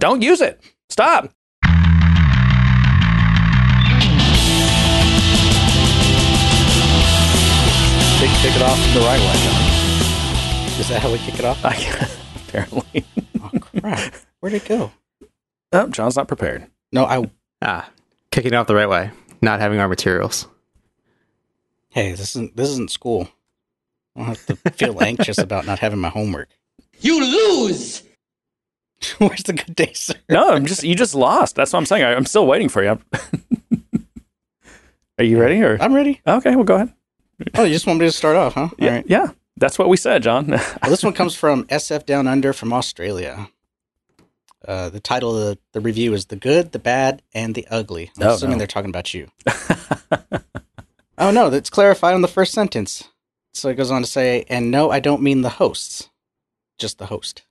Don't use it. Stop. Kick, kick it off the right way, John. Is that how we kick it off? I, apparently. Oh crap! Where'd it go? Oh, John's not prepared. No, I. Ah, kicking it off the right way. Not having our materials. Hey, this isn't this isn't school. I don't have to feel anxious about not having my homework. You lose! Where's the good day, sir? No, I'm just you just lost. That's what I'm saying. I, I'm still waiting for you. Are you ready? Or I'm ready. okay, well, go ahead. Oh, you just want me to start off, huh? Yeah, All right. yeah. That's what we said, John. Well, this one comes from SF Down Under from Australia. Uh, the title of the, the review is "The Good, the Bad, and the Ugly." I'm Oh, assuming no. they're talking about you. Oh no, that's clarified on the first sentence. So it goes on to say, "And no, I don't mean the hosts, just the host."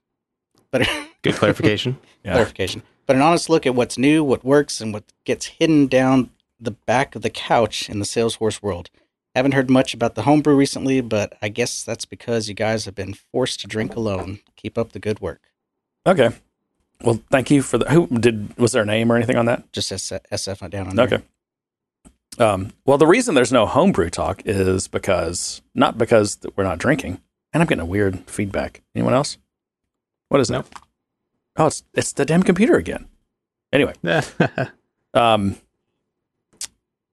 But Good clarification. Yeah. clarification. But an honest look at what's new, what works, and what gets hidden down the back of the couch in the Salesforce world. Haven't heard much about the homebrew recently, but I guess that's because you guys have been forced to drink alone. Keep up the good work. okay. Well, thank you for the. Who did? Was there a name or anything on that? Just S- SF down on there. Okay. Um, well, the reason there's no homebrew talk is because not because we're not drinking, and I'm getting a weird feedback. Anyone else? What is Nope. that? Oh, it's it's the damn computer again. Anyway, um,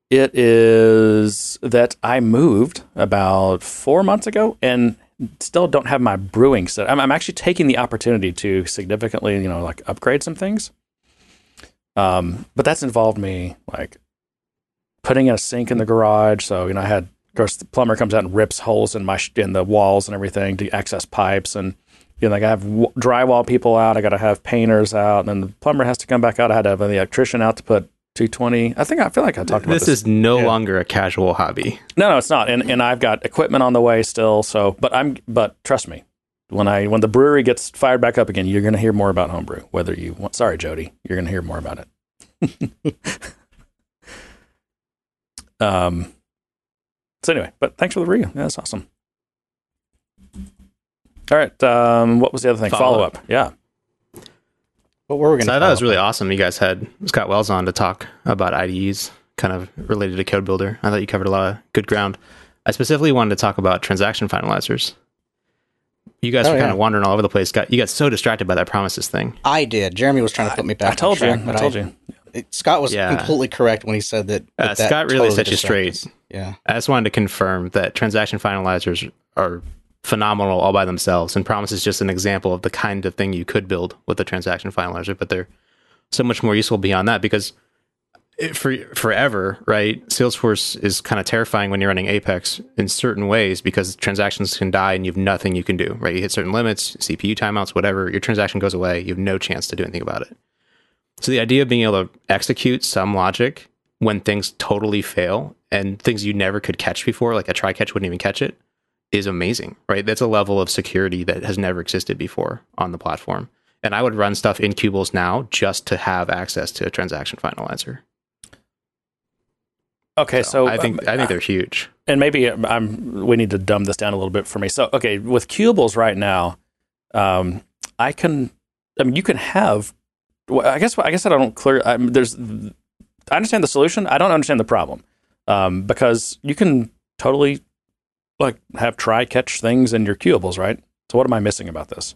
it is that I moved about four months ago and still don't have my brewing set. I'm, I'm actually taking the opportunity to significantly, you know, like upgrade some things. Um, but that's involved me like putting in a sink in the garage. So you know, I had, of course, the plumber comes out and rips holes in my sh- in the walls and everything to access pipes and. You know, like I have w- drywall people out. I got to have painters out, and then the plumber has to come back out. I had to have the electrician out to put 220. I think I feel like I talked about this this. is no Yeah. longer a casual hobby. No, no, it's not. And and I've got equipment on the way still. So, but I'm but trust me, when I when the brewery gets fired back up again, you're going to hear more about homebrew. Whether you want, sorry, Jody, you're going to hear more about it. um. So anyway, but thanks for the review. Yeah, that's awesome. All right. Um. What was the other thing? Follow, Follow up. Yeah. What were we going So to? I thought it was really awesome. You guys had Scott Wells on to talk about IDEs, kind of related to Code Builder. I thought you covered a lot of good ground. I specifically wanted to talk about transaction finalizers. You guys Oh, were kind yeah. of wandering all over the place. Got you got so distracted by that promises thing. I did. Jeremy was trying to put me back. I told on you. track, I but told you. it- Scott was Yeah. completely correct when he said that. Uh, that that Scott really totally set you straight. us. Yeah. I just wanted to confirm that transaction finalizers are phenomenal all by themselves, and Promise is just an example of the kind of thing you could build with a transaction finalizer. But they're so much more useful beyond that because it, for forever, right? Salesforce is kind of terrifying when you're running Apex in certain ways because transactions can die and you have nothing you can do, right? You hit certain limits, CPU timeouts, whatever, your transaction goes away. You have no chance to do anything about it. So the idea of being able to execute some logic when things totally fail and things you never could catch before, like a try catch wouldn't even catch it, is amazing, right? That's a level of security that has never existed before on the platform. And I would run stuff in queuables now just to have access to a transaction finalizer. Okay, so, I think um, I think they're huge. and maybe I'm we need to dumb this down a little bit for me. So okay, with queuables right now, um, I can I mean you can have well, I guess I guess I don't clear um, there's I understand the solution. I don't understand the problem um, because you can totally like have try catch things in your queuables, right? So what am I missing about this?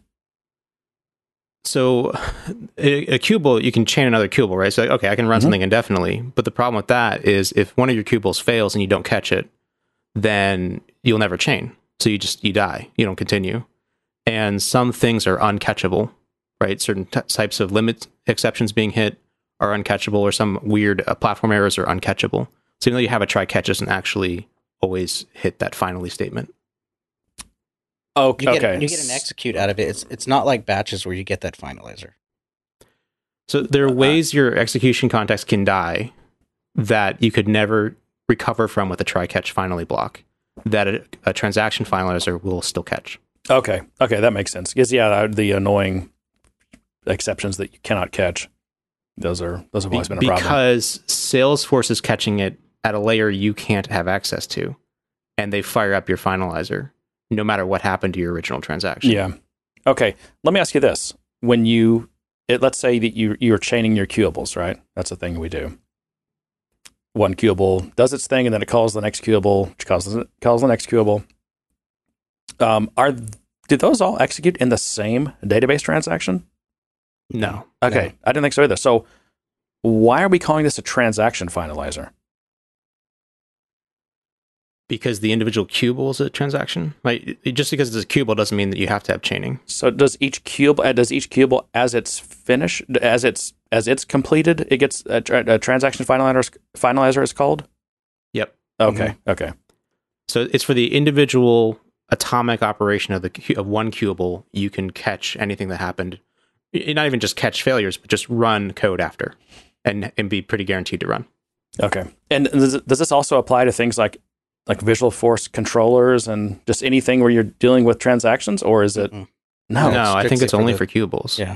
So a, a queuable, you can chain another queuable, right? So like, okay, I can run Mhm. something indefinitely, but the problem with that is if one of your queuables fails and you don't catch it, then you'll never chain. So you just you die. You don't continue. And some things are uncatchable, right? Certain t- types of limit exceptions being hit are uncatchable, or some weird uh, platform errors are uncatchable. So even though you have a try catch, it doesn't actually always hit that finally statement. Oh, You get, okay. you get an execute out of it. It's it's not like batches where you get that finalizer. So there are uh-huh. ways your execution context can die that you could never recover from with a try catch finally block that a, a transaction finalizer will still catch. Okay, okay, that makes sense. Because yeah, the annoying exceptions that you cannot catch. Those are those have always been a problem. because Salesforce is catching it at a layer you can't have access to, and they fire up your finalizer no matter what happened to your original transaction. Yeah. Okay. Let me ask you this: When you it, let's say that you you're chaining your queuables, right? That's a thing we do. One queuable does its thing, and then it calls the next queuable, which calls the, calls the next queuable. Um, are did those all execute in the same database transaction? No. Okay, No. I didn't think so either. So, why are we calling this a transaction finalizer? Because the individual queuable is a transaction. Like just because it's a queuable doesn't mean that you have to have chaining. So, does each cube uh, does each queuable as it's finished as it's as it's completed, it gets a, tra- a transaction finalizer finalizer is called. Yep. Okay, okay, So it's for the individual atomic operation of the of one queuable. You can catch anything that happened. Not even just catch failures, but just run code after, and and be pretty guaranteed to run. okay. And does, does this also apply to things like like Visualforce controllers and just anything where you're dealing with transactions, or is it Mm-mm. no? no, I think strictly it's for only the- for queuables. Yeah.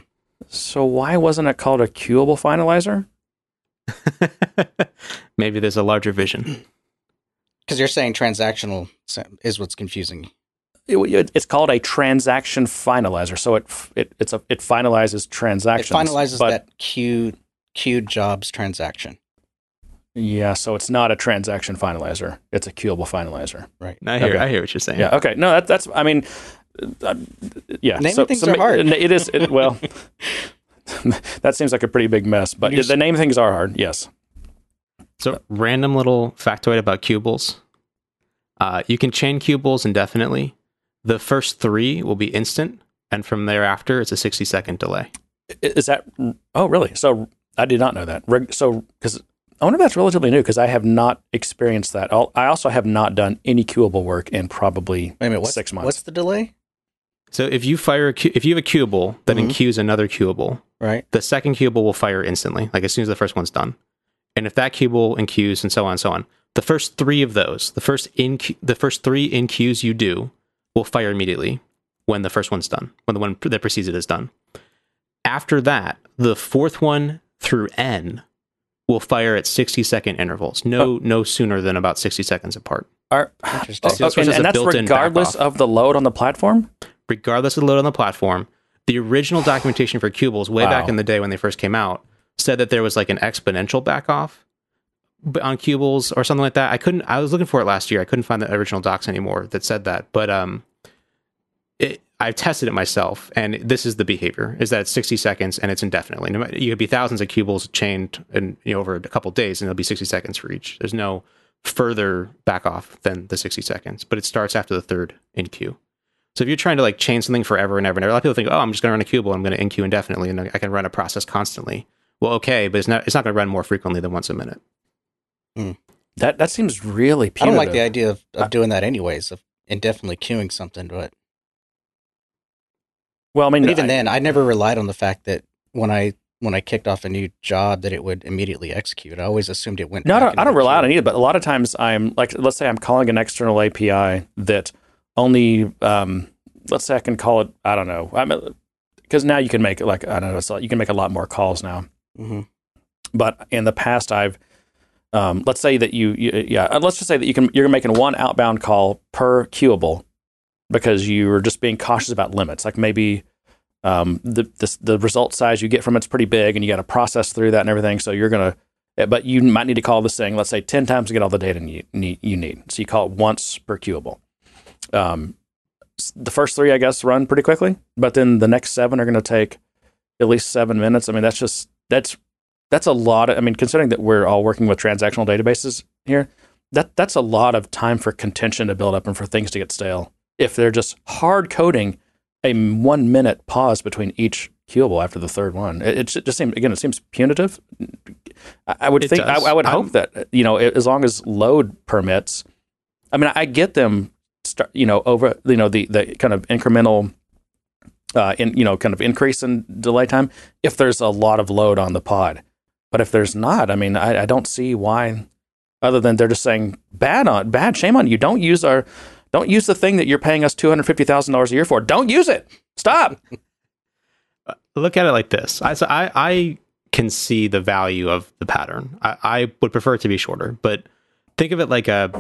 So why wasn't it called a queuable finalizer? Maybe there's a larger vision. Because you're saying transactional is what's confusing. It- it- it's called a transaction finalizer. So it it it's a it finalizes It transactions. finalizes but, that queued queued jobs transaction. Yeah, so it's not a transaction finalizer. It's a queuable finalizer. Right. I hear, Okay. I hear what you're saying. Yeah. Okay. No, that, that's. I mean, uh, yeah. Naming so, things so are hard. It is. It, well, that seems like a pretty big mess. But You the name things are hard. Yes. So, random little factoid about queuables. Uh, you can chain queuables indefinitely. The first three will be instant, and from thereafter, it's a 60 second delay. Is that? Oh, really? So I did not know that. So because I wonder if that's relatively new because I have not experienced that. I'll, I also have not done any queuable work in probably Wait a minute. What's, six months. What's the delay? So, if you fire a cu- if you have a queuable that Mhm. enqueues another queuable, Right. the second queuable will fire instantly, like as soon as the first one's done. And if that queuable enqueues and so on and so on, the first three of those, the first in the first three in queues you do, will fire immediately when the first one's done, when the one that precedes it is done. After that, the fourth one through n will fire at 60 second intervals, no no sooner than about 60 seconds apart. Are, Interesting. oh, So this okay, and, and that's regardless of the load on the platform. regardless of the load on the platform. The original documentation for queuables, way back in the day when they first came out, said that there was like an exponential back off on queuables or something like that. I couldn't. I was looking for it last year. I couldn't find the original docs anymore that said that. But um, it, I've tested it myself, and this is the behavior: is that it's 60 seconds and it's indefinitely. You could be thousands of queuables chained and you know, over a couple of days, and it'll be 60 seconds for each. There's no further back off than the 60 seconds, but it starts after the third in queue. So if you're trying to like chain something forever and ever and ever, a lot of people think, oh, I'm just going to run a queuable. I'm going to in queue indefinitely, and I can run a process constantly. Well, okay, but it's not. It's not going to run more frequently than once a minute. Hmm. That that seems really pure. I punitive. don't like the idea of, of doing that anyways, of indefinitely queuing something. But, Well, I mean, even I- then, I never relied on the fact that when I when I kicked off a new job that it would immediately execute. I always assumed it went. No, I don't, I don't rely on it either. But a lot of times, I'm like, let's say I'm calling an external API that only, um, let's say I can call it, I don't know, because now you can make like I don't know, you can make a lot more calls now. Mhm. But in the past, I've, um, let's say that you, you, yeah, let's just say that you can, you're making one outbound call per queuable because you're just being cautious about limits. Like maybe um, the, the the result size you get from it's pretty big, and you got to process through that and everything. So you're gonna, eh, but you might need to call this thing, let's say, ten times to get all the data you need. You need. So you call it once per queuable. Um, the first three, I guess, run pretty quickly, but then the next seven are going to take at least seven minutes. I mean, that's just that's that's a lot. Of, I mean, considering that we're all working with transactional databases here, that that's a lot of time for contention to build up and for things to get stale. If they're just hard coding a one minute pause between each queuable after the third one, it, it just seems again it seems punitive. I, would It think I. I would I'm- hope that you know as long as load permits. I mean, I get them. Start, you know, over you know the the kind of incremental, uh, in you know, kind of increase in delay time if there's a lot of load on the pod. But if there's not, I mean, I, I don't see why, other than they're just saying bad on bad, shame on you. Don't use our, don't use the thing that you're paying us two hundred fifty thousand dollars a year for. Don't use it. Stop. Uh, look at it like this. I so I, I can see the value of the pattern. I, I would prefer it to be shorter, but think of it like a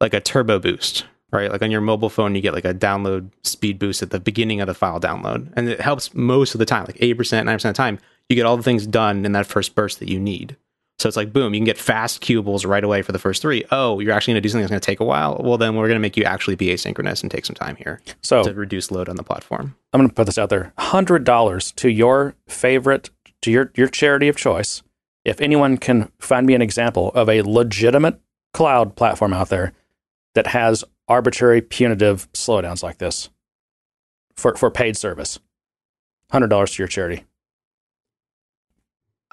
like a turbo boost, right? Like on your mobile phone, you get like a download speed boost at the beginning of the file download, and it helps most of the time, like eighty percent, ninety percent of the time. you get all the things done in that first burst that you need. So it's like, boom, you can get fast queuables right away for the first three. Oh, you're actually going to do something that's going to take a while. Well, then we're going to make you actually be asynchronous and take some time here So to reduce load on the platform. I'm going to put this out there: hundred dollars to your favorite, to your your charity of choice. If anyone can find me an example of a legitimate cloud platform out there that has arbitrary punitive slowdowns like this for for paid service, hundred dollars to your charity.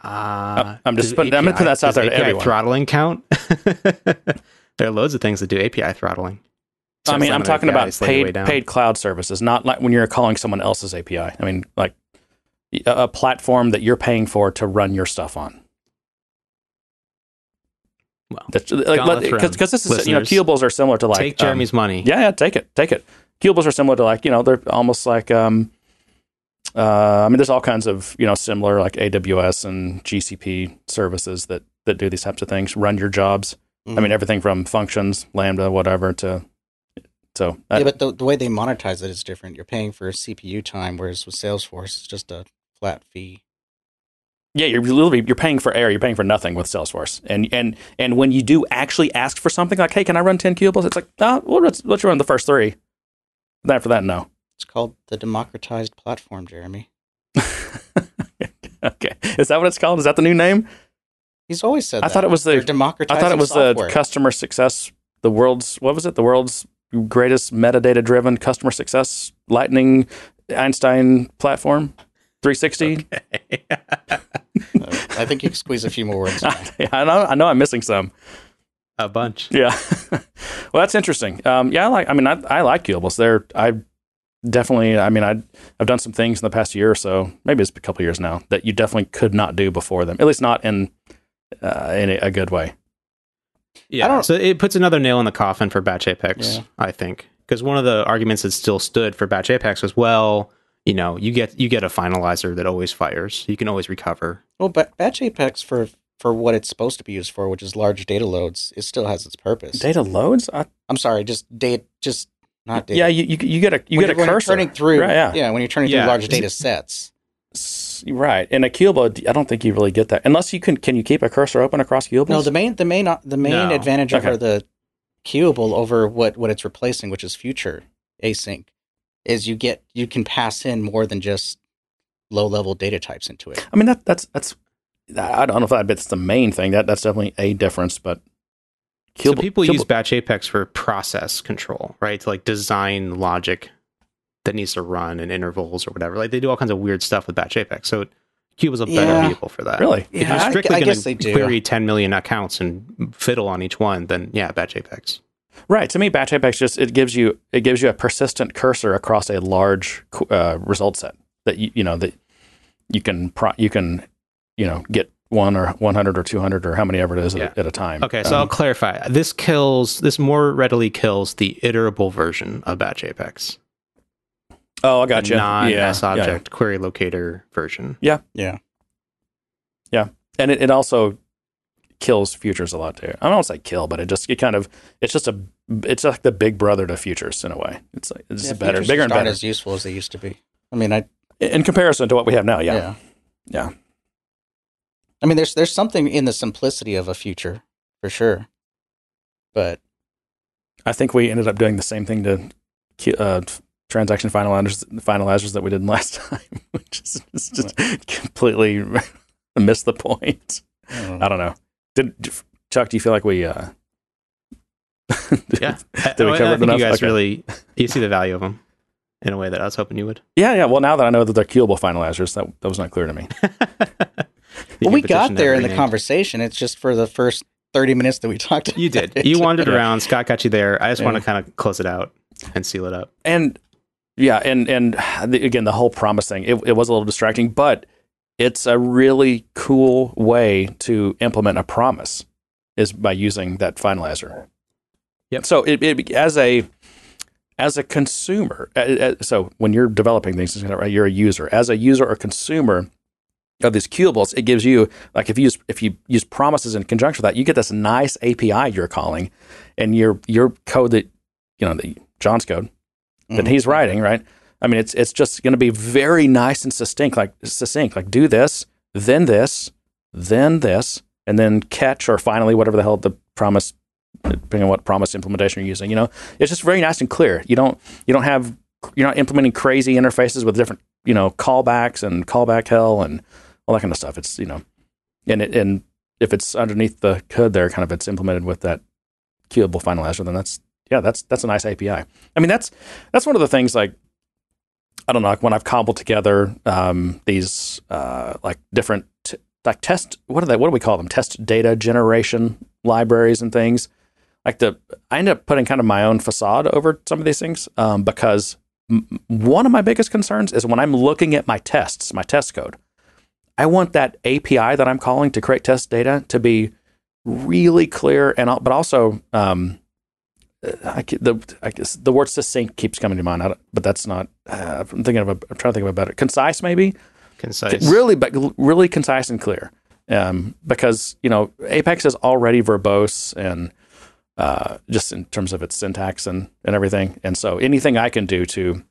Uh, I'm just putting- I'm gonna put that out there to API everyone. Throttling count. there are loads of things that do API throttling. I mean, I'm talking about paid paid cloud services, not like when you're calling someone else's API. I mean, like a, a platform that you're paying for to run your stuff on. Well, because this is you know queuables are similar to like take um, Jeremy's money. yeah, yeah, take it, take it. Queuables are similar to like you know they're almost like um, uh, I mean there's all kinds of you know similar like AWS and GCP services that that do these types of things. Run your jobs. I Mm-hmm. mean everything from functions, Lambda, whatever to so uh, yeah, but the, the way they monetize it is different. You're paying for CPU time, whereas with Salesforce, it's just a flat fee. Yeah, you're literally you're paying for air. You're paying for nothing with Salesforce. And and and when you do actually ask for something like, "Hey, can I run ten queuables?" It's like, "Oh, well, let's let's run the first three. Then after that, no." It's called the democratized platform, Jeremy. okay, is that what it's called? Is that the new name? He's always said I that. thought it was the- They're I thought it was software. the customer success, the world's what was it? The world's greatest metadata driven customer success Lightning Einstein platform, 360. I think you can squeeze a few more words. in. I know I know I'm missing some. a bunch. Yeah. well, that's interesting. Um, yeah, I like. I mean, I, I like queuables. They're I definitely. I mean, I I've done some things in the past year or so. Maybe it's a couple years now that you definitely could not do before them. At least not in uh, in a, a good way. Yeah. I don't- so it puts another nail in the coffin for Batch Apex, Yeah. I think, because one of the arguments that still stood for Batch Apex was, well, you know, you get you get a finalizer that always fires. You can always recover. Well, but Batch Apex for for what it's supposed to be used for, which is large data loads, it still has its purpose. Data loads. I, I'm sorry, just data, just not data. yeah, you, you you get a you when get a you're, when you're cursor turning through. Right, yeah. when you're turning Yeah. through large data sets. Right. In a cubo, I don't think you really get that unless you can. Can you keep a cursor open across queuables? No, the main the main uh, the main No. advantage Okay. over the queuable over what what it's replacing, which is future async, is you get you can pass in more than just low level data types into it. I mean that that's that's. I don't know if that that's the main thing. That that's definitely a difference, but. So people queuable- use Batch Apex for process control, right? To like design logic that needs to run in intervals or whatever. Like they do all kinds of weird stuff with Batch Apex. So Cuba's a better Yeah. vehicle for that. Really? If Yeah, you're strictly going to do. query 10 million accounts and fiddle on each one, then yeah, Batch Apex. Right. To me, Batch Apex just it gives you it gives you a persistent cursor across a large uh, result set that you you know that you can pro- you can you know get one or one hundred or two hundred or how many ever it is Yeah. at, at a time. Okay, so I'll Um, clarify. This kills, this more readily kills the iterable version of Batch Apex. oh, I The got you. non yeah, S yeah, object query locator version. Yeah, yeah. Yeah, and it, it also kills futures a lot too. I don't say kill, but it just it kind of it's just a it's like the big brother to futures in a way. It's like it's Yeah, better, bigger and just aren't better as useful as they used to be. I mean, I in comparison to what we have now. Yeah, yeah. Yeah. I mean, there's there's something in the simplicity of a future for sure, but I think we ended up doing the same thing to uh, transaction finalizers, finalizers that we did last time, which is it's just completely missed the point. I don't know. I don't know. Did Chuck? Do you feel like we? Uh, Yeah. Did we cover I it think enough? you guys Okay. really, you see the value of them in a way that I was hoping you would. yeah, yeah. Well, now that I know that they're queuable finalizers, that that was not clear to me. You well, we got there in the conversation. It's just for the first thirty minutes that we talked. About You did. it. You wandered Yeah. around. Scott got you there. I just want to kind of close it out and seal it up. and yeah, and and the, again, the whole promise thing, it, it was a little distracting, but it's a really cool way to implement a promise is by using that finalizer. Yep. So it, it as a as a consumer, uh, uh, so when you're developing things, you're a user. As a user or consumer of these queuables, it gives you like if you use if you use promises in conjunction with that, you get this nice API you're calling, and your your code that you know the John's code that Mhm. he's writing, right? I mean, it's it's just going to be very nice and succinct, like succinct, like do this, then this, then this, and then catch or finally whatever the hell the promise, depending on what promise implementation you're using. You know, it's just very nice and clear. You don't you don't have you're not implementing crazy interfaces with different you know callbacks and callback hell and all that kind of stuff. It's you know, and it, and if it's underneath the hood there, kind of it's implemented with that queuable finalizer, then that's yeah, that's that's a nice API. I mean, that's that's one of the things like I don't know, like when I've cobbled together um, these uh, like different t- like test what are they what do we call them test data generation libraries and things like the I end up putting kind of my own facade over some of these things um, because m- one of my biggest concerns is when I'm looking at my tests, my test code. I want that API that I'm calling to create test data to be really clear and but also um, I, the I guess the word succinct keeps coming to mind, but that's not. Uh, I'm thinking of a. I'm trying to think of a better concise, maybe concise, really, but really concise and clear. Um, because you know Apex is already verbose and uh, just in terms of its syntax and and everything, and so anything I can do to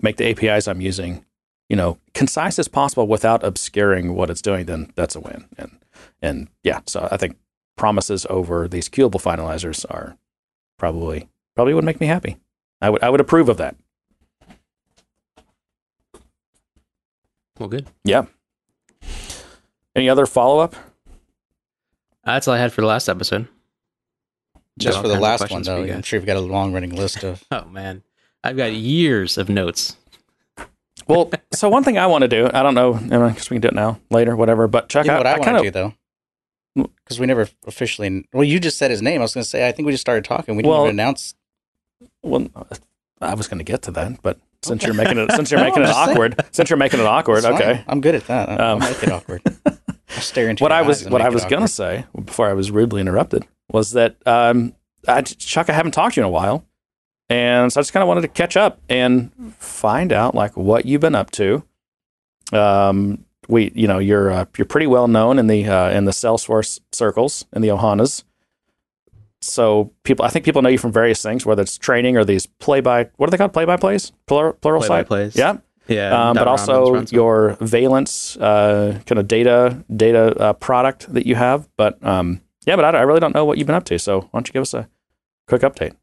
make the APIs I'm using, you know, concise as possible without obscuring what it's doing, then that's a win. And and yeah, so I think promises over these queuable finalizers are probably probably would make me happy. I would I would approve of that. Well, good. Yeah. Any other follow up? Uh, that's all I had for the last episode. Just for the last one, though. I'm sure you've got a long running list of. oh man, I've got years of notes. Well, so one thing I want to do, I don't know, I guess we can do it now, later, whatever. But Chuck, you know what I, I want to do though because we never officially. Well, you just said his name. I was going to say. I think we just started talking. We didn't Well- even announce. Well, I was going to get to that, but since you're making it, since you're making it awkward, since you're making it awkward, okay. I'm good at that. I'll, I'll Um, make it awkward. I'll stare into What I was, what I was going to say before I was rudely interrupted was that, um, I, Chuck, I haven't talked to you in a while, and so I just kind of wanted to catch up and find out like what you've been up to. Um, we, you know, you're uh, you're pretty well known in the uh, in the Salesforce circles in the Ohanas. So people, I think people know you from various things, whether it's training or these play by what are they called? Play by plays, plural, plural Play site. by plays. Yeah, Yeah, um, but also runs your Valence uh, kind of data data uh, product that you have. But um, yeah, but I, I really don't know what you've been up to. So why don't you give us a quick update?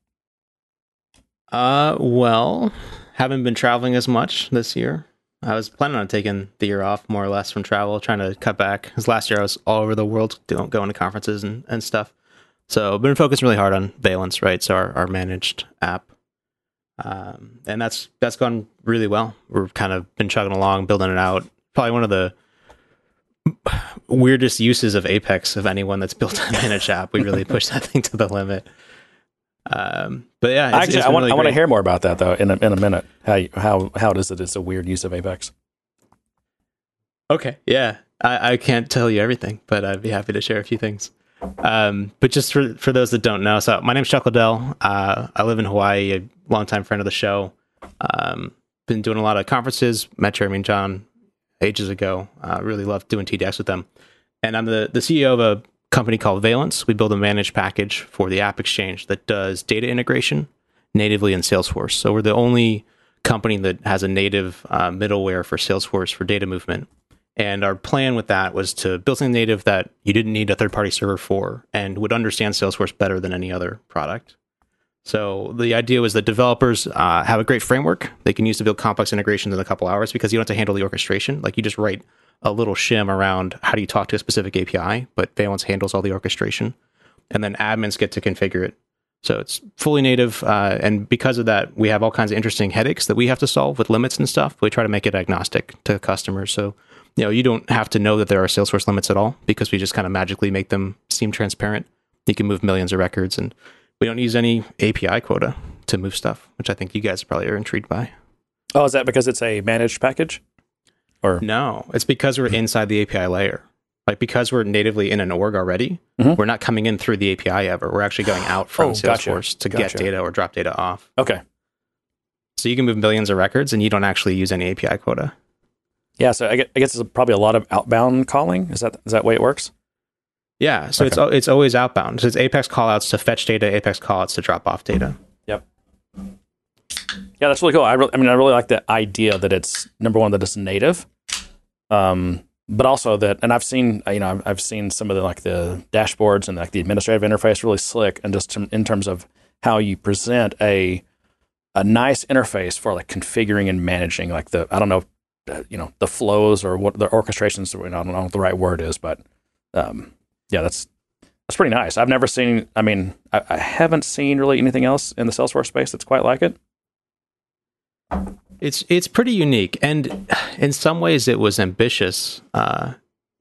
Uh, well, haven't been traveling as much this year. I was planning on taking the year off more or less from travel, trying to cut back. Because last year I was all over the world doing, going to conferences and, and stuff. So I've been focusing really hard on Valence, right? So our, our managed app. Um, and that's that's gone really well. We've kind of been chugging along, building it out. Probably one of the weirdest uses of Apex of anyone that's built a managed app. We really pushed that thing to the limit. Um, but yeah, it's, Actually, it's I want really I want to hear more about that though in a, in a minute. How you, how how does it? It's a weird use of Apex. Okay, yeah, I, I can't tell you everything, but I'd be happy to share a few things. Um, but just for for those that don't know, so my name's Chuck Liddell. Uh, I live in Hawaii, a longtime friend of the show. Um, been doing a lot of conferences. Met Jeremy and John ages ago. Uh, really loved doing TDX with them. And I'm the the CEO of a company called Valence. We build a managed package for the AppExchange that does data integration natively in Salesforce. So we're the only company that has a native uh, middleware for Salesforce for data movement. And our plan with that was to build something native that you didn't need a third party server for and would understand Salesforce better than any other product. So the idea was that developers uh, have a great framework they can use to build complex integrations in a couple hours because you don't have to handle the orchestration. Like you just write a little shim around how do you talk to a specific API, but Valence handles all the orchestration, and then admins get to configure it. So it's fully native, uh, and because of that, we have all kinds of interesting headaches that we have to solve with limits and stuff. We try to make it agnostic to customers, so you know you don't have to know that there are Salesforce limits at all because we just kind of magically make them seem transparent. You can move millions of records, and we don't use any API quota to move stuff, which I think you guys probably are intrigued by. Oh, is that because it's a managed package? Or No, it's because we're inside the API layer. Like because we're natively in an org already, Mhm. we're not coming in through the API ever. We're actually going out from Oh, gotcha. Salesforce to Gotcha. get data or drop data off. okay, So you can move millions of records and you don't actually use any API quota. yeah. So I guess, I guess it's probably a lot of outbound calling. Is that is that way it works? Yeah, so it's Okay. al- it's always outbound. So it's Apex callouts to fetch data, Apex callouts to drop off data. Yeah, that's really cool. I, re- I mean, I really like the idea that it's number one that it's native. Um, but also that, and I've seen, you know, I've seen some of the like the dashboards and like the administrative interface really slick, and just in terms of how you present a a nice interface for like configuring and managing like the I don't know, uh, you know, the flows or what the orchestrations. I don't know what the right word is, but um, yeah, that's that's pretty nice. I've never seen. I mean, I, I haven't seen really anything else in the Salesforce space that's quite like it. It's it's pretty unique, and in some ways, it was ambitious uh,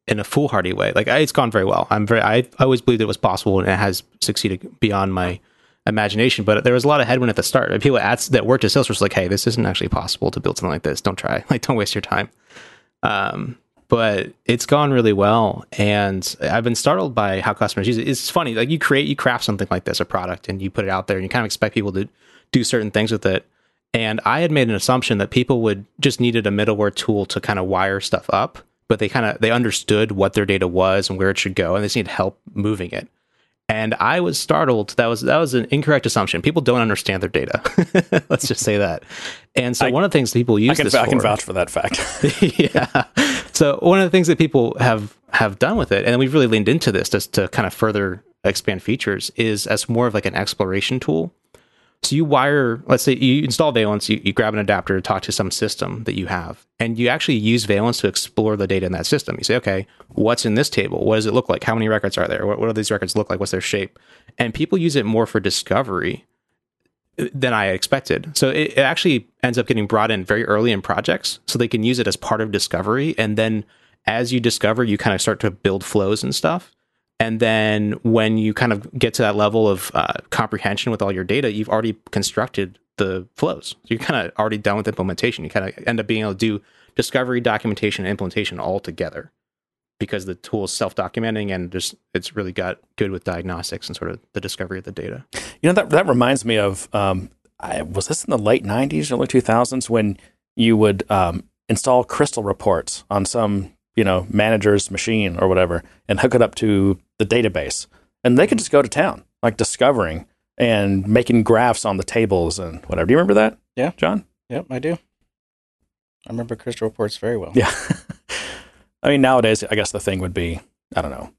in a foolhardy way. Like it's gone very well. I'm very. I, I always believed it was possible, and it has succeeded beyond my imagination. But there was a lot of headwind at the start. People at, that worked at Salesforce like, "Hey, this isn't actually possible to build something like this. Don't try. Like, don't waste your time." Um, but it's gone really well, and I've been startled by how customers use it. It's funny, like you create, you craft something like this, a product, and you put it out there, and you kind of expect people to do certain things with it and I had made an assumption that people would just needed a middleware tool to kind of wire stuff up, but they kind of they understood what their data was and where it should go, and they just need help moving it. And I was startled. That was that was an incorrect assumption. People don't understand their data. Let's just say that. And so I, one of the things people use I can, this I for, can vouch for that fact. yeah. So one of the things that people have have done with it, and we've really leaned into this just to kind of further expand features, is as more of like an exploration tool. So you wire, let's say you install Valence, you, you grab an adapter to talk to some system that you have, and you actually use Valence to explore the data in that system. You say, okay, what's in this table? What does it look like? How many records are there? What, what do these records look like? What's their shape? And people use it more for discovery uh, than I expected. So it, it actually ends up getting brought in very early in projects, so they can use it as part of discovery. And then as you discover, you kind of start to build flows and stuff. And then when you kind of get to that level of uh, comprehension with all your data, you've already constructed the flows. You're kind of already done with implementation. You kind of end up being able to do discovery, documentation, and implementation all together because the tool is self-documenting and just it's really got good with diagnostics and sort of the discovery of the data. You know that that reminds me of um, I, was this in the late '90s, early 2000s when you would um, install crystal reports on some you know manager's machine or whatever and hook it up to the database, and they could just go to town, like discovering and making graphs on the tables and whatever. Do you remember that? Yeah, John. Yep, I do. I remember crystal reports very well. Yeah. I mean, nowadays, I guess the thing would be, I don't know,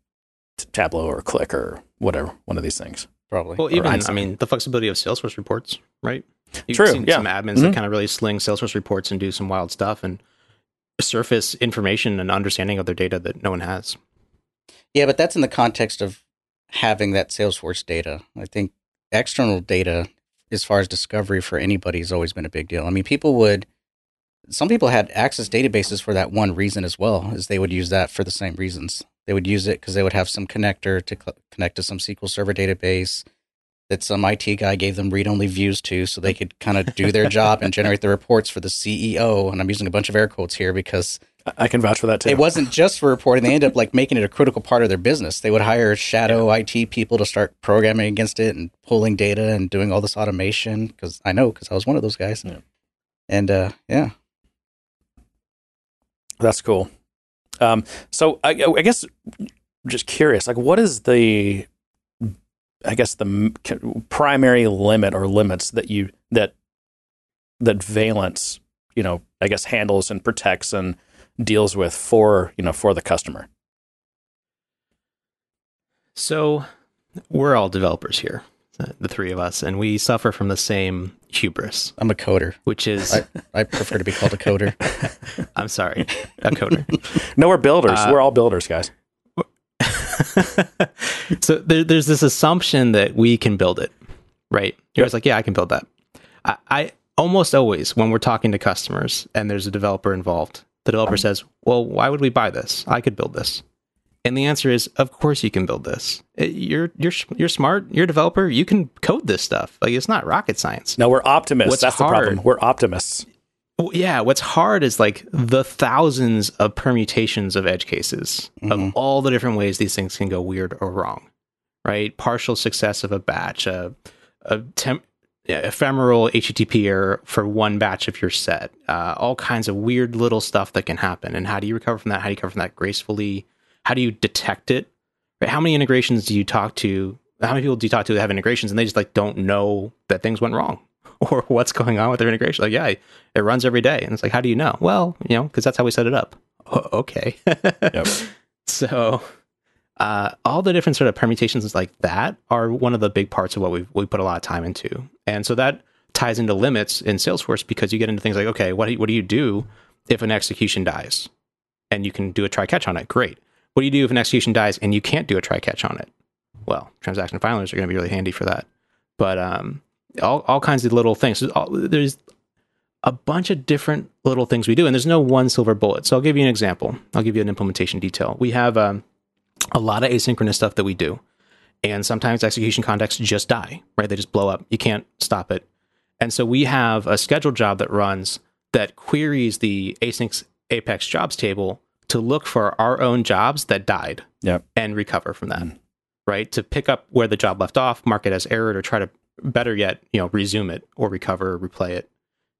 Tableau or Qlik or whatever, one of these things. Probably. Well, even, I mean, the flexibility of Salesforce reports, right? You've True. Seen yeah. some admins mm-hmm. that kind of really sling Salesforce reports and do some wild stuff and surface information and understanding of their data that no one has. Yeah, but that's in the context of having that Salesforce data. I think external data, as far as discovery for anybody, has always been a big deal. I mean, people would, some people had access databases for that one reason as well, as they would use that for the same reasons. They would use it because they would have some connector to cl- connect to some SQL Server database that some IT guy gave them read only views to so they could kind of do their job and generate the reports for the CEO. And I'm using a bunch of air quotes here because I can vouch for that too. It wasn't just for reporting. They ended up like making it a critical part of their business. They would hire shadow yeah. IT people to start programming against it and pulling data and doing all this automation. Because I know, because I was one of those guys. Yeah. And uh, yeah, that's cool. Um, so I, I guess just curious, like, what is the, I guess the primary limit or limits that you that that Valence, you know, I guess handles and protects and deals with for you know for the customer. So we're all developers here, the three of us, and we suffer from the same hubris. I'm a coder, which is I, I prefer to be called a coder. I'm sorry, a coder. no, we're builders. Uh, we're all builders, guys. so there, there's this assumption that we can build it, right? You're yep. like, yeah, I can build that. I, I almost always, when we're talking to customers and there's a developer involved, the developer says, "Well, why would we buy this? I could build this." And the answer is, "Of course you can build this. Eh, you're you're you're smart. You're a developer. You can code this stuff. Like it's not rocket science." No, we're optimists. What's That's hard, the problem. We're optimists. Yeah, what's hard is like the thousands of permutations of edge cases mm-hmm. of all the different ways these things can go weird or wrong. Right? Partial success of a batch, a, a temp, ephemeral HTTP error for one batch of your set. Uh, all kinds of weird little stuff that can happen. And how do you recover from that? How do you recover from that gracefully? How do you detect it? Right? How many integrations do you talk to? How many people do you talk to that have integrations and they just like don't know that things went wrong or what's going on with their integration? Like, yeah, it runs every day. And it's like, how do you know? Well, you know, because that's how we set it up. okay. yep. So uh, all the different sort of permutations like that are one of the big parts of what we we put a lot of time into, and so that ties into limits in Salesforce because you get into things like, okay, what do you, what do you do if an execution dies, and you can do a try catch on it? Great. What do you do if an execution dies and you can't do a try catch on it? Well, transaction finalizers are going to be really handy for that. But um, all all kinds of little things. There's a bunch of different little things we do, and there's no one silver bullet. So I'll give you an example. I'll give you an implementation detail. We have um, a lot of asynchronous stuff that we do, and sometimes execution contexts just die, right? They just blow up. You can't stop it. And so we have a scheduled job that runs that queries the async Apex jobs table to look for our own jobs that died yep. and recover from that, mm. right? To pick up where the job left off, mark it as error, or try to better yet, you know, resume it or recover or replay it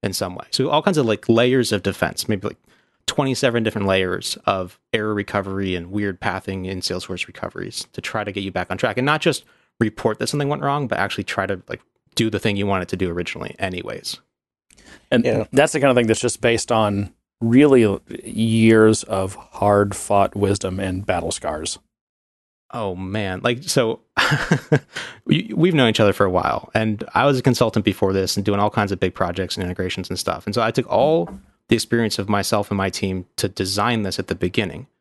in some way. So all kinds of like layers of defense, maybe like 27 different layers of error recovery and weird pathing in Salesforce recoveries to try to get you back on track and not just report that something went wrong, but actually try to like do the thing you wanted to do originally anyways. And yeah. that's the kind of thing that's just based on really years of hard fought wisdom and battle scars. Oh man, like so we've known each other for a while and I was a consultant before this and doing all kinds of big projects and integrations and stuff. And so I took all the experience of myself and my team to design this at the beginning.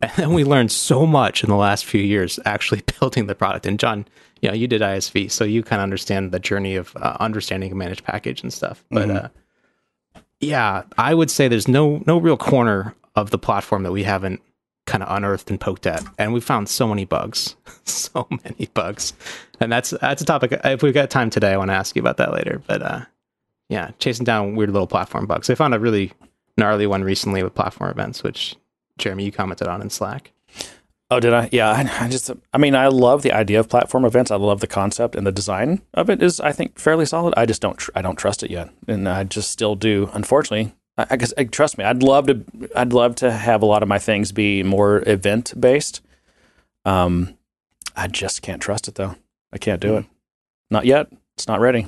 And then we learned so much in the last few years actually building the product. And John, you know, you did ISV, so you kind of understand the journey of uh, understanding a managed package and stuff. But mm-hmm. uh, yeah, I would say there's no no real corner of the platform that we haven't kind of unearthed and poked at, and we found so many bugs, so many bugs, and that's that's a topic. If we've got time today, I want to ask you about that later. But uh, yeah, chasing down weird little platform bugs. I found a really gnarly one recently with platform events, which Jeremy you commented on in Slack. Oh, did I? Yeah, I, I, just, I mean, I love the idea of platform events. I love the concept and the design of it is, I think, fairly solid. I just don't, tr- I don't trust it yet, and I just still do. Unfortunately, I, guess I, trust me. I'd love to. I'd love to have a lot of my things be more event based. Um, I just can't trust it though. I can't do mm. it. Not yet. It's not ready.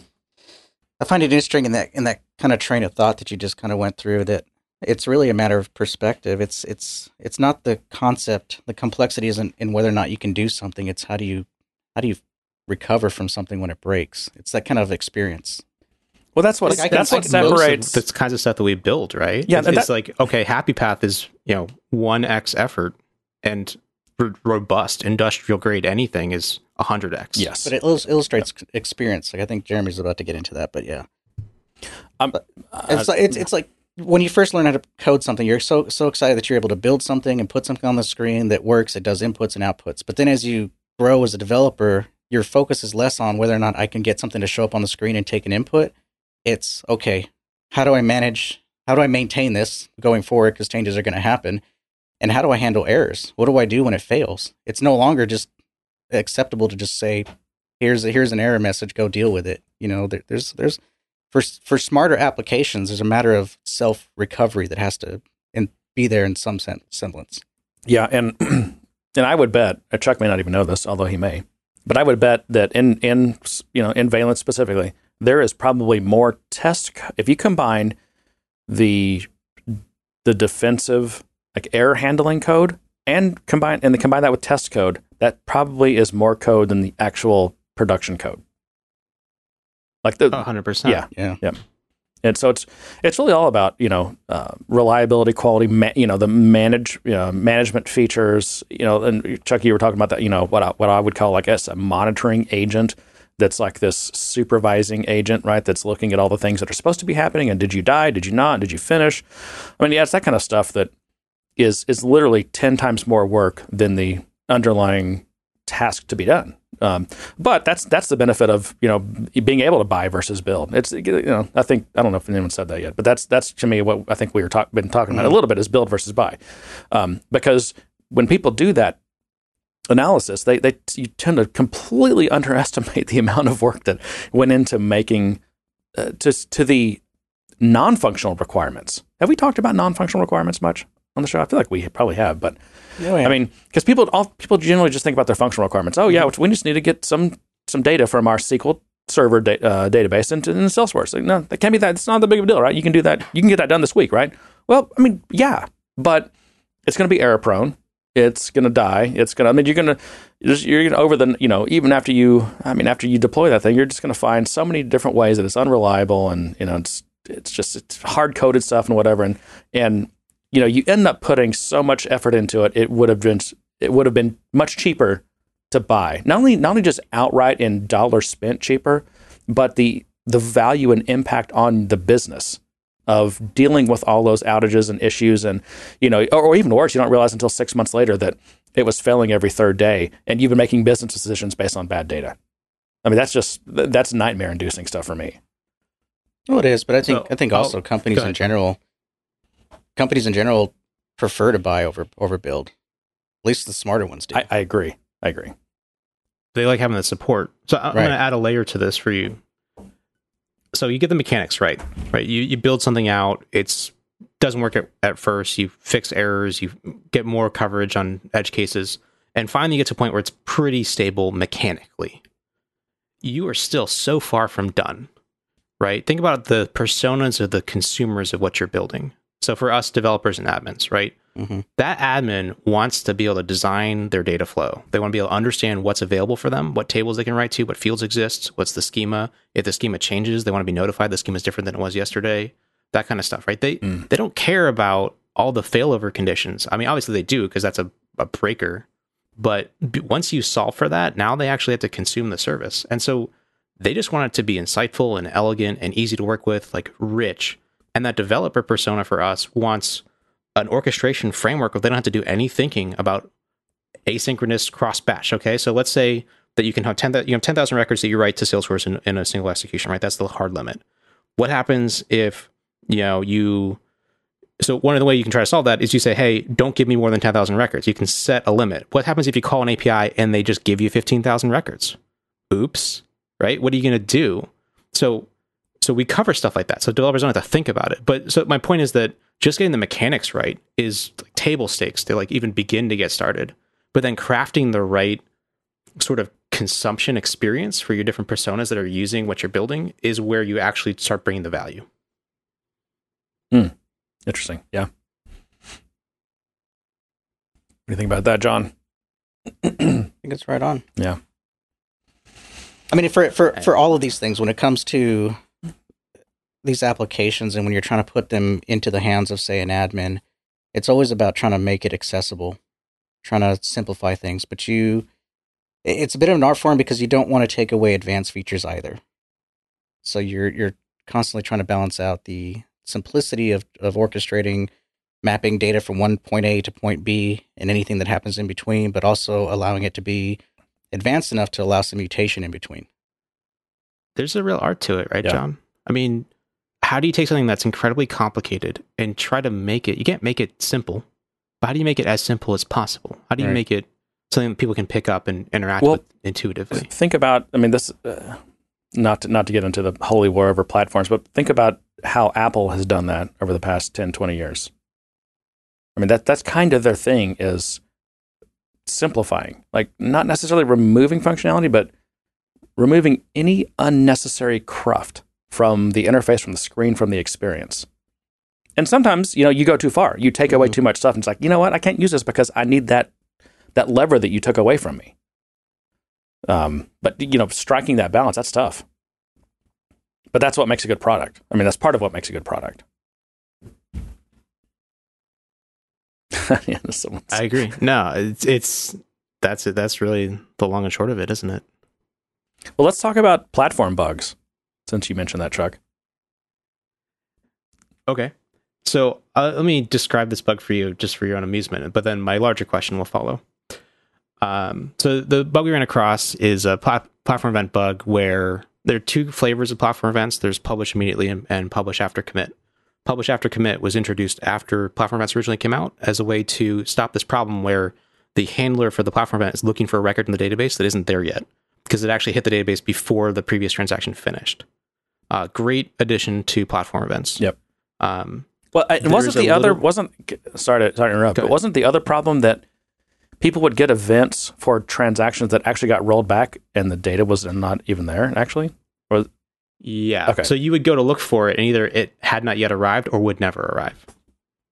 I find it interesting in that in that kind of train of thought that you just kind of went through that it's really a matter of perspective. It's it's it's not the concept. The complexity isn't in whether or not you can do something. It's how do you how do you recover from something when it breaks. It's that kind of experience. Well, that's what like that's what separates the kinds of stuff that we build, right? Yeah, it's, that, it's like okay, Happy Path is you know one x effort, and r- robust industrial grade anything is hundred x. Yes, but it illustrates yeah. experience. Like I think Jeremy's about to get into that, but yeah, um, but it's uh, like it's, it's like when you first learn how to code something, you're so so excited that you're able to build something and put something on the screen that works. It does inputs and outputs. But then as you grow as a developer, your focus is less on whether or not I can get something to show up on the screen and take an input it's okay, how do I manage, how do I maintain this going forward? Because changes are going to happen. And how do I handle errors? What do I do when it fails? It's no longer just acceptable to just say, here's a, here's an error message, go deal with it. You know, there, there's, there's, for, for smarter applications, there's a matter of self recovery that has to in, be there in some semblance. Yeah. And, and I would bet, uh, Chuck may not even know this, although he may, but I would bet that in, in, you know, in Valence specifically, there is probably more test if you combine the the defensive like error handling code and combine and combine that with test code that probably is more code than the actual production code like the 100% yeah yeah yeah and so it's it's really all about you know uh, reliability, quality, ma- you know the manage you know, management features. You know, and Chuck, you were talking about that. You know what I, what I would call like a monitoring agent that's like this supervising agent, right? That's looking at all the things that are supposed to be happening. And did you die? Did you not? Did you finish? I mean, yeah, it's that kind of stuff that is is literally ten times more work than the underlying task to be done. Um, but that's that's the benefit of you know being able to buy versus build. It's you know I think I don't know if anyone said that yet, but that's that's to me what I think we were talk, been talking about mm-hmm. a little bit is build versus buy, um, because when people do that analysis, they, they you tend to completely underestimate the amount of work that went into making uh, to to the non-functional requirements. Have we talked about non-functional requirements much on the show? I feel like we probably have, but yeah, I mean, because people all people generally just think about their functional requirements. Oh yeah, we just need to get some some data from our SQL server da- uh, database into, into Salesforce. Like, no, that can't be that. It's not that big of a deal, right? You can do that. You can get that done this week, right? Well, I mean, yeah, but it's going to be error prone. It's going to die. It's going to. I mean, you're going to you're going to over the you know even after you I mean after you deploy that thing, you're just going to find so many different ways that it's unreliable and you know it's it's just it's hard coded stuff and whatever and and you know you end up putting so much effort into it. It would have been it would have been much cheaper to buy. Not only not only just outright in dollar spent cheaper, but the the value and impact on the business of dealing with all those outages and issues and you know or, or, even worse you don't realize until six months later that it was failing every third day and you've been making business decisions based on bad data. I mean that's just that's nightmare inducing stuff for me. Well it is but i think so, i think also oh, companies in general companies in general prefer to buy over over build at least the smarter ones do. I, I agree. I agree. They like having the support. So i'm right. going to add a layer to this for you so you get the mechanics right, right? You you build something out, it's doesn't work at, at first. You fix errors, you get more coverage on edge cases, and finally you get to a point where it's pretty stable mechanically. You are still so far from done, right? Think about the personas of the consumers of what you're building. So for us developers and admins, right? Mm-hmm. That admin wants to be able to design their data flow. They want to be able to understand what's available for them, what tables they can write to, what fields exist, what's the schema. If the schema changes, they want to be notified the schema is different than it was yesterday. That kind of stuff, right? They mm. they don't care about all the failover conditions. I mean, obviously they do because that's a, a breaker. But once you solve for that, now they actually have to consume the service. And so they just want it to be insightful and elegant and easy to work with, like rich. And that developer persona for us wants an orchestration framework where they don't have to do any thinking about asynchronous cross batch. Okay, so let's say that you can have ten you have ten thousand records that you write to Salesforce in, in a single execution. Right, that's the hard limit. What happens if you know you so one of the way you can try to solve that is you say, hey, don't give me more than 10,000 records. You can set a limit. What happens if you call an API and they just give you 15,000 records? Oops, right? What are you going to do? So so we cover stuff like that. So developers don't have to think about it. But so my point is that just getting the mechanics right is like table stakes to like even begin to get started. But then crafting the right sort of consumption experience for your different personas that are using what you're building is where you actually start bringing the value. Hmm. Interesting. Yeah. What do you think about that, John? I think it's right on. Yeah. I mean, for for for all of these things, when it comes to these applications and when you're trying to put them into the hands of say an admin it's always about trying to make it accessible trying to simplify things. But you it's a bit of an art form because you don't want to take away advanced features either. So you're you're constantly trying to balance out the simplicity of, of orchestrating mapping data from one point a to point b and anything that happens in between but also allowing it to be advanced enough to allow some mutation in between. There's a real art to it right yeah. john? I mean how do you take something that's incredibly complicated and try to make it? You can't make it simple, but how do you make it as simple as possible? How do you right. make it something that people can pick up and interact well, with intuitively? Think about, I mean, this, uh, not to, not to get into the holy war over platforms, but think about how Apple has done that over the past 10, 20 years. I mean, that that's kind of their thing is simplifying, like not necessarily removing functionality, but removing any unnecessary cruft from the interface, from the screen, from the experience. And sometimes, you know, you go too far. You take away mm-hmm. too much stuff, and it's like, you know what? I can't use this because I need that that lever that you took away from me. Um, but you know, striking that balance, that's tough. But that's what makes a good product. I mean, that's part of what makes a good product. yeah, I agree. No, it's, it's that's it. That's really the long and short of it, isn't it? Well, let's talk about platform bugs since you mentioned that, Chuck. Okay. So uh, let me describe this bug for you just for your own amusement, but then my larger question will follow. Um, so the bug we ran across is a plat- platform event bug where there are two flavors of platform events. There's publish immediately and, and publish after commit. Publish after commit was introduced after platform events originally came out as a way to stop this problem where the handler for the platform event is looking for a record in the database that isn't there yet because it actually hit the database before the previous transaction finished. Uh, great addition to platform events. Yep. Um, well, it wasn't the other little... wasn't sorry to, sorry to interrupt, but wasn't the other problem that people would get events for transactions that actually got rolled back and the data was not even there actually? Or yeah. Okay. So you would go to look for it and either it had not yet arrived or would never arrive.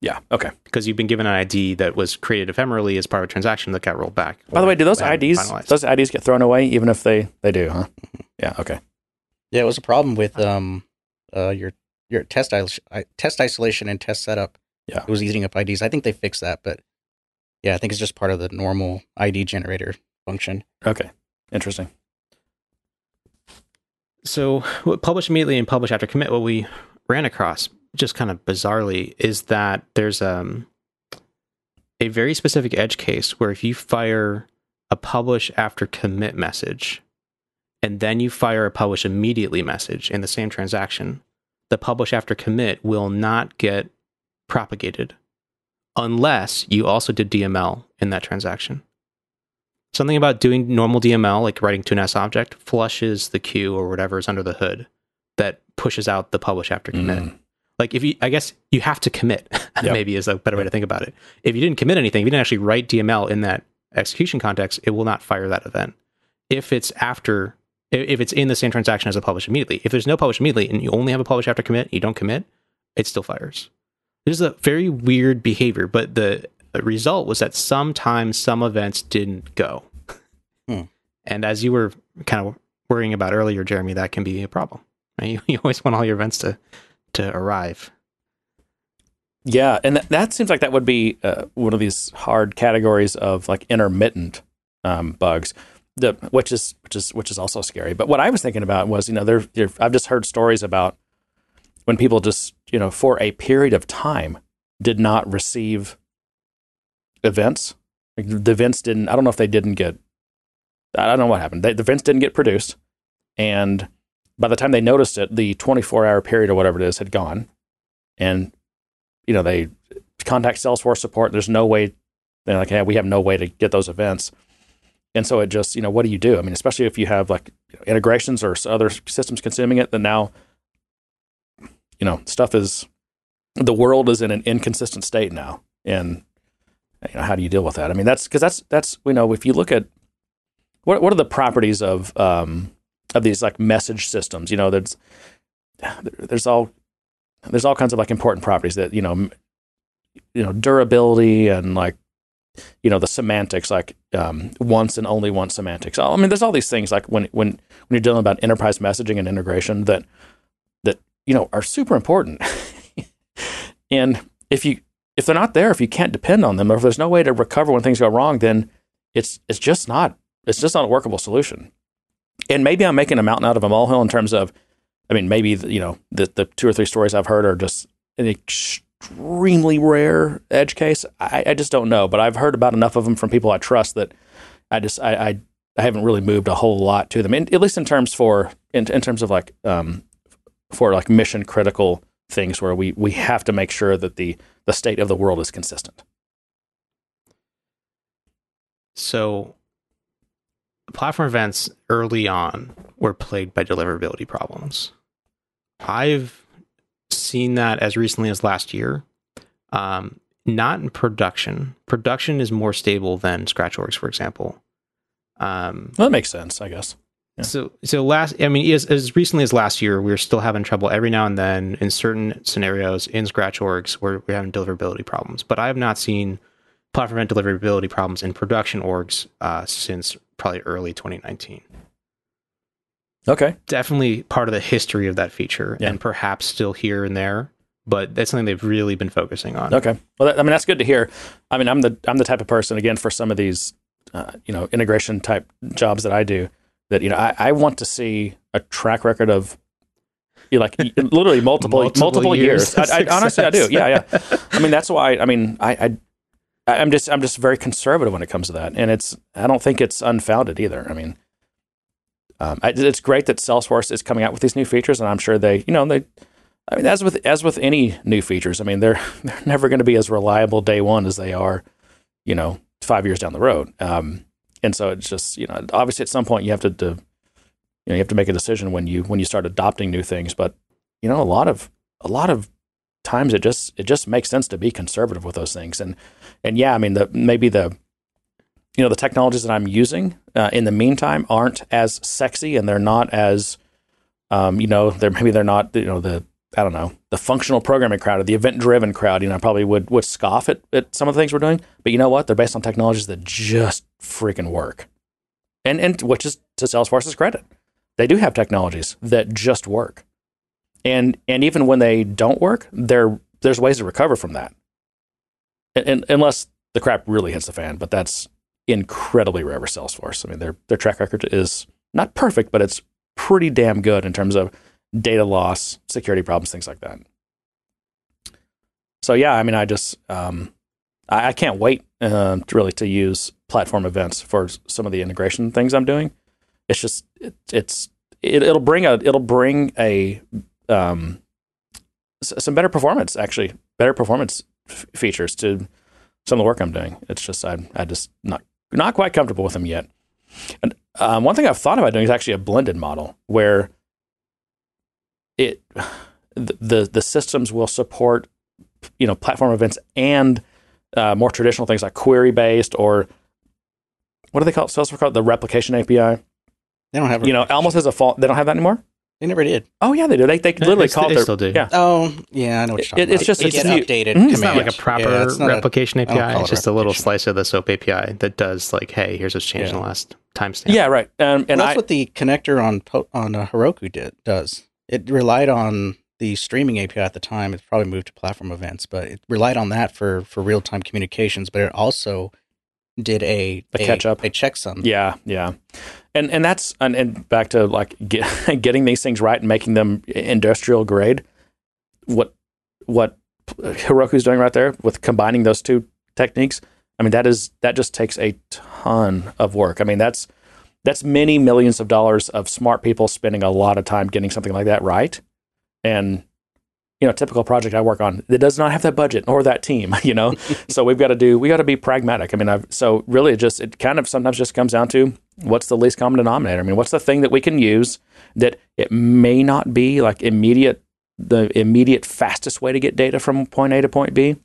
Yeah. Okay. Because you've been given an ID that was created ephemerally as part of a transaction that got rolled back. By the way, do those IDs finalized. those IDs get thrown away even if they they do? Huh? Yeah. Okay. Yeah, it was a problem with um, uh, your your test is- test isolation and test setup. Yeah. it was eating up IDs. I think they fixed that, but yeah, I think it's just part of the normal ID generator function. Okay. Interesting. So, what publish immediately and publish after commit, what we ran across just kind of bizarrely is that there's um, a very specific edge case where if you fire a publish after commit message and then you fire a publish immediately message in the same transaction, the publish after commit will not get propagated unless you also did DML in that transaction. Something about doing normal DML, like writing to an S object, flushes the queue or whatever is under the hood that pushes out the publish after commit. Mm. Like if you, I guess you have to commit. Yeah. maybe is a better way to think about it. If you didn't commit anything, if you didn't actually write DML in that execution context, it will not fire that event. If it's after, if it's in the same transaction as a publish immediately, if there's no publish immediately and you only have a publish after commit, you don't commit, it still fires. This is a very weird behavior, but the result was that sometimes some events didn't go. Hmm. And as you were kind of worrying about earlier, Jeremy, that can be a problem. Right? You, you always want all your events to to arrive. Yeah, and that, that seems like that would be uh, one of these hard categories of like intermittent um, bugs, the, which is which is which is also scary. But what I was thinking about was, you know, there, I've just heard stories about when people just, you know, for a period of time did not receive events. Like the events didn't. I don't know if they didn't get. I don't know what happened. They, the events didn't get produced, and by the time they noticed it, the 24 hour period or whatever it is had gone, and you know they contact Salesforce support. There's no way. They're like, hey, we have no way to get those events, and so it just, you know, what do you do? I mean, especially if you have like you know, integrations or other systems consuming it, then now, you know, stuff is the world is in an inconsistent state now, and you know, how do you deal with that? I mean, that's because that's that's you know, if you look at what what are the properties of um of these like message systems? You know, there's there's all there's all kinds of like important properties that you know you know durability and like you know the semantics like um, once and only once semantics. I mean there's all these things like when when when you're dealing about enterprise messaging and integration that that you know are super important. And if you if they're not there if you can't depend on them or if there's no way to recover when things go wrong then it's it's just not it's just not a workable solution. And maybe i'm making a mountain out of a molehill in terms of I mean, maybe the- you know the the two or three stories I've heard are just an extremely rare edge case. I, I just don't know, but I've heard about enough of them from people I trust that I just I I, I haven't really moved a whole lot to them, in, at least in terms for in, in terms of like um for like mission critical things where we we have to make sure that the the state of the world is consistent. So, platform events early on were plagued by deliverability problems. I've seen that as recently as last year. Um, not in production. Production is more stable than scratch orgs, for example. Um, Well, that makes sense, I guess. Yeah. So, so last, I mean, as, as recently as last year, we were still having trouble every now and then in certain scenarios in scratch orgs where we're having deliverability problems. But I have not seen platform deliverability problems in production orgs uh, since probably early 2019. Okay. Definitely part of the history of that feature, Yeah. and perhaps still here and there. But that's something they've really been focusing on. Okay. Well, that, I mean, that's good to hear. I mean, I'm the I'm the type of person again for some of these, uh, you know, integration type jobs that I do. That you know, I, I want to see a track record of, you like literally multiple multiple, Multiple years. years I, I, honestly, I do. Yeah, yeah. I mean, that's why. I mean, I, I I'm just I'm just very conservative when it comes to that, and it's I don't think it's unfounded either. I mean, um, it's great that Salesforce is coming out with these new features, and I'm sure they, you know, they. I mean, as with as with any new features, I mean, they're they're never going to be as reliable day one as they are, you know, five years down the road. Um, and so it's just, you know, obviously at some point you have to, to, you know, you have to make a decision when you when you start adopting new things. But you know, a lot of a lot of times it just it just makes sense to be conservative with those things. And and yeah, I mean, the maybe the you know the technologies that I'm using uh, in the meantime aren't as sexy and they're not as um, you know they're maybe they're not you know the I don't know, the functional programming crowd or the event driven crowd, you know, I probably would, would scoff at, at some of the things we're doing. But you know what? They're based on technologies that just freaking work. And, and which is to Salesforce's credit. They do have technologies that just work. And, and even when they don't work, there, there's ways to recover from that. And, and, unless the crap really hits the fan, but that's incredibly rare for Salesforce. I mean, their, their track record is not perfect, but it's pretty damn good in terms of data loss, security problems, things like that. So yeah, I mean, I just um, I, I, can't wait uh, to really to use platform events for some of the integration things I'm doing. It's just it, it's it, will bring a it'll bring a um, some better performance actually better performance f- features to some of the work I'm doing. It's just I'm I just not not quite comfortable with them yet. And um, one thing I've thought about doing is actually a blended model where it the the systems will support you know platform events and uh, more traditional things like query based or what do they call it? Salesforce called the replication API. They don't have you know almost as a fault. They don't have that anymore. They never did. Oh yeah, they do. They they literally call it. They still do. Yeah. Oh yeah, I know what you're talking it, about. It's just it's get updated. Mm-hmm. It's not like a proper yeah, replication a, API. It's just a little slice of the SOAP API that does like, hey, here's what's changed yeah. in the last timestamp. Yeah, right. Um, and well, that's I, what the connector on on uh, Heroku did does. It relied on the streaming API at the time. It's probably moved to platform events, but it relied on that for for real time communications. But it also did a, a, a catch up, a checksum. Yeah, yeah, and and that's and, and back to like get, getting these things right and making them industrial grade. What what Heroku's doing right there with combining those two techniques. I mean, that is that just takes a ton of work. I mean, that's that's many millions of dollars of smart people spending a lot of time getting something like that right and you know, typical project I work on that does not have that budget or that team, you know. so we've got to do we got to be pragmatic. I mean, I've, so really it just it kind of sometimes just comes down to what's the least common denominator. I mean, what's the thing that we can use that it may not be like immediate the immediate fastest way to get data from point A to point B,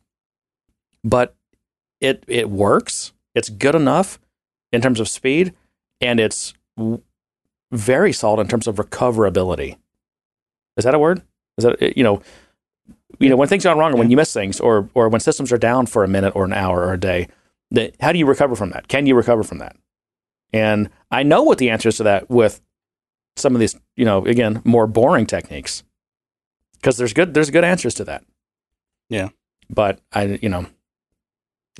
but it it works. It's good enough in terms of speed and it's very solid in terms of recoverability. Is that a word? Is that you know, you know when things go wrong or when you miss things or or when systems are down for a minute or an hour or a day, that how do you recover from that? Can you recover from that? And I know what the answer is to that with some of these, you know, again, more boring techniques. Because there's good there's good answers to that. Yeah. But I you know,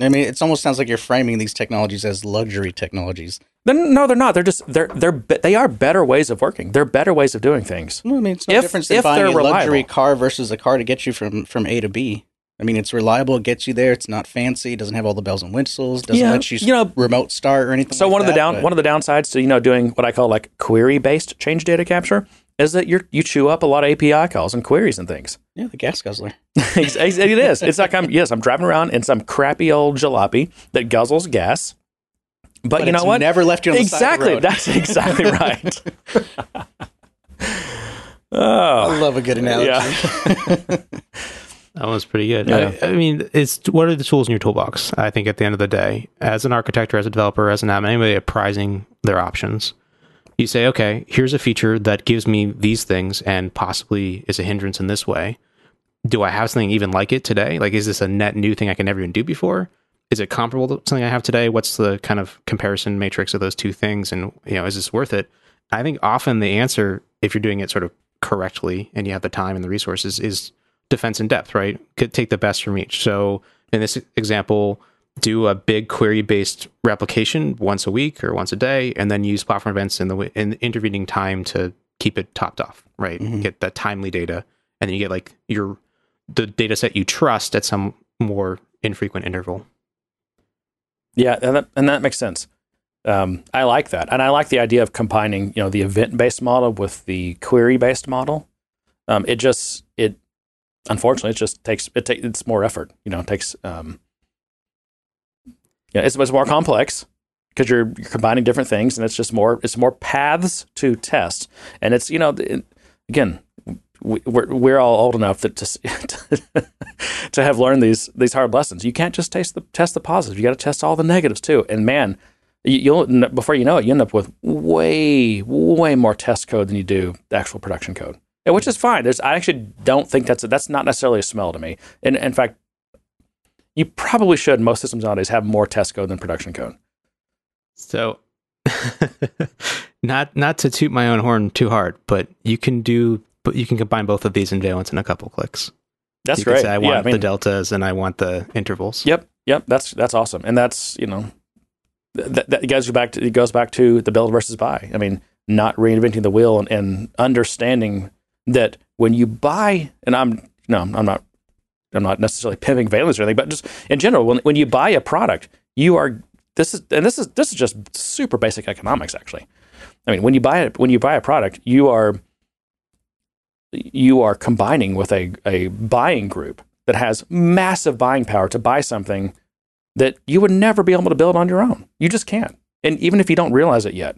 I mean, it almost sounds like you're framing these technologies as luxury technologies. No, they're not. They're just they're they're they are better ways of working. They're better ways of doing things. Well, I mean, it's no if, different than buying a reliable. luxury car versus a car to get you from from A to B. I mean, it's reliable, it gets you there. It's not fancy, it doesn't have all the bells and whistles, doesn't yeah, let you, you know, remote start or anything. So like one of the down but... one of the downsides to you know doing what I call like query based change data capture is that you you chew up a lot of API calls and queries and things. Yeah, the gas guzzler. it is. It's like I'm yes, I'm driving around in some crappy old jalopy that guzzles gas. But, but you know what? Never left you on exactly. That's exactly right. oh, I love a good analogy. Yeah. That was pretty good. Yeah. I, I, mean, it's what are the tools in your toolbox? I think at the end of the day, as an architect or as a developer, as an admin, anybody apprising their options, you say, okay, here's a feature that gives me these things and possibly is a hindrance in this way. Do I have something even like it today? Like, is this a net new thing I can never even do before? Is it comparable to something I have today? What's the kind of comparison matrix of those two things? And, you know, is this worth it? I think often the answer, if you're doing it sort of correctly and you have the time and the resources, is defense in depth, right? Could take the best from each. So in this example, do a big query based replication once a week or once a day, and then use platform events in the in the intervening time to keep it topped off, right? Mm-hmm. Get that timely data, and then you get like your the data set you trust at some more infrequent interval. Yeah, and that, and that makes sense. Um, I like that, and I like the idea of combining, you know, the event-based model with the query-based model. Um, it just it, unfortunately, it just takes it takes it's more effort. You know, it takes um, yeah, it's much more complex because you're, you're combining different things, and it's just more it's more paths to test, and it's you know, again, we, are we're all old enough that to to have learned these these hard lessons. You can't just taste the test the positives. You got to test all the negatives too. And man, you'll before you know it, you end up with way way more test code than you do the actual production code. Which is fine. There's, I actually don't think that's a, that's not necessarily a smell to me. And in fact, you probably should. Most systems nowadays have more test code than production code. So, not not to toot my own horn too hard, but you can do, but you can combine both of these in Valence in a couple clicks. That's you great. Can say, I want yeah, I mean, the deltas and I want the intervals. Yep, yep. That's that's awesome, and that's you know that, that goes back to it goes back to the build versus buy. I mean, not reinventing the wheel and, and understanding that when you buy, and I'm no, I'm not, I'm not necessarily pimping Valence or anything, but just in general, when when you buy a product, you are this is and this is this is just super basic economics actually. I mean, when you buy it, when you buy a product, you are you are combining with a, a buying group that has massive buying power to buy something that you would never be able to build on your own. You just can't. And even if you don't realize it yet,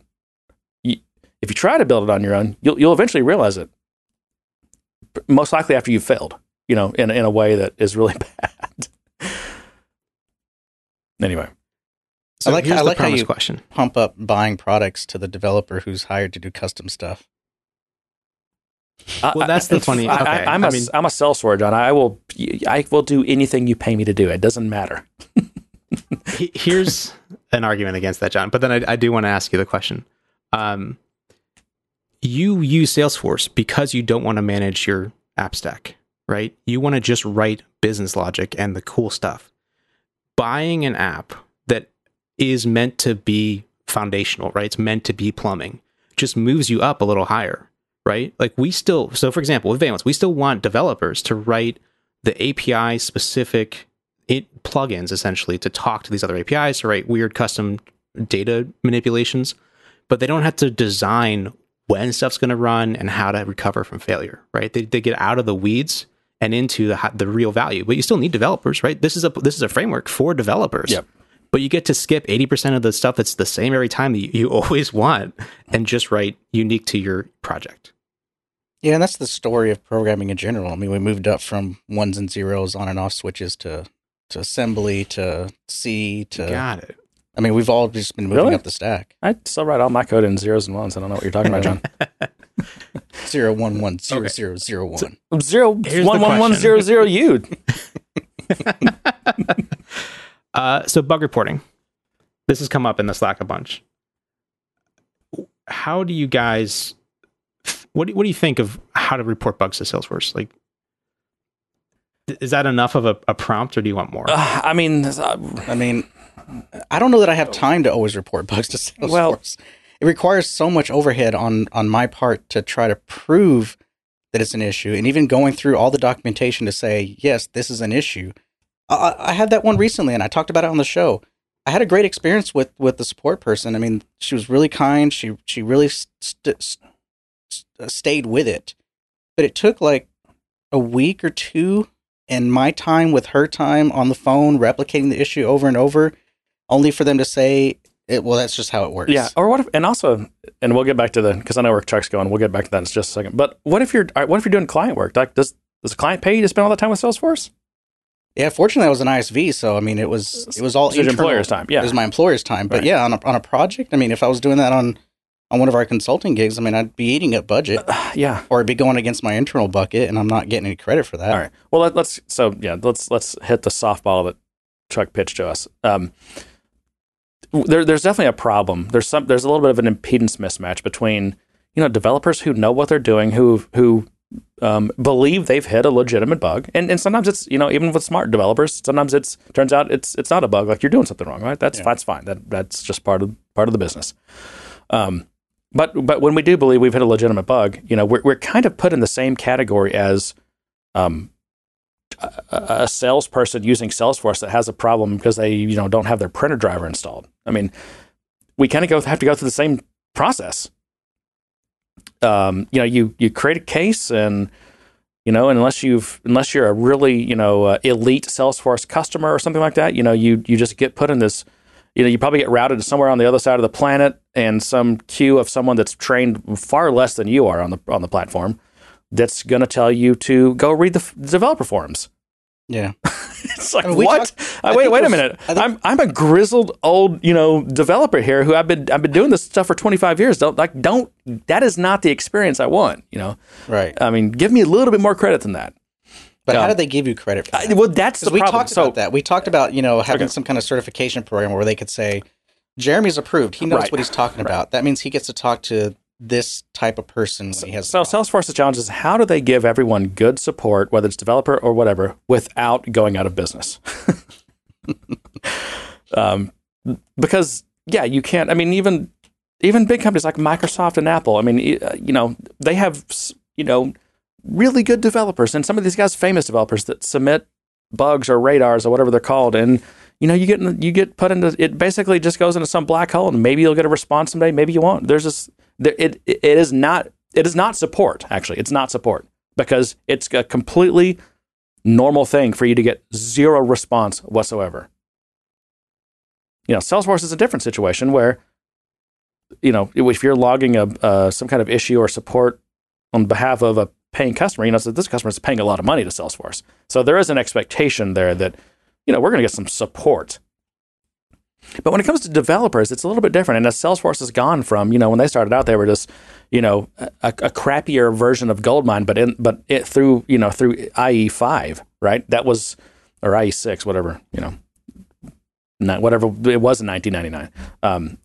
you, if you try to build it on your own, you'll, you'll eventually realize it. Most likely after you've failed, you know, in, in a way that is really bad. anyway. So I like- here's I the like how you- question. Pump up buying products to the developer who's hired to do custom stuff. Well, that's the funny- I, okay, I, am a I mean- am a sellsword, John. I will I will do anything you pay me to do. It doesn't matter. Here's an argument against that, John. But then I, I do want to ask you the question. Um, you use Salesforce because you don't want to manage your app stack, right? You want to just write business logic and the cool stuff. Buying an app that is meant to be foundational, right? It's meant to be plumbing, just moves you up a little higher, right? Like we still, so for example, with Valence, we still want developers to write the API specific it plugins essentially to talk to these other APIs to write weird custom data manipulations, but they don't have to design when stuff's going to run and how to recover from failure, right? They, they get out of the weeds and into the the real value, but you still need developers, right? This is a this is a framework for developers. Yep. But you get to skip 80% of the stuff that's the same every time that you, you always want and just write unique to your project. Yeah, and that's the story of programming in general. I mean, we moved up from ones and zeros on and off switches to to assembly to C to. Got it. I mean, we've all just been moving Really? up the stack. I still write all my code in zeros and ones. I don't know what you're talking about, John. Zero one one zero Okay. zero zero one. Zero Here's the one one one question. zero zero U. Uh, so bug reporting. This has come up in the Slack a bunch. How do you guys? What do, what do you think of how to report bugs to Salesforce? Like, is that enough of a, a prompt, or do you want more? Uh, I mean, uh, I mean, I don't know that I have time to always report bugs to Salesforce. Well- it requires so much overhead on on my part to try to prove that it's an issue, and even going through all the documentation to say yes, this is an issue. I, I had that one recently, and I talked about it on the show. I had a great experience with with the support person. I mean, she was really kind. She she really st- st- st- stayed with it, but it took like a week or two and my time with her time on the phone replicating the issue over and over only for them to say it, well that's just how it works yeah. Or what if? And also, and we'll get back to the because I know where Chuck's going. We'll get back to that in just a second. But what if you're what if you're doing client work? Like, does does the client pay you to spend all that time with Salesforce? yeah fortunately i was an isv so i mean it was it was all It's your employer's time, yeah. it was my employer's time but Right. yeah on a, on a project i mean if i was doing that on on one of our consulting gigs i mean i'd be eating up budget yeah. or it'd be going against my internal bucket and i'm not getting any credit for that All right. Well, let, let's so yeah, let's let's hit the softball that Chuck pitched to us. Um, there, there's definitely a problem. There's some. There's a little bit of an impedance mismatch between you know developers who know what they're doing, who who um, believe they've hit a legitimate bug, and and sometimes it's you know even with smart developers, sometimes it's turns out it's it's not a bug. Like you're doing something wrong, right? That's Yeah. that's fine. That that's just part of part of the business. Um, but but when we do believe we've hit a legitimate bug, you know, we're we're kind of put in the same category as um, a, salesperson using Salesforce that has a problem because they you know don't have their printer driver installed. I mean, we kind of go have to go through the same process. Um, you know, you you create a case and you know, unless you've unless you're a really you know uh, elite Salesforce customer or something like that, you know, you you just get put in this. You know, you probably get routed to somewhere on the other side of the planet, and some queue of someone that's trained far less than you are on the on the platform, that's going to tell you to go read the f- developer forums. Yeah. it's like I mean, what? Uh, wait, wait a minute. I'm I'm a grizzled old you know developer here who I've been I've been doing this stuff for 25 years. Don't like don't that is not the experience I want. You know. Right. I mean, give me a little bit more credit than that. But um, how did they give you credit? for That? I, well, that's the we problem. talked so, about that. We talked about you know having okay. some kind of certification program where they could say Jeremy's approved. He knows right. what he's talking right. about. That means he gets to talk to this type of person so, he has. So Salesforce's challenge is how do they give everyone good support, whether it's developer or whatever, without going out of business? um, because yeah, you can't. I mean, even even big companies like Microsoft and Apple. I mean, uh, you know, they have you know really good developers, and some of these guys, famous developers that submit bugs or radars or whatever they're called, and you know, you get you get put into it. Basically, just goes into some black hole, and maybe you'll get a response someday. Maybe you won't. There's this it it is not it is not support actually. It's not support because it's a completely normal thing for you to get zero response whatsoever. You know salesforce is a different situation where you know if you're logging a uh, some kind of issue or support on behalf of a paying customer you know so this customer is paying a lot of money to salesforce. So there is an expectation there that you know we're going to get some support but when it comes to developers, it's a little bit different. And as Salesforce has gone from, you know, when they started out, they were just, you know, a, a crappier version of Goldmine, but in, but it through, you know, through IE five, right? That was, or IE six, whatever, you know, not whatever it was in 1999. Um,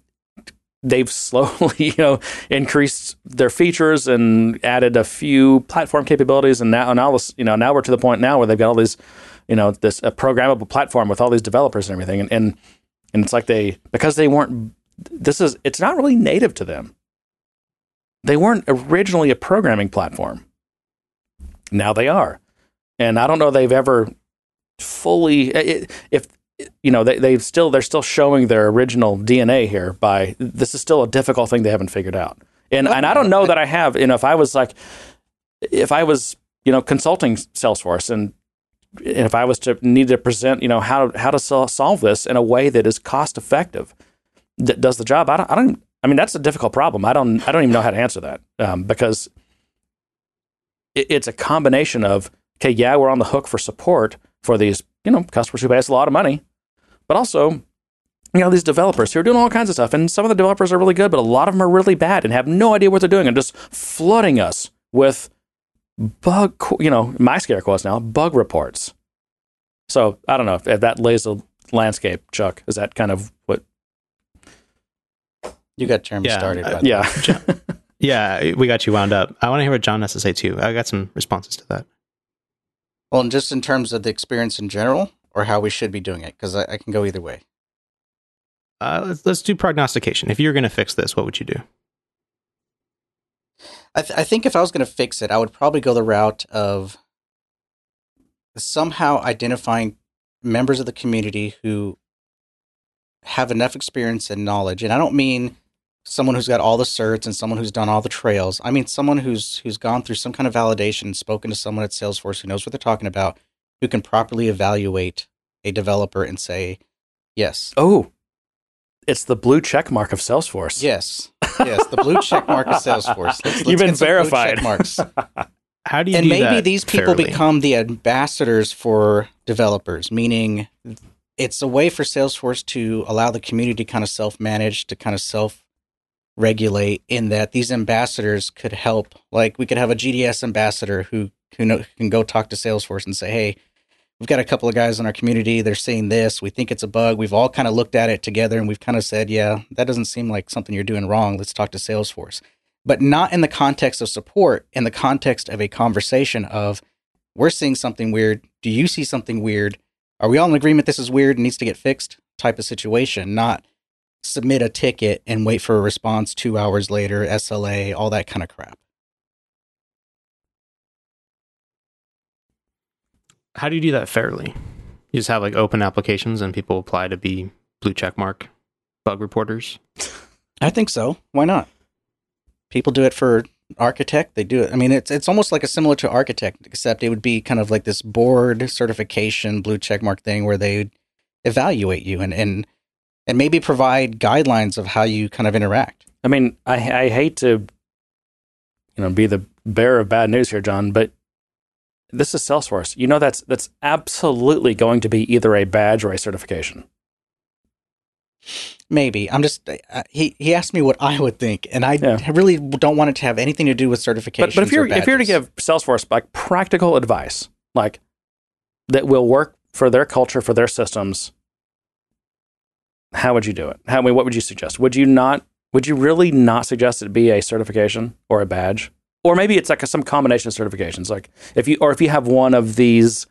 they've slowly, you know, increased their features and added a few platform capabilities, and now, now, you know, now we're to the point now where they've got all these, you know, this a programmable platform with all these developers and everything, and, and and it's like they because they weren't this is it's not really native to them. They weren't originally a programming platform. Now they are. And i don't know they've ever fully if you know they they still they're still showing their original dna here by this is still a difficult thing they haven't figured out. And and i don't know that i have you know if i was like if i was you know consulting salesforce and if I was to need to present, you know, how how to solve this in a way that is cost effective, that does the job. I don't, I don't. I mean, that's a difficult problem. I don't. I don't even know how to answer that um, because it, it's a combination of okay, yeah, we're on the hook for support for these, you know, customers who pay us a lot of money, but also, you know, these developers who are doing all kinds of stuff, and some of the developers are really good, but a lot of them are really bad and have no idea what they're doing and just flooding us with bug, you know, my scare quotes now, bug reports. So I don't know if, that lays a landscape, Chuck. Is that kind of what you got Jeremy yeah, started? Uh, yeah, yeah, we got you wound up. I want to hear what John has to say too. I got some responses to that. Well, just in terms of the experience in general, or how we should be doing it, because I, I, can go either way. Uh, let's, let's do prognostication. If you're going to fix this, what would you do? I, th- I think if I was going to fix it, I would probably go the route of somehow identifying members of the community who have enough experience and knowledge. And I don't mean someone who's got all the certs and someone who's done all the trails. I mean someone who's who's gone through some kind of validation spoken to someone at Salesforce who knows what they're talking about, who can properly evaluate a developer and say, yes. Oh, it's the blue check mark of Salesforce. Yes. Yes, the blue check mark of Salesforce. Let's, let's You've been verified. marks. How do you and do maybe these people fairly? become the ambassadors for developers, meaning it's a way for Salesforce to allow the community to kind of self manage, to kind of self regulate, in that these ambassadors could help. Like we could have a GDS ambassador who who know, can go talk to Salesforce and say, "Hey, we've got a couple of guys in our community. They're saying this. We think it's a bug. We've all kind of looked at it together, and we've kind of said, yeah, that doesn't seem like something you're doing wrong. Let's talk to Salesforce." but not in the context of support, in the context of a conversation of, we're seeing something weird. Do you see something weird? Are we all in agreement this is weird and needs to get fixed? Type of situation, not submit a ticket and wait for a response two hours later, SLA, all that kind of crap. How do you do that fairly? You just have like open applications and people apply to be blue check mark bug reporters? I think so. Why not? people do it for architect they do it i mean it's it's almost like a similar to architect except it would be kind of like this board certification blue check mark thing where they evaluate you and and and maybe provide guidelines of how you kind of interact i mean i i hate to you know be the bearer of bad news here john but this is Salesforce. You know that's that's absolutely going to be either a badge or a certification. Maybe I'm just uh, he he asked me what I would think, and I Yeah. really don't want it to have anything to do with certification. But, but if you're if you're to give Salesforce like practical advice, like that will work for their culture, for their systems, how would you do it? How I mean, what would you suggest? Would you not? Would you really not suggest it be a certification or a badge, or maybe it's like a, some combination of certifications? Like if you or if you have one of these,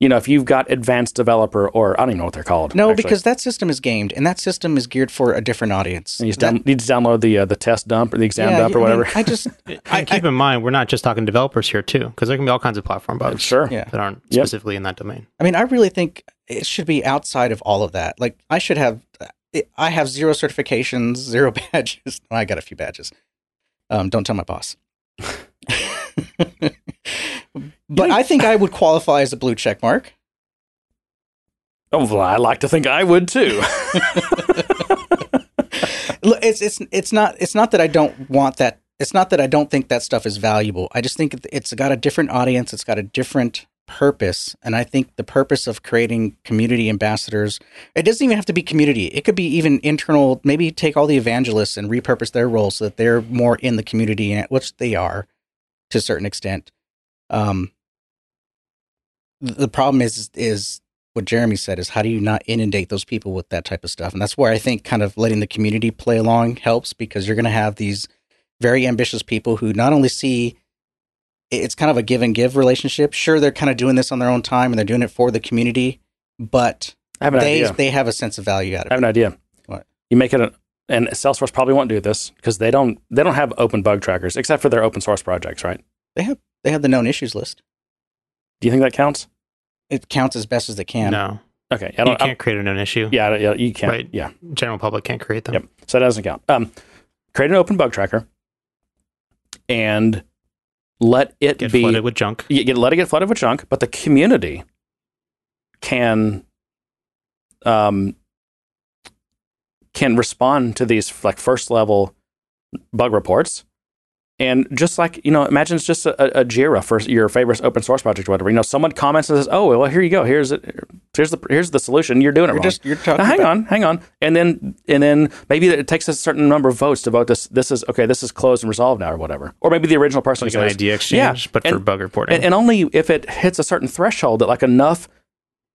you know, if you've got advanced developer or I don't even know what they're called. no, actually. because that system is gamed, and that system is geared for a different audience. And you just, That- down, you just download the uh, the test dump or the exam yeah, dump or I mean, whatever. I just And keep in mind, we're not just talking developers here too, because there can be all kinds of platform bugs sure. yeah. that aren't Yep. specifically in that domain. I mean, I really think it should be outside of all of that. Like, I should have, I have zero certifications, zero badges. Well, I got a few badges. Um, don't tell my boss. but I think I would qualify as a blue check mark. Oh, well, I like to think I would too. Look, It's it's it's not it's not that I don't want that. It's not that I don't think that stuff is valuable. I just think it's got a different audience. It's got a different purpose, and I think the purpose of creating community ambassadors. It doesn't even have to be community. It could be even internal. Maybe take all the evangelists and repurpose their roles so that they're more in the community, which they are to a certain extent. Um, the problem is is what Jeremy said is how do you not inundate those people with that type of stuff? And that's where I think kind of letting the community play along helps because you're going to have these very ambitious people who not only see it's kind of a give and give relationship. Sure, they're kind of doing this on their own time and they're doing it for the community, but I have an they idea. they have a sense of value out I have an idea. What? You make it, a, and Salesforce probably won't do this because they don't they don't have open bug trackers except for their open source projects, right? They have they have the known issues list. Do you think that counts? It counts as best as they can. No, Okay, I you don't. can't I, create a known issue. yeah, yeah, you can't. Right. Yeah, General public can't create them. yep. So that doesn't count. Um, create an open bug tracker and let it Get be flooded with junk. get let it get flooded with junk, but the community can um can respond to these like first level bug reports. And just like, you know, imagine it's just a, a Jira for your favorite open source project or whatever. You know, someone comments and says, Oh, well, here you go. Here's it. Here's the here's the solution. You're doing it You're wrong. just you're talking. Now, hang about- on, hang on, and then and then maybe it takes a certain number of votes to vote this. This is okay. This is closed and resolved now, or whatever. Or maybe the original person Like an idea exchange, yeah, but for bug reporting. and, and only if it hits a certain threshold that like enough,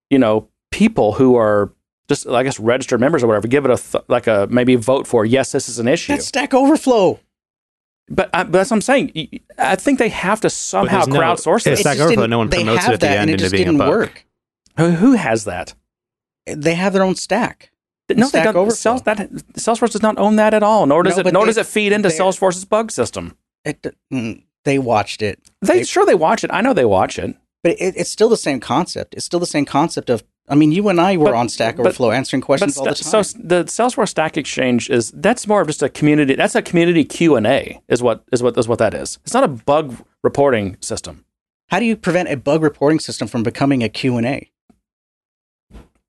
you know, people who are just I guess registered members or whatever give it a th- like a maybe vote for yes, this is an issue. That's Stack Overflow. But, I, but that's what I'm saying. I think they have to somehow there's no- crowdsource it's this. It Stack Overflow, no one promotes it at the end and it into just being a didn't bug. work. Who, who has that? They have their own stack. No, Stack they don't. Overflow. Sales, that, Salesforce does not own that at all. Nor does No, it. Nor they- does it feed into Salesforce's bug system. It, mm, they watched it, They, They- sure they watch it. I know they watch it. but it, it's still the same concept. It's still the same concept of. I mean, you and I were But- on Stack but- Overflow answering But questions all the time. so the Salesforce Stack Exchange is that's more of just a community. That's a community Q and A is what is what is what that is. It's not a bug reporting system. How do you prevent a bug reporting system from becoming a Q and A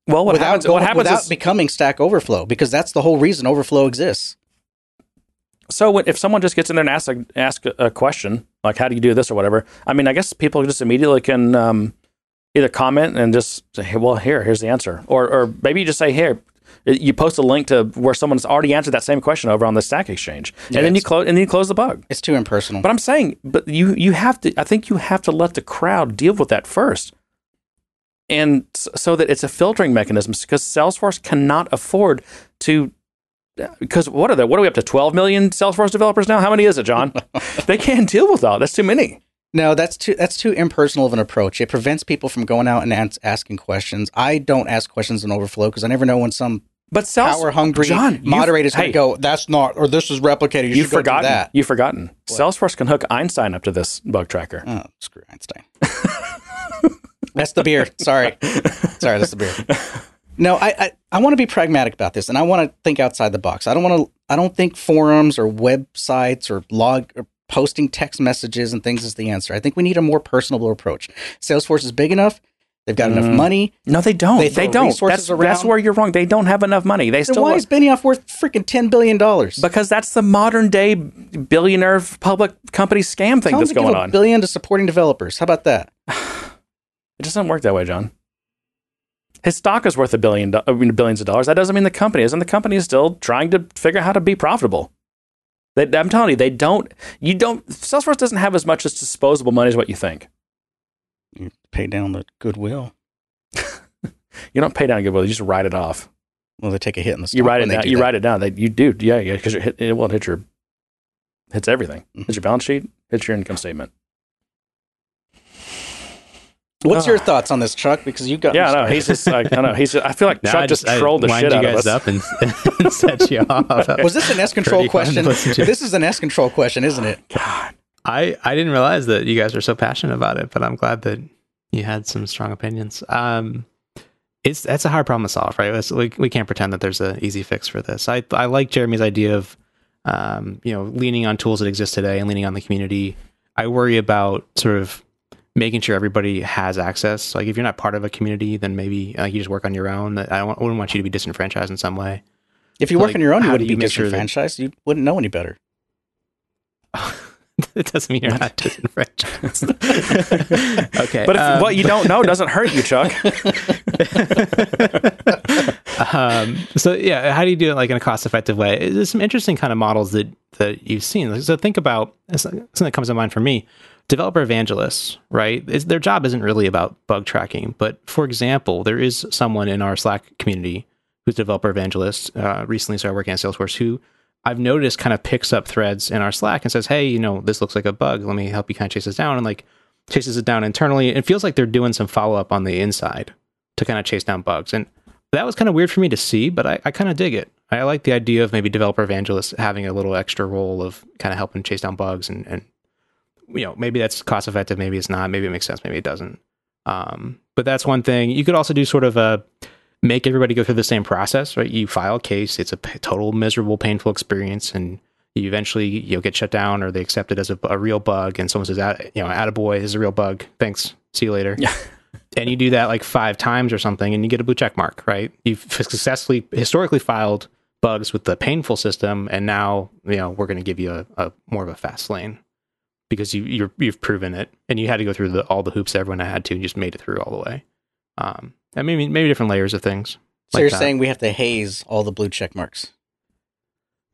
Well, what without happens? going- what happens without is becoming Stack Overflow? Because that's the whole reason Overflow exists. so when, if someone just gets in there and asks a, ask a question like how do you do this or whatever. I mean, I guess people just immediately can um, either comment and just say, hey, well, here, here's the answer, or or maybe you just say here. You post a link to where someone's already answered that same question over on the Stack Exchange, and then you close and then you close the bug. It's too impersonal. But I'm saying, but you you have to. I think you have to let the crowd deal with that first, and so that it's a filtering mechanism. Because Salesforce cannot afford to. Uh, because what are there? What are we up to? 12 million Salesforce developers now? How many is it, John? they can't deal with that. That's too many. No, that's too that's too impersonal of an approach. It prevents people from going out and ans- asking questions. I don't ask questions in Overflow because I never know when some But power hungry John, moderator's hey, go. That's not, or this is replicated. You You've should go do forgotten. that. You've forgotten. Salesforce can hook Einstein up to this bug tracker. Oh, screw Einstein. that's the beer. Sorry, sorry, that's the beer. No, I I, I want to be pragmatic about this, and I want to think outside the box. I don't want to. I don't think forums or websites or log or posting text messages and things is the answer. I think we need a more personable approach. Salesforce is big enough They've got enough Mm. money. No, they don't. They They, don't. That's, that's where you're wrong. They don't have enough money. They Then still why is Benioff worth freaking ten billion dollars? because that's the modern day billionaire public company scam thing Tell that's going a on. billion to supporting developers. How about that? It doesn't work that way, John. His stock is worth a billion, I mean, billions of dollars. That doesn't mean the company is, and the company is still trying to figure out how to be profitable. They, I'm telling you, they don't. You don't. Salesforce doesn't have as much as disposable money as what you think. You pay down the goodwill. You don't pay down goodwill. You just write it off. Well, they take a hit in the stock. You write it down. do You that. write it down. They, you do. Yeah, yeah. Because it will hit your hits everything. Mm-hmm. Hits your balance sheet. Hits your income statement. What's your Ah. thoughts on this, Chuck? Because you got Yeah, no. He's just like I know. He's. Just, I feel like Now Chuck I just, I trolled the shit you out of guys us. up and, and set you off. Was this an S control Pretty fun to question? This is an S control question, isn't it? God. I, I didn't realize that you guys are so passionate about it, but I'm glad that you had some strong opinions. Um, it's that's a hard problem to solve, right? It's, we we can't pretend that there's an easy fix for this. I I like Jeremy's idea of, um, you know, leaning on tools that exist today and leaning on the community. I worry about sort of making sure everybody has access. Like if you're not part of a community, then maybe like you just work on your own. That I wouldn't want you to be disenfranchised in some way. If you work Like, on your own, you wouldn't do be you make sure that- disenfranchised. You wouldn't know any better. it doesn't mean you're not disenfranchised. okay, But if, um, what you don't know doesn't hurt you, Chuck. um, so yeah, how do you do it like in a cost effective way? There's some interesting kind of models that that you've seen. So think about something that comes to mind for me. Developer evangelists, right? Is, their job isn't really about bug tracking, but for example, there is someone in our Slack community who's a developer evangelist. Uh, recently started working at Salesforce who I've noticed kind of picks up threads in our Slack and says, "Hey, you know, this looks like a bug. Let me help you kind of chase this down." And like chases it down internally. It feels like they're doing some follow up on the inside to kind of chase down bugs. And that was kind of weird for me to see, but I, I kind of dig it. I like the idea of maybe developer evangelists having a little extra role of kind of helping chase down bugs and, and you know, maybe that's cost effective, maybe it's not, maybe it makes sense, maybe it doesn't. Um, but that's one thing. You could also do sort of a make everybody go through the same process, right? You file a case, it's a p- total miserable, painful experience, and you eventually you know get shut down or they accept it as a, a real bug, and someone says, "Ah, you know, attaboy, this is a real bug. Thanks, see you later." Yeah. and you do that like five times or something, and you get a blue check mark, right? You've successfully historically filed bugs with the painful system, and now you know we're going to give you a, a more of a fast lane because you you're, you've proven it, and you had to go through the, all the hoops everyone had to, and just made it through all the way. Um, and maybe maybe different layers of things. So like you're that. saying we have to haze all the blue check marks?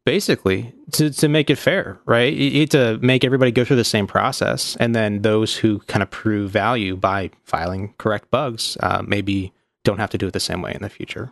basically to, to make it fair right you you need to make everybody go through the same process and then those who kind of prove value by filing correct bugs uh, maybe don't have to do it the same way in the future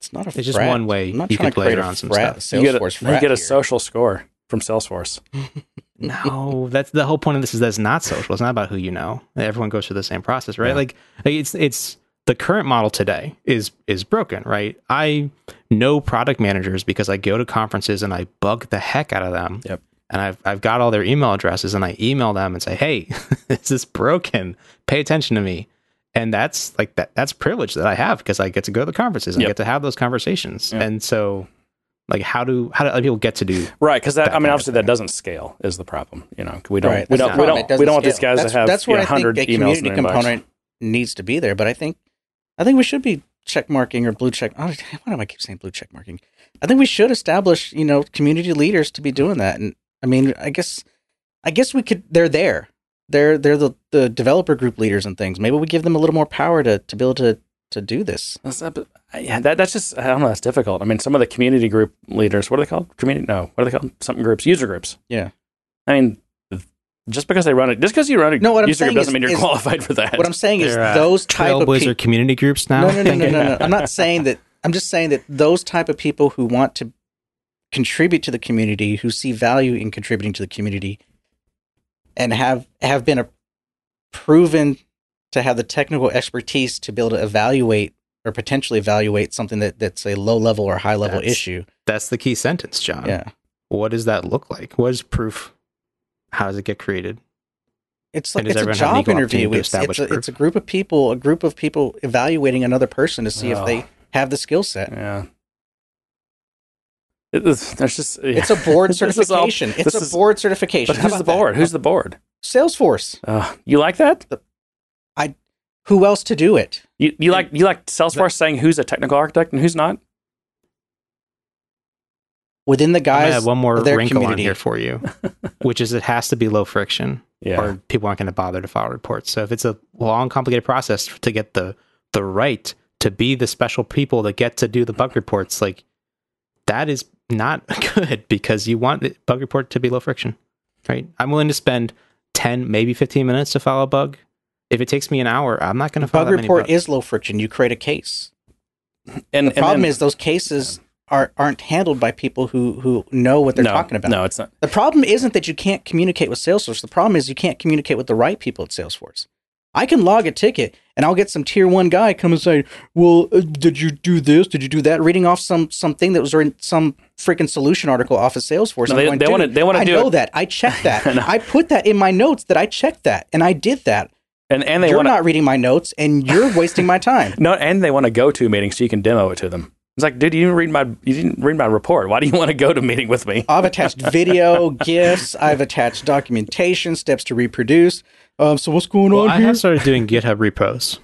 It's not a. It's just frat. one way I'm not you trying can to play create around some frat, stuff. You get, a, you get a social score from Salesforce. no that's the whole point of this is that's not social it's not about who you know everyone goes through the same process right Yeah. like like, it's it's the current model today is is broken right i know product managers because i go to conferences and i bug the heck out of them Yep. and I've I've got all their email addresses and I email them and say, "Hey, this is broken. Pay attention to me." And that's like that that's privilege that I have because I get to go to the conferences and I get to have those conversations. Yeah. And so like how do how do other people get to do Right, because that, That I mean, obviously that doesn't scale is the problem. You know, we don't, Right, we don't, we don't, we don't want these guys that's, to have That's you where know, I think hundred a community in their inbox. component needs to be there. But I think, I think we should be check marking or blue check. Oh, why do I keep saying blue check marking? I think we should establish, you know, community leaders to be doing that. And I mean, I guess, I guess we could. They're there. They're they're the the developer group leaders and things. Maybe we give them a little more power to to be able to to do this. That's, not- yeah, that, that's just I don't know. That's difficult. I mean, some of the community group leaders, what are they called? Community? No, what are they called? Something groups, user groups. Yeah. I mean, just because they run it, just because you run a No, what I'm user group saying doesn't is- mean you're is- qualified for that. What I'm saying is They're, uh, those type of trailblazer people. community groups now? No, no, no, no, thinking? no, no. I'm not saying that. I'm just saying that those type of people who want to contribute to the community, who see value in contributing to the community, and have have been a, proven to have the technical expertise to be able to evaluate or potentially evaluate something that, that's a low level or high level That's- issue. That's the key sentence, John. Yeah, What does that look like? What is proof? How does it get created? it's like it's a everyone have an job interview. It's, it's, a, it's a group of people, a group of people evaluating another person to see if Oh. they have the skill set. yeah. It is, there's just It's a board This is all- certification. it's a is- board certification. But who's the about that? board? Who's the board? Salesforce. Uh, you like that? Who else to do it? You, you like you like Salesforce saying who's a technical architect and who's not? Within the guys, I'm gonna guys, one more of their wrinkle on here for you, which is it has to be low friction, Yeah. or people aren't going to bother to file reports. So if it's a long, complicated process to get the the right to be the special people that get to do the bug reports, like that is not good because you want the bug report to be low friction, right? I'm willing to spend ten, maybe fifteen minutes to file a bug. If it takes me an hour, I'm not going to file bug that many report bugs. is low friction. You create a case. And The problem is those cases are aren't handled by people who who know what they're no, talking about. No, it's not. The problem isn't that you can't communicate with Salesforce. The problem is you can't communicate with the right people at Salesforce. I can log a ticket and I'll get some tier one guy come and say, "Well, uh, did you do this? Did you do that?" Reading off some something that was in some freaking solution article off of Salesforce. No, I'm they- going, they wanna- they wanna I do know it." that. I checked that. I. I put that in my notes that I checked that and I did that. And and they you're want to not reading my notes and you're wasting my time. no, and they want to go to a meeting so you can demo it to them. It's like, dude, you didn't read my you didn't read my report. Why do you want to go to a meeting with me? I've attached video, GIFs. I've attached documentation, steps to reproduce. Um, so what's going Well, on I here? have started doing GitHub repos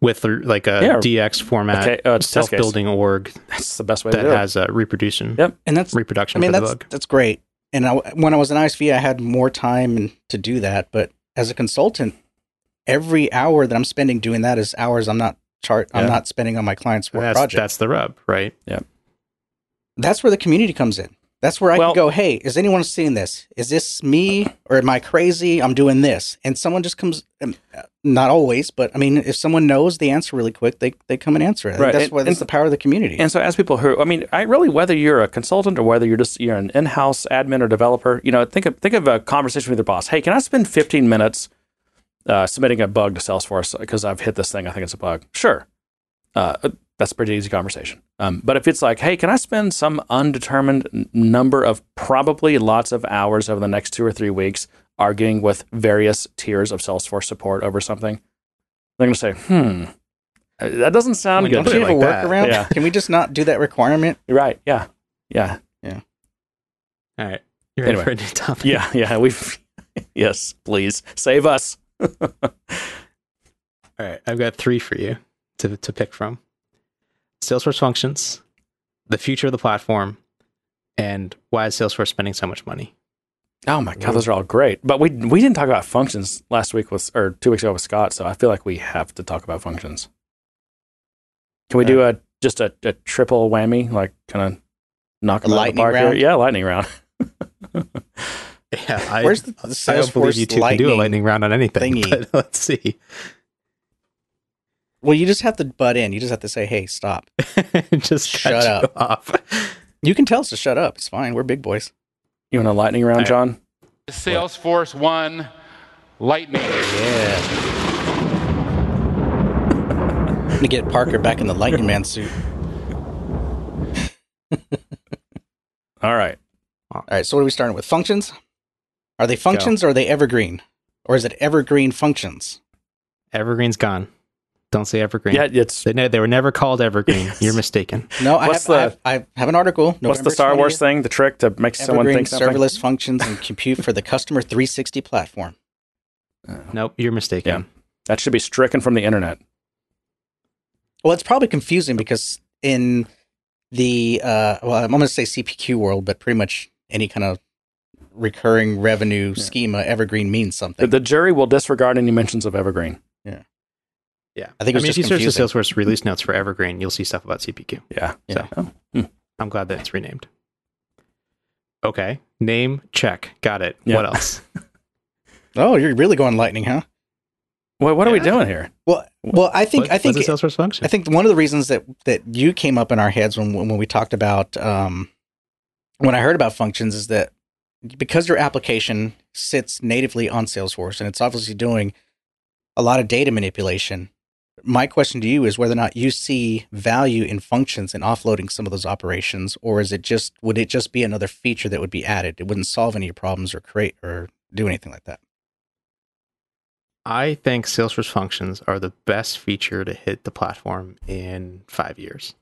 with uh, like a Yeah. DX format, Okay, uh, self-building org That's the best way to that do it. has a reproduction Yep. and that's reproduction I mean for that's the bug. that's great. And I, when I was in ISV, I had more time to do that. But as a consultant, every hour that I'm spending doing that is hours I'm not chart. I'm not spending on my client's work That's, project. that's the rub, right? Yeah. That's where the community comes in. That's where I Well- can go. Hey, is anyone seeing this? Is this me or am I crazy? I'm doing this, and someone just comes. um, uh, Not always, but I mean, if someone knows the answer really quick, they they come and answer it. Right, That's and- why that's and- the power of the community. And so, as people who, I mean, I really, whether you're a consultant or whether you're just you're an in-house admin or developer, you know, think of think of a conversation with your boss. Hey, can I spend 15 minutes uh, submitting a bug to Salesforce because I've hit this thing? I think it's a bug. Sure, uh, that's a pretty easy conversation. Um, but if it's like, hey, can I spend some undetermined number of probably lots of hours over the next two or three weeks arguing with various tiers of Salesforce support over something? They're going to say, hmm, uh, that doesn't sound Well, good. Don't put you have a like that. workaround? Yeah. Can we just not do that requirement? You're right. Yeah. Yeah. Yeah. All right. You're ready Anyway. for a new topic. Yeah. Yeah. We've, yes, please save us. All right. I've got three for you to, to pick from Salesforce functions, the future of the platform, and why is Salesforce spending so much money? Oh my God. Those are all great. But we, we didn't talk about functions last week with, or two weeks ago with Scott. So I feel like we have to talk about functions. Can we do a, just a, a triple whammy, like kind of knock A them out of the lightning park round? here? Yeah. Lightning round. Yeah, I, Where's the- the I don't believe Salesforce you two can do a lightning lightning round on anything. thingy? But let's see. Well, you just have to butt in. You just have to say, "Hey, stop." Just Shut cut you up. off. You can tell us to shut up. It's fine. We're big boys. You want a lightning round, All right. John? Salesforce One Lightning. Yeah. I'm gonna get Parker back in the Lightning Man suit. All right. All right. So what are we starting with? Functions? Are they functions or are they evergreen? Or is it evergreen functions? Evergreen's gone. Don't say evergreen. Yeah. It's, They, ne- they were never called evergreen. Yes. You're mistaken. No, I have, What's I have, I have an article. what's the November Star Wars thing? The trick to make someone think something? serverless functions and compute for the customer 360 platform. Nope, you're mistaken. That should be stricken from the internet. Well, it's probably confusing because in the uh, well, I'm going to say CPQ world, but pretty much any kind of recurring revenue schema, evergreen means something. the jury will disregard any mentions of Evergreen. Yeah. Yeah. I think it was mean, just if you search the. Salesforce release notes for Evergreen, you'll see stuff about CPQ. Yeah. Yeah. So, oh, I'm glad that it's renamed. Okay. Name, check. Got it. Yeah. What else? oh, you're really going lightning, huh? Well, what are we doing here? Well, well, I think What- I think what's a Salesforce function? I think one of the reasons that that you came up in our heads when when we talked about um, when I heard about functions is that because your application sits natively on Salesforce and it's obviously doing a lot of data manipulation. My question to you is whether or not you see value in functions and offloading some of those operations, or is it just would it just be another feature that would be added? It wouldn't solve any problems or create or do anything like that. I think Salesforce functions are the best feature to hit the platform in five years.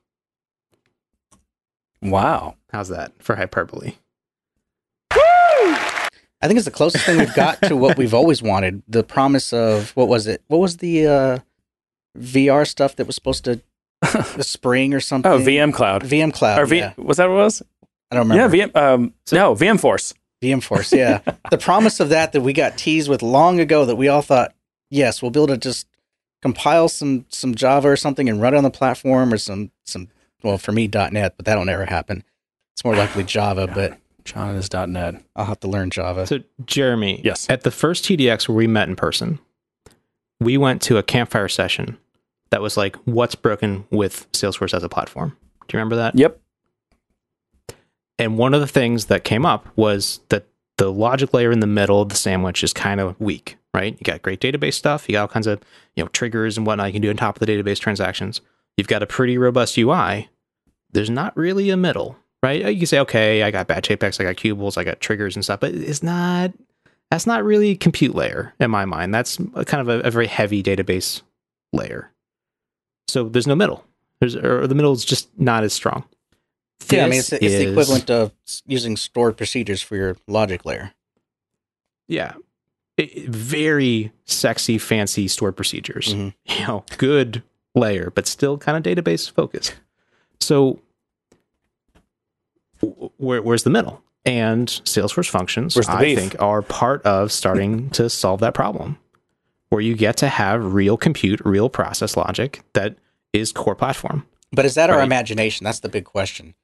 Wow. How's that for hyperbole? I think it's the closest thing we've got to what we've always wanted. The promise of what was it? What was the uh VR stuff that was supposed to the spring or something. Oh, VM Cloud. VM Cloud. or v- yeah. was that what it was? I don't remember. Yeah, VM. Um, no, VM Force. VM Force. Yeah, the promise of that that we got teased with long ago that we all thought, yes, we'll be able to just compile some some Java or something and run it on the platform or some some. Well, for me, .NET, but that'll never happen. It's more likely Java, but John is .net. I'll have to learn Java. So, Jeremy, Yes. at the first TDX where we met in person, we went to a campfire session that was like, what's broken with Salesforce as a platform? Do you remember that? Yep. And one of the things that came up was that the logic layer in the middle of the sandwich is kind of weak, right? You got great database stuff, you got all kinds of you know triggers and whatnot you can do on top of the database transactions. You've got a pretty robust UI. There's not really a middle, right? You can say, okay, I got batch apex, I got queuables, I got triggers and stuff, but it's not. That's not really compute layer in my mind. That's a kind of a, a very heavy database layer. So there's no middle. There's or the middle is just not as strong. yeah, I mean, it's, This it's the equivalent of using stored procedures for your logic layer. yeah It- very sexy fancy stored procedures Mhm. you know good layer but still kind of database focused so where, where's the middle and salesforce functions i beef? think are part of starting to solve that problem where you get to have real compute real process logic that is core platform But is that our imagination? That's the big question.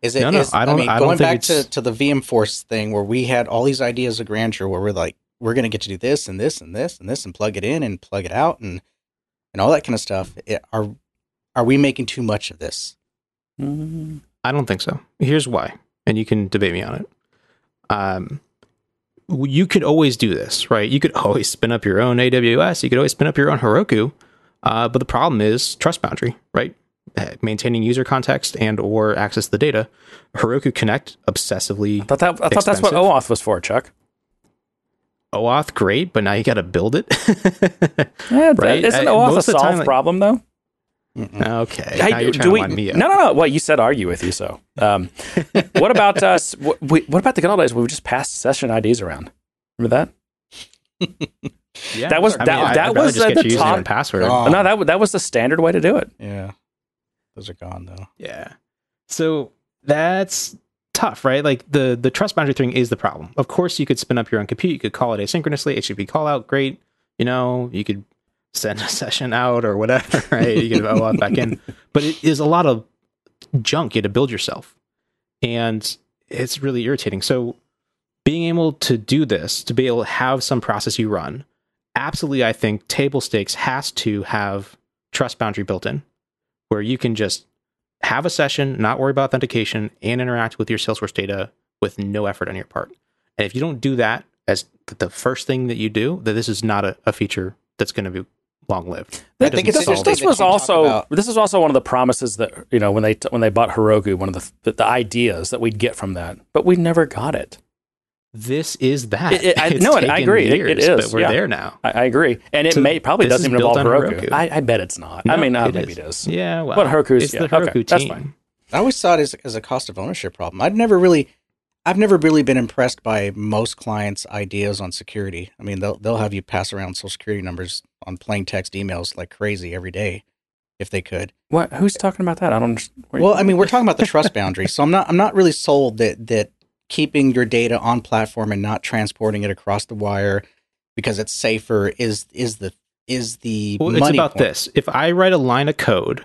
Is it? No, no, is- I don't- mean, I don't going think back it's- to, to the VM Force thing where we had all these ideas of grandeur, where we're like, we're going to get to do this and this and this and this and plug it in and plug it out and and all that kind of stuff. It, are are we making too much of this? Mm, I don't think so. Here's why, and you can debate me on it. Um, you could always do this, right? You could always spin up your own AWS. You could always spin up your own Heroku. Uh, but the problem is trust boundary, right? Uh, Maintaining user context and or access to the data. Heroku Connect obsessively I thought that. I thought that's what. OAuth was for, Chuck. OAuth great, but now you got to build it. Yeah, Right? Isn't OAuth a most of the time, problem though? Okay, Hey, now you're trying do to we, wind me up. No, no, no. Well, you said argue with you. So, um, what about us? What, what about the good old days where we just passed session IDs around? Remember that? Yeah, That was- I mean, that- I'd that rather was just at get the top- password. Oh. no, that that was the standard way to do it. Yeah, those are gone though. Yeah. So that's tough, right? Like the the trust boundary thing is the problem. Of course, you could spin up your own compute. You could call it asynchronously. HTTP call out, great. You know, you could send a session out or whatever, right? You could OAuth back in, but it is a lot of junk you had to build yourself, and it's really irritating. So being able to do this, to be able to have some process you run, absolutely, I think table stakes has to have trust boundary built in, where you can just have a session, not worry about authentication, and interact with your Salesforce data with no effort on your part. And if you don't do that as the first thing that you do, then this is not a, a feature that's going to be long lived. I think it's this, this was also this is also one of the promises that you know when they when they bought Heroku, one of the the, the ideas that we'd get from that, but we never got it. This is that. It- it- I- no, and I agree. It- it years, is, But we're yeah. there now. I, I agree, and it So may probably doesn't even involve on Heroku. Heroku. I, I bet it's not. I No, mean, uh, it maybe is. it is. Yeah, well, But Heroku's- it's yeah, the Heroku okay, that's team. fine. I always saw it as, as a cost of ownership problem. I'd never really, I've never really been impressed by most clients' ideas on security. I mean, they'll they'll have you pass around social security numbers on plain text emails like crazy every day, if they could. What? Who's talking about that? I don't. understand. Well, I mean, we're talking about the trust boundary, so I'm not I'm not really sold that that keeping your data on platform and not transporting it across the wire because it's safer is is the is the Well, it's about point. this. If I write a line of code,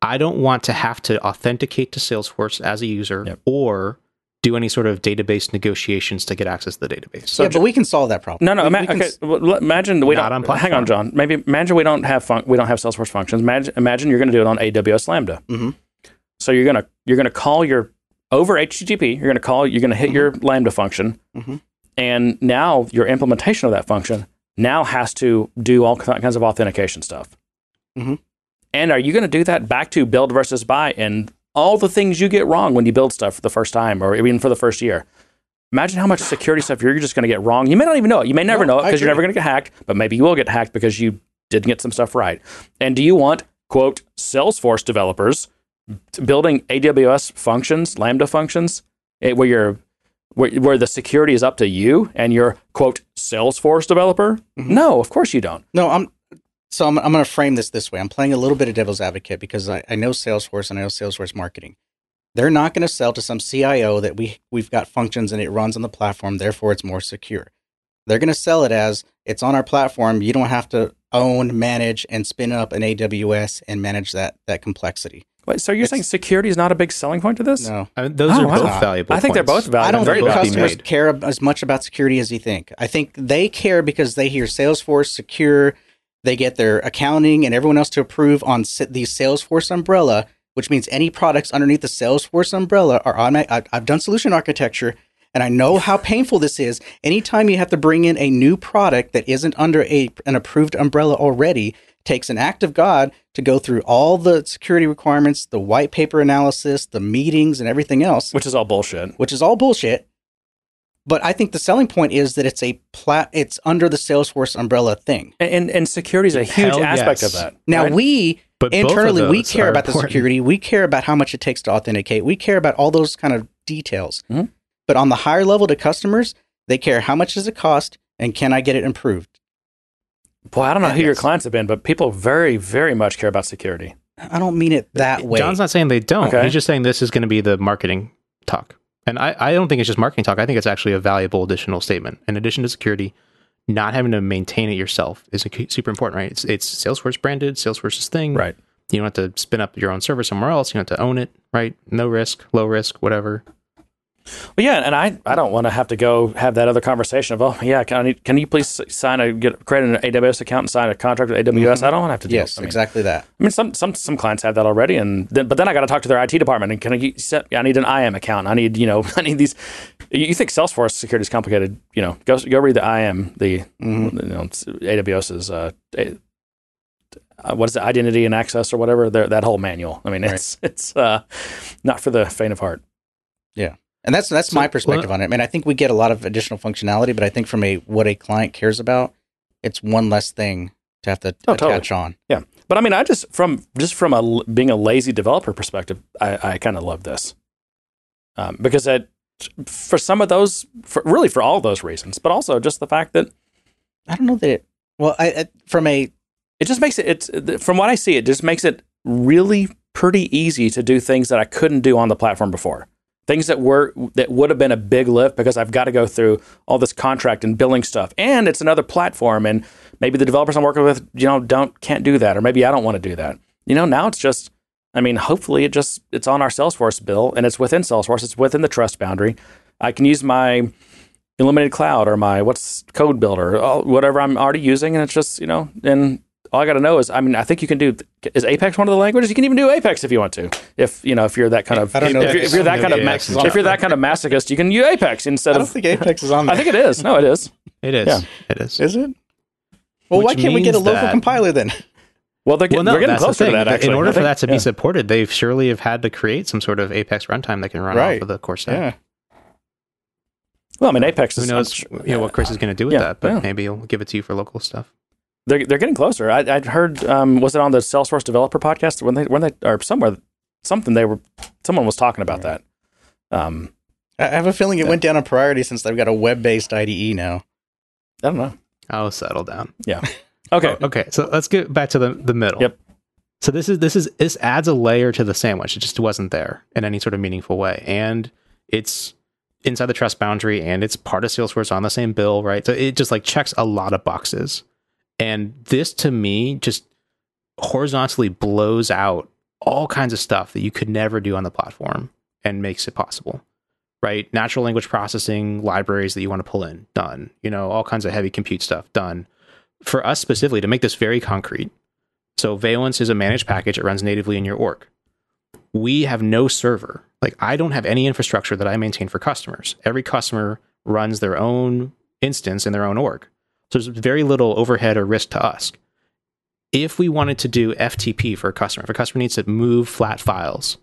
I don't want to have to authenticate to Salesforce as a user Yep. or do any sort of database negotiations to get access to the database. yeah, but we can solve that problem. No, no. We- ima- we can okay, s- well, imagine we Not don't. on hang on. John. Maybe imagine we don't have fun, we don't have Salesforce functions. Imagine, imagine you're going to do it on AWS Lambda. Mhm. So you're gonna you're gonna call your over HTTP. You're gonna call. You're gonna hit your Lambda function, Mhm. and now your implementation of that function now has to do all kinds of authentication stuff. Mhm. And are you going to do that back to build versus buy and all the things you get wrong when you build stuff for the first time or even for the first year? Imagine how much security stuff you're just going to get wrong. You may not even know it. You may never No, know it because you're never going to get hacked, but maybe you will get hacked because you didn't get some stuff right. And do you want, quote, Salesforce developers building AWS functions, Lambda functions, eh, where you're where, where the security is up to you and you're quote Salesforce developer? Mm-hmm. No, of course you don't. No, I'm So I'm, I'm going to frame this this way. I'm playing a little bit of devil's advocate because I, I know Salesforce and I know Salesforce marketing. They're not going to sell to some CIO that we we've got functions and it runs on the platform, therefore it's more secure. They're going to sell it as it's on our platform. You don't have to own, manage, and spin up an AWS and manage that that complexity. Wait, so you're It's- saying security is not a big selling point to this? No, I mean, those Oh, are wow. both valuable. I think they're both valuable. I don't very think valuable. customers care as much about security as you think. I think they care because they hear Salesforce secure. They get their accounting and everyone else to approve on the Salesforce umbrella, which means any products underneath the Salesforce umbrella are automatic. I've done solution architecture and I know how painful this is. Anytime you have to bring in a new product that isn't under a, an approved umbrella already, takes an act of God to go through all the security requirements, the white paper analysis, the meetings, and everything else Which is all bullshit. which is all bullshit. But I think the selling point is that it's a plat. It's under the Salesforce umbrella thing. And and, and security is a huge Hell aspect yes. of that. Now right? we But internally we care are about the security. We care about how much it takes to authenticate. We care about all those kind of details. Mhm. But on the higher level to customers, they care how much does it cost and can I get it improved. boy, I don't know who your clients have been, but people very, very much care about security. I don't mean it that way. John's not saying they don't. Okay. He's just saying this is going to be the marketing talk. And I, I don't think it's just marketing talk. I think it's actually a valuable additional statement. In addition to security, not having to maintain it yourself is super important, right? It's, it's Salesforce branded, Salesforce's thing. Right. You don't have to spin up your own server somewhere else. You don't have to own it, right? No risk, low risk, whatever. Well, yeah, and I, I don't want to have to go have that other conversation of, oh, yeah, can, I need, can you please sign a get create an AWS account and sign a contract with AWS? I don't want to have to do yes, I mean, exactly that. I mean, some some some clients have that already, and then, but then I got to talk to their IT department and can I set? I need an IAM account. I need you know I need these. You think Salesforce security is complicated? You know, go go read the IAM, the Mhm. you know AWS's uh, uh, what is it, identity and access or whatever. That whole manual. I mean, it's it's uh, not for the faint of heart. And that's that's So, my perspective on it. I mean, I think we get a lot of additional functionality, but I think from a what a client cares about, it's one less thing to have to Oh, totally. attach on. Yeah, but I mean, I just from just from a being a lazy developer perspective, I, I kind of love this um, because it for some of those, for, really for all those reasons, but also just the fact that I don't know that it. Well, I, I from a it just makes it. It's from what I see, it just makes it really pretty easy to do things that I couldn't do on the platform before. Things that were that would have been a big lift because I've got to go through all this contract and billing stuff, and it's another platform, and maybe the developers I'm working with, you know, don't can't do that, or maybe I don't want to do that. You know, now it's just, I mean, hopefully it just it's on our Salesforce bill, and it's within Salesforce, it's within the trust boundary. I can use my Illuminated Cloud or my what's Code Builder, all- whatever I'm already using, and it's just you know, and all I got to know is, I mean, I think you can do. Is Apex one of the languages? You can even do Apex if you want to. If you know, if you're that kind of, I don't if, know if, if you're, if you're that kind of, ma- Apex if you're that kind of masochist, you can use Apex instead of. I don't of. think Apex is on there. I think it is. No, it is. It is. Yeah. It is. is it. Well, Which why can't we get a local that- compiler then? Well, they're, Well, getting no, they're getting that's the closer to that. Actually, In order I for that to Yeah. be supported, they've surely have had to create some sort of Apex runtime that can run Right. off of the core stack. Yeah. well, I mean, Apex Who is. knows? Sure- you know what Chris is going to do with Yeah, that, but yeah. maybe he'll give it to you for local stuff. They're they're getting closer. I I heard. Um, was it on the Salesforce developer podcast when they when they or somewhere something they were someone was talking about that. Um, I have a feeling it went down in priority since they've got a web-based IDE now. I don't know. I'll settle down. Yeah. Okay. Oh, okay. So let's get back to the the middle. Yep. So this is this is this adds a layer to the sandwich. It just wasn't there in any sort of meaningful way, and it's inside the trust boundary, and it's part of Salesforce on the same bill, right? So it just like checks a lot of boxes, and this to me just horizontally blows out all kinds of stuff that you could never do on the platform and makes it possible right? Natural language processing libraries that you want to pull in done. You know all kinds of heavy compute stuff done. For us specifically to make this very concrete so valence is a managed package. It runs natively in your org. We have no server. Like i don't have any infrastructure that i maintain for customers. Every customer runs their own instance in their own org so there's very little overhead or risk to us if we wanted to do ftp for a customer if a customer needs to move flat files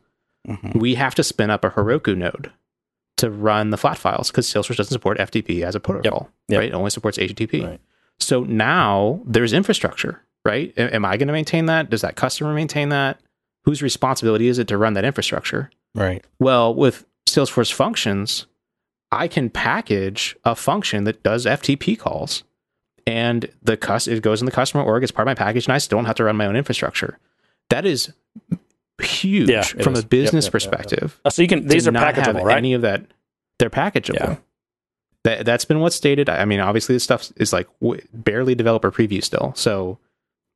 Mhm. we have to spin up a heroku node to run the flat files because Salesforce doesn't support FTP as a protocol, Yep. right? It only supports HTTP. Right. So now there's infrastructure, right? Am I going to maintain that? Does that customer maintain that? Whose responsibility is it to run that infrastructure? Right. Well, with Salesforce functions, I can package a function that does FTP calls and the cus- it goes in the customer org. It's part of my package, and I still don't have to run my own infrastructure. That is huge Yeah, from is. a Yep, business yep, yep, yep. perspective. Oh, so you can these are not have packageable, right? Any of that, they're packageable. Yeah. That that's been what's stated. I mean, obviously, this stuff is like w- barely developer preview still, so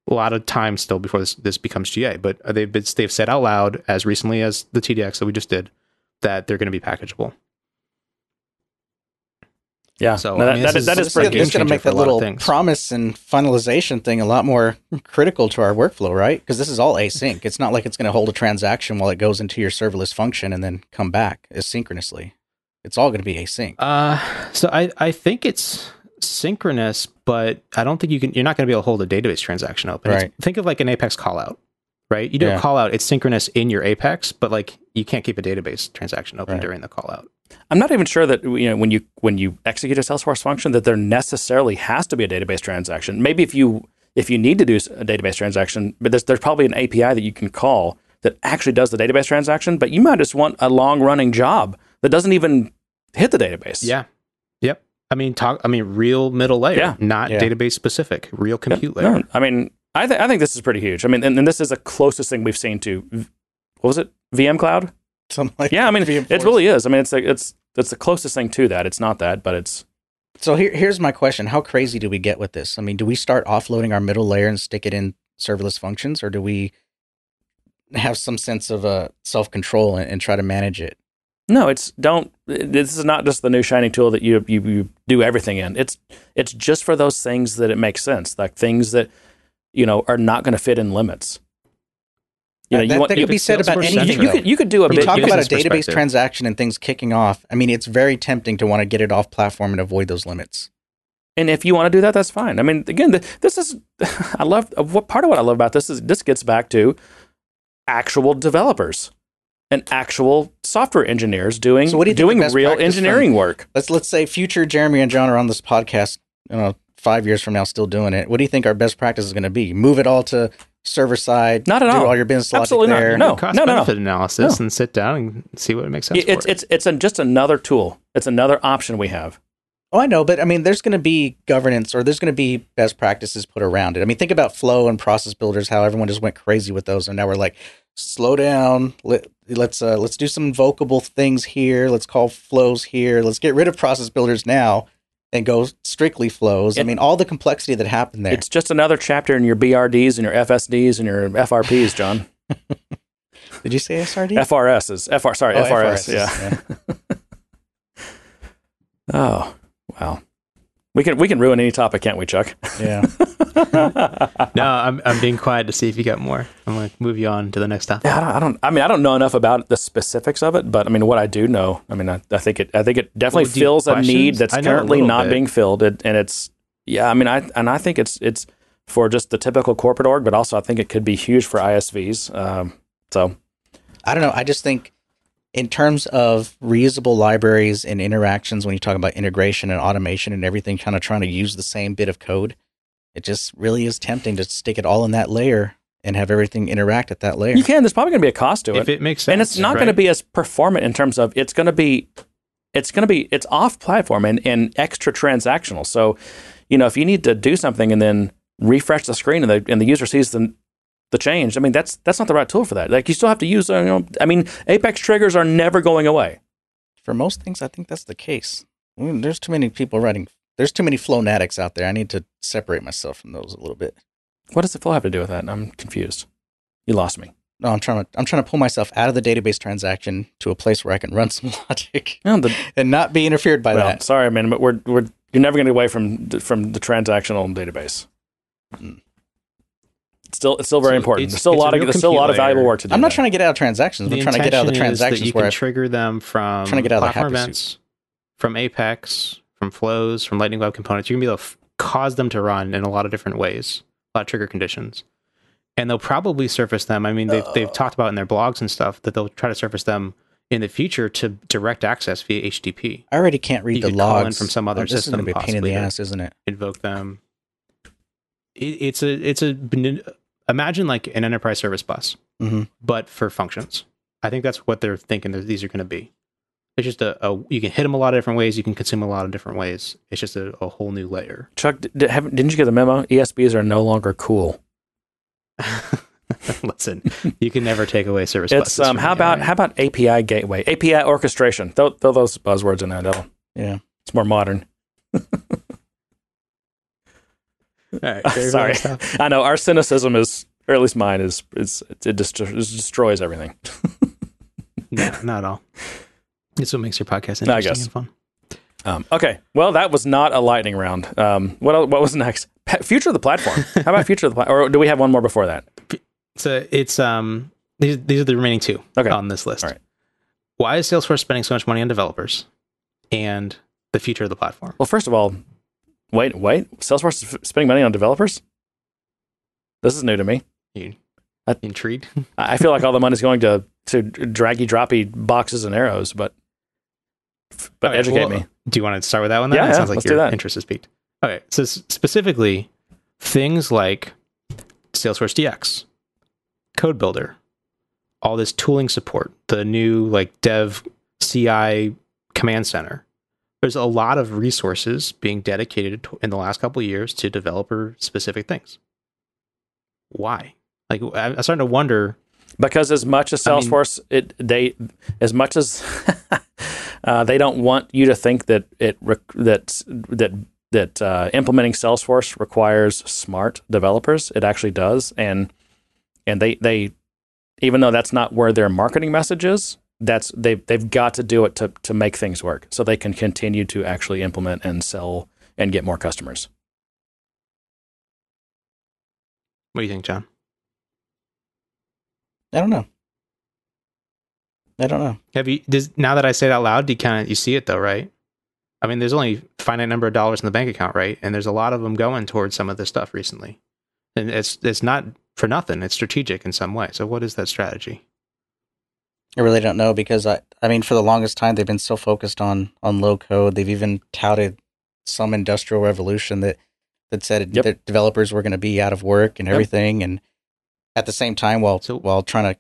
a lot of time still before this this becomes GA. But they've been, they've said out loud as recently as the TDX that we just did that they're going to be packageable. Yeah. So, No, I mean, that this is that is- is this a pretty game It's going to make changer for a that little promise and finalization thing a lot more critical to our workflow, right? Because this is all async. It's not like it's going to hold a transaction while it goes into your serverless function and then come back asynchronously. It's all going to be async. Uh, so I I think it's synchronous, but I don't think you can. You're not going to be able to hold a database transaction open. Right. think of like an Apex callout, right? You do Yeah. a callout, it's synchronous in your Apex, but like you can't keep a database transaction open Right. during the callout. I'm not even sure that you know when you when you execute a Salesforce function that there necessarily has to be a database transaction. Maybe if you if you need to do a database transaction, but there's there's probably an API that you can call that actually does the database transaction. But you might just want a long running job that doesn't even hit the database. Yeah. Yep. I mean, talk. I mean, real middle layer, Yeah. not Yeah. database specific, real Yeah, compute layer. no, I mean, I th- I think this is pretty huge. I mean, and, and this is the closest thing we've seen to what was it? VM Cloud. Something like Yeah, I mean, it really is. I mean, it's like it's it's the closest thing to that. It's not that, but it's So here, here's my question: How crazy do we get with this? I mean, do we start offloading our middle layer and stick it in serverless functions, or do we have some sense of uh, self control and, and try to manage it? No, it's don't. This is not just the new shiny tool that you, you you do everything in. It's it's just for those things that it makes sense, like things that you know are not going to fit in limits. You know, that you want that could be said about anything. you, could you could do a You talk about a database transaction and things kicking off. I mean, it's very tempting to want to get it off platform and avoid those limits. And if you want to do that, that's fine. I mean, again, th- this is I love uh, what part of what I love about this is this gets back to actual developers and actual software engineers doing So what do you doing real engineering work. Let's let's say future Jeremy and John are on this podcast. You know, five years from now, still doing it. What do you think our best practice is going to be? Move it all to server side. Not at do all. all your business logic Absolutely not. there. No. cost no, no. benefit analysis No. and sit down and see what it makes sense. It's for it. it's it's a, just another tool. It's another option we have. Oh, I know, but I mean, there's going to be governance or there's going to be best practices put around it. I mean, think about flow and process builders. How everyone just went crazy with those, and now we're like, slow down. Let, let's uh, let's do some invocable things here. Let's call flows here. Let's get rid of process builders now and go strictly flows. I mean, all the complexity that happened there. It's just another chapter in your BRDs and your FSDs and your FRPs, John. Did you say SRD? FRS is FR. Sorry, Oh, FRS. FRS, Yeah. Oh wow. We can we can ruin any topic, can't we, Chuck? yeah. no, I'm I'm being quiet to see if you got more. I'm gonna move you on to the next topic. Yeah, I don't, I don't. I mean, I don't know enough about the specifics of it, but I mean, what I do know, I mean, I, I think it. I think it definitely Well, fills a questions? need that's I know a currently not bit. being filled, it, and it's yeah. I mean, I and I think it's it's for just the typical corporate org, but also I think it could be huge for ISVs. Um, so I don't know. I just think in terms of reusable libraries and interactions, when you talk about integration and automation and everything, kind of trying to use the same bit of code, it just really is tempting to stick it all in that layer and have everything interact at that layer. you can. There's probably going to be a cost to it. If it makes sense, and it's not going to be as performant in terms of it's going to be it's going to be it's off platform and, and extra transactional so you know if you need to do something and then refresh the screen and the and the user sees the the change i mean that's that's not the right tool for that like you still have to use uh, you know i mean apex triggers are never going away For most things, I think that's the case. I mean, there's too many people writing. There's too many Flownatics out there. I need to separate myself from those a little bit. what does the flow have to do with that i'm confused you lost me No, I'm trying to. I'm trying to pull myself out of the database transaction to a place where I can run some logic no, the, and not be interfered by well, that. sorry man but we're we're you're never going to get away from from the transactional database it's still it's still very So important there's still a it's a lot of there's still a lot of valuable work to do I'm not there. trying to get out of transactions. I'm trying to get out of the intention is that transactions you where can I trigger them from Trying to get out of the platform happy events, from Apex, from flows, from Lightning Web Components. You can be able to f- cause them to run in a lot of different ways, a lot of trigger conditions, and they'll probably surface them. I mean, they've uh. they've talked about in their blogs and stuff that they'll try to surface them in the future to direct access via HTTP. I already can't read You the could call in logs from some other Oh, this system, is going to be a pain in the ass, isn't it? invoke them. It, it's a it's a imagine like an enterprise service bus, Mhm. but for functions. I think that's what they're thinking that these are going to be. It's just a, a you can hit them a lot of different ways. You can consume a lot of different ways. It's just a, a whole new layer. Chuck, did, have, didn't you get the memo? ESBs are no longer cool. Listen, you can never take away service. It's buses um. How about alright? how about API gateway, API orchestration? Throw, throw those buzzwords in there. That'll, Yeah. it's more modern. All right, Sorry? I know our cynicism is, or at least mine is, is it, dest- it destroys everything. No, not at all. It's what makes your podcast I interesting guess. and fun. Um, okay, well that was not a lightning round. Um, what el- what was next? Pa- future of the platform. How about future of the platform? Or do we have one more before that? So it's um these these are the remaining two Okay. on this list. All right. Why is Salesforce spending so much money on developers and the future of the platform? Well, first of all, wait, wait. Salesforce is f- spending money on developers. This is new to me. You I- intrigued? I feel like all the money's going to to draggy droppy boxes and arrows, but but Okay, educate well, me. Do you want to start with that one? Then? Yeah, it yeah, sounds like your interest is peaked. Okay, so specifically, things like Salesforce DX, Code Builder, all this tooling support, the new like Dev CI command center. There's a lot of resources being dedicated to, in the last couple of years to developer specific things. Why? Like I- I'm starting to wonder. Because as much as I mean- Salesforce, it they as much as uh, they don't want you to think that it that that that uh, implementing Salesforce requires smart developers. It actually does, and and they they even though that's not where their marketing message is, that's they've they've got to do it to to make things work, so they can continue to actually implement and sell and get more customers. What do you think, John? I don't know. I don't know. Have you does now that I say it out loud, do you kind of you see it though, right? I mean, there's only a finite number of dollars in the bank account, right? And there's a lot of them going towards some of this stuff recently, and it's it's not for nothing. It's strategic in some way. So, what is that strategy? I really don't know because I I mean for the longest time they've been so focused on on low code. They've even touted some industrial revolution that that said Yep. that developers were going to be out of work and Yep. everything and at the same time while So- while trying to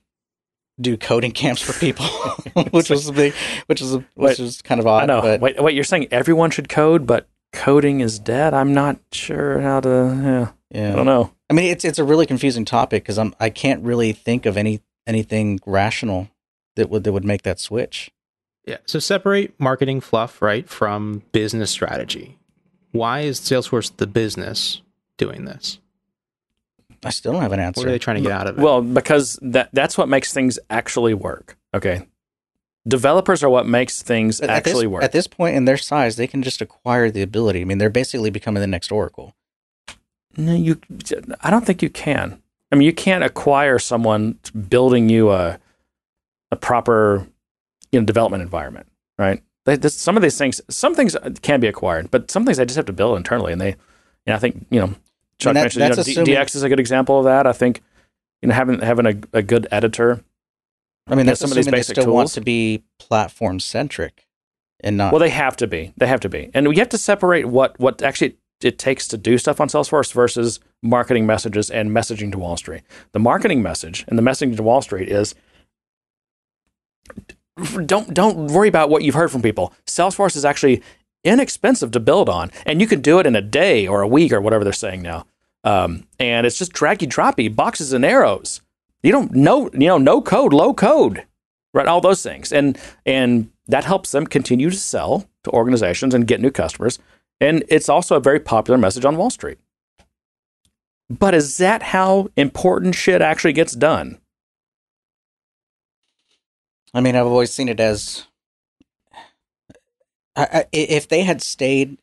do coding camps for people which was big which is which is kind of odd I know. but wait, wait. You're saying everyone should code, but coding is dead. I'm not sure how to. Yeah, yeah I don't know. I mean it's it's a really confusing topic cuz I'm I can't really think of any anything rational that would that would make that switch. Yeah. So separate marketing fluff, right, from business strategy. Why is Salesforce the business doing this? I still don't have an answer. What are they trying to get out of it? Well, because that that's what makes things actually work. Okay. Developers are what makes things At- at actually this, work. At this point in their size, they can just acquire the ability. I mean, they're basically becoming the next Oracle. no, you. I don't think you can. I mean, you can't acquire someone building you a a proper you know development environment, right? They, this, some of these things, some things can be acquired, but some things I just have to build internally. And they, you know, I think you know, Chuck that- mentioned you know, assuming- DX is a good example of that. I think you know having having a, a good editor I mean, that's some of these assuming they basic still want to be platform centric and not. Well, they have to be. They have to be, and we have to separate what what actually it takes to do stuff on Salesforce versus marketing messages and messaging to Wall Street. The marketing message and the messaging to Wall Street is don't don't worry about what you've heard from people. Salesforce is actually inexpensive to build on, and you can do it in a day or a week or whatever they're saying now. Um, and it's just draggy droppy boxes and arrows. You don't know, you know, no code, low code, right? All those things, and and that helps them continue to sell to organizations and get new customers. And it's also a very popular message on Wall Street. But is that how important shit actually gets done? I mean, I've always seen it as I, I, if they had stayed,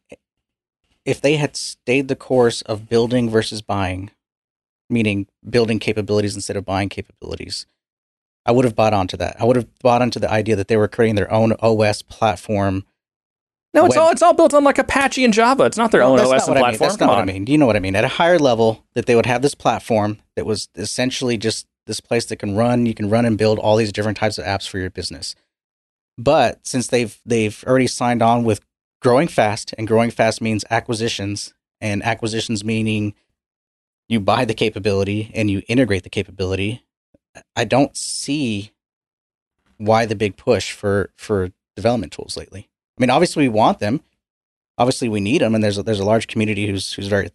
if they had stayed the course of building versus buying, meaning building capabilities instead of buying capabilities, I would have bought onto that. I would have bought onto the idea that they were creating their own OS platform. No, it's When- all it's all built on like Apache and Java. It's not their own that's OS not what I mean. platform. That's Come not what I mean. Do you know what I mean? At a higher level, that they would have this platform that was essentially just this place that can run. You can run and build all these different types of apps for your business. But since they've they've already signed on with growing fast, and growing fast means acquisitions, and acquisitions meaning you buy the capability and you integrate the capability. I don't see why the big push for for development tools lately. I mean, obviously we want them, obviously we need them, and there's a, there's a large community who's who's very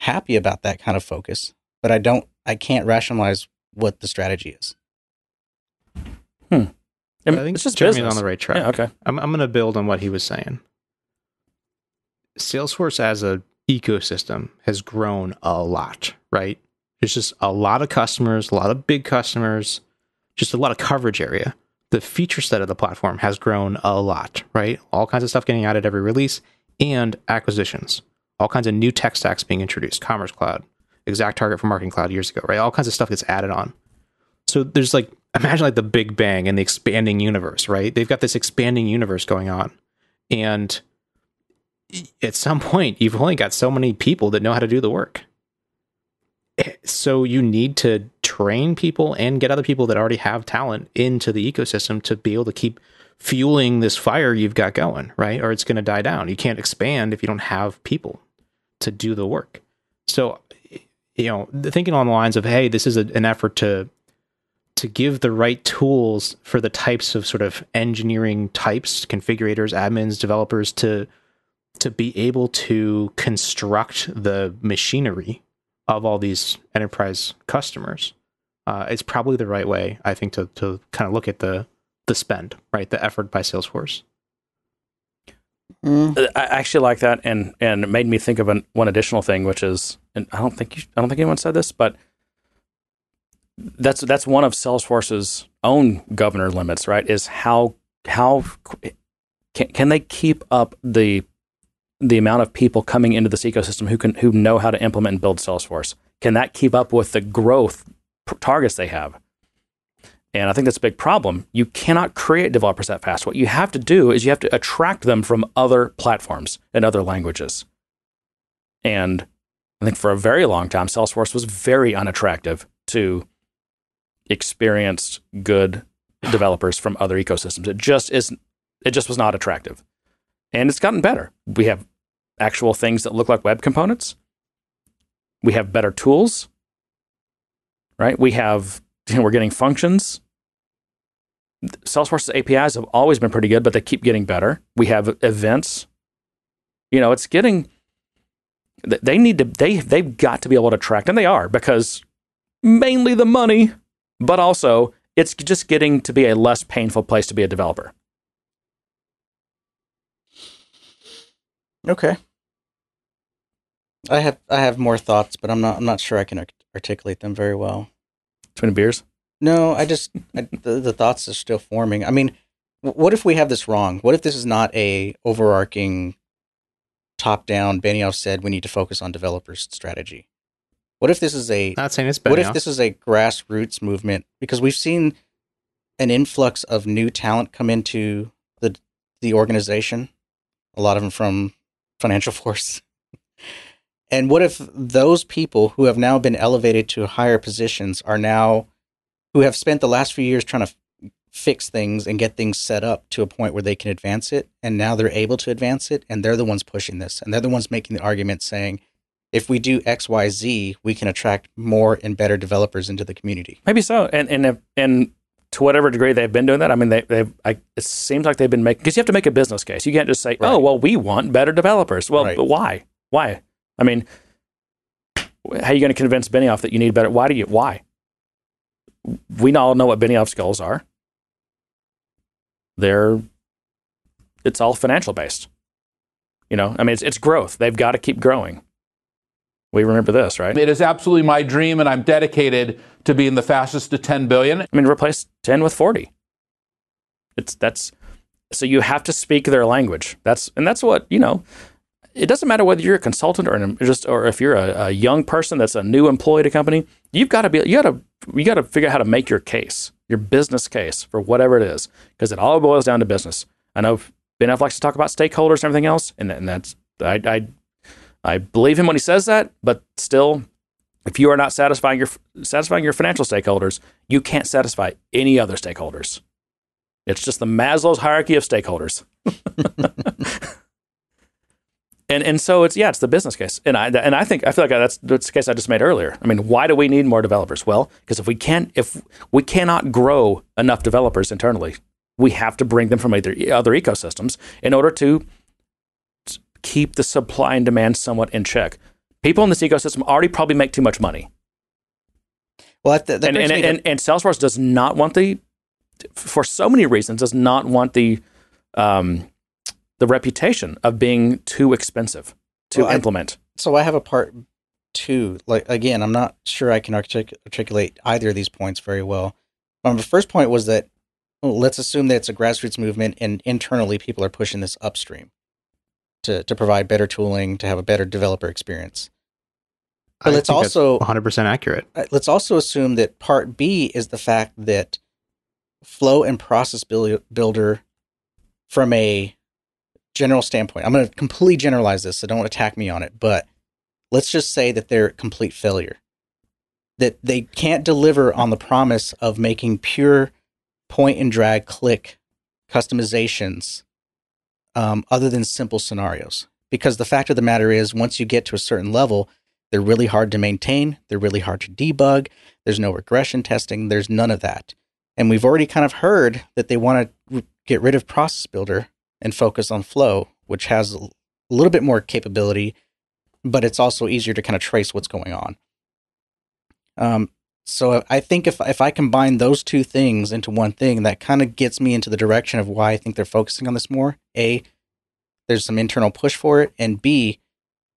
happy about that kind of focus. But I don't, I can't rationalize what the strategy is. Hmm. I, I think it's just Jeremy's business. on the right track. Yeah, okay. I'm, I'm going to build on what he was saying. Salesforce as a ecosystem has grown a lot, right? There's just a lot of customers, a lot of big customers, just a lot of coverage area. The feature set of the platform has grown a lot, right? All kinds of stuff getting added every release and acquisitions. All kinds of new tech stacks being introduced, Commerce Cloud, Exact Target for Marketing Cloud years ago, right? All kinds of stuff gets added on. So there's like imagine like the Big Bang and the expanding universe, right? They've got this expanding universe going on. And at some point, you've only got so many people that know how to do the work. Eh, So you need to train people and get other people that already have talent into the ecosystem to be able to keep fueling this fire you've got going, right? Or it's going to die down. You can't expand if you don't have people to do the work. So, you know, thinking on the lines of, hey, this is a, an effort to to give the right tools for the types of sort of engineering types, configurators, admins, developers to to be able to construct the machinery of all these enterprise customers. Uh, it's probably the right way, I think, to to kind of look at the the spend, right, the effort by Salesforce. Mm. I actually like that, and and it made me think of an, one additional thing, which is, and I don't think you, I don't think anyone said this, but that's that's one of Salesforce's own governor limits, right? Is how how can can they keep up the the amount of people coming into this ecosystem who can who know how to implement and build Salesforce? Can that keep up with the growth targets they have? And I think that's a big problem. You cannot create developers that fast. What you have to do is you have to attract them from other platforms and other languages. And I think for a very long time, Salesforce was very unattractive to experienced, good developers from other ecosystems. It just is. It just was not attractive, and it's gotten better. We have actual things that look like web components. We have better tools, right? We have you know, we're getting functions. Salesforce's APIs have always been pretty good, but they keep getting better. We have events. You know, it's getting. Th- They need to. They they've got to be able to attract, and they are because mainly the money, but also it's just getting to be a less painful place to be a developer. Okay. I have I have more thoughts, but I'm not I'm not sure I can articulate them very well. Between beers, No, I just I, the, the thoughts are still forming. I mean, what if we have this wrong? What if this is not a overarching top down? Benioff said we need to focus on developers strategy. What if this is a Not saying it's Benioff. what if this is a grassroots movement? Because we've seen an influx of new talent come into the the organization. A lot of them from Financial Force. And what if those people who have now been elevated to higher positions are now who have spent the last few years trying to fix things and get things set up to a point where they can advance it and now they're able to advance it and they're the ones pushing this and they're the ones making the argument saying if we do XYZ, we can attract more and better developers into the community. maybe so. And and if, and to whatever degree they've been doing that, I mean, they they've. I, it seems like they've been making because you have to make a business case. You can't just say, "Oh, well, we want better developers." Well, Right. but why? Why? I mean, how are you going to convince Benioff that you need better? Why do you? Why? We all know what Benioff's goals are. They're. It's all financial based. You know, I mean, it's it's growth. They've got to keep growing. We remember this, right? It is absolutely my dream, and I'm dedicated to being the fastest to 10 billion. I mean, replace 10 with 40. It's that's so you have to speak their language. That's and that's what, you know, it doesn't matter whether you're a consultant or an, just or if you're a, a young person that's a new employee a company, you've got to be you got to you got to figure out how to make your case, your business case for whatever it is, because it all boils down to business. I know Benioff likes to talk about stakeholders and everything else, and, and that's I, I I believe him when he says that, but still, if you are not satisfying your satisfying your financial stakeholders, you can't satisfy any other stakeholders. It's just the Maslow's hierarchy of stakeholders. and and so it's yeah, it's the business case. And I and I think I feel like that's that's the case I just made earlier. I mean, why do we need more developers? Well, because if we can't if we cannot grow enough developers internally, we have to bring them from other, other ecosystems in order to keep the supply and demand somewhat in check. People in this ecosystem already probably make too much money. Well, that, that and, and, and, and, Salesforce does not want the, for so many reasons, does not want the, um, the reputation of being too expensive to well, implement. I, so I have a part two. Like again, I'm not sure I can artic- articulate either of these points very well. Um, the first point was that well, let's assume that it's a grassroots movement, and internally people are pushing this upstream to to provide better tooling, to have a better developer experience. But I let's also 100% accurate. Uh, let's also assume that part B is the fact that flow and process builder from a general standpoint. I'm going to completely generalize this, so don't attack me on it, but let's just say that they're a complete failure. That they can't deliver on the promise of making pure point and drag click customizations um, other than simple scenarios. Because the fact of the matter is, once you get to a certain level, they're really hard to maintain. They're really hard to debug. There's no regression testing. There's none of that. And we've already kind of heard that they want to get rid of Process Builder and focus on Flow, which has a little bit more capability, but it's also easier to kind of trace what's going on. Um, so I think if if I combine those two things into one thing, that kind of gets me into the direction of why I think they're focusing on this more. A, there's some internal push for it, and B,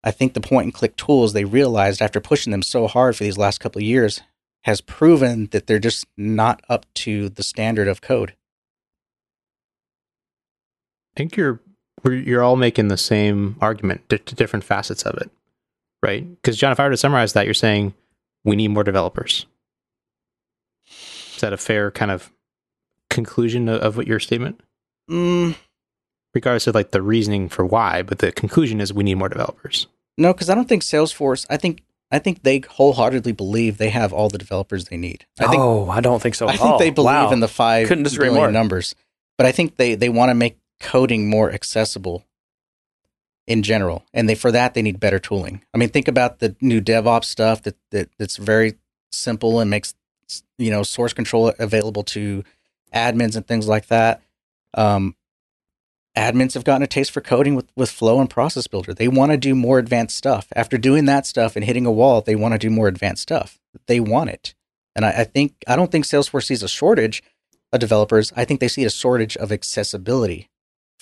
I think the point and click tools they realized after pushing them so hard for these last couple of years has proven that they're just not up to the standard of code. I think you're you're all making the same argument to, to different facets of it, right? Because John, if I were to summarize that, you're saying we need more developers. Is that a fair kind of conclusion of, of what your statement? Mm. Regardless of like the reasoning for why, but the conclusion is we need more developers. No, because I don't think Salesforce. I think I think they wholeheartedly believe they have all the developers they need. I think, oh, I don't think so. I think they believe wow. in the five Couldn't disagree more. numbers, but I think they they want to make coding more accessible in general, and they for that they need better tooling. I mean, think about the new DevOps stuff that, that that's very simple and makes you know source control available to admins and things like that. Um, admins have gotten a taste for coding with, with Flow and Process Builder. They want to do more advanced stuff. After doing that stuff and hitting a wall, they want to do more advanced stuff. They want it. And I, I, think I don't think Salesforce sees a shortage of developers. I think they see a shortage of accessibility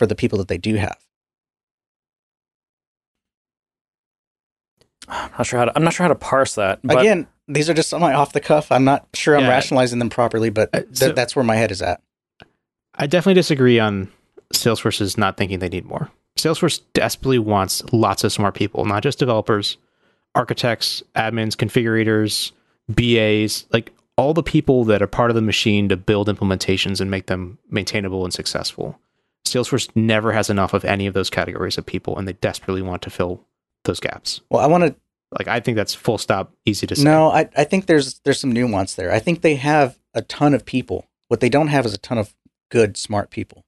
for the people that they do have. I'm not sure how to, I'm not sure how to parse that. Again, these are just some off the cuff. I'm not sure I'm yeah, rationalizing them properly, but uh, th- so that's where my head is at. I definitely disagree on Salesforce's not thinking they need more. Salesforce desperately wants lots of smart people, not just developers, architects, admins, configurators, BAs, like all the people that are part of the machine to build implementations and make them maintainable and successful. Salesforce never has enough of any of those categories of people, and they desperately want to fill those gaps. Well, I want to like I think that's full stop easy to say. No, I, I think there's there's some nuance there. I think they have a ton of people. What they don't have is a ton of good, smart people.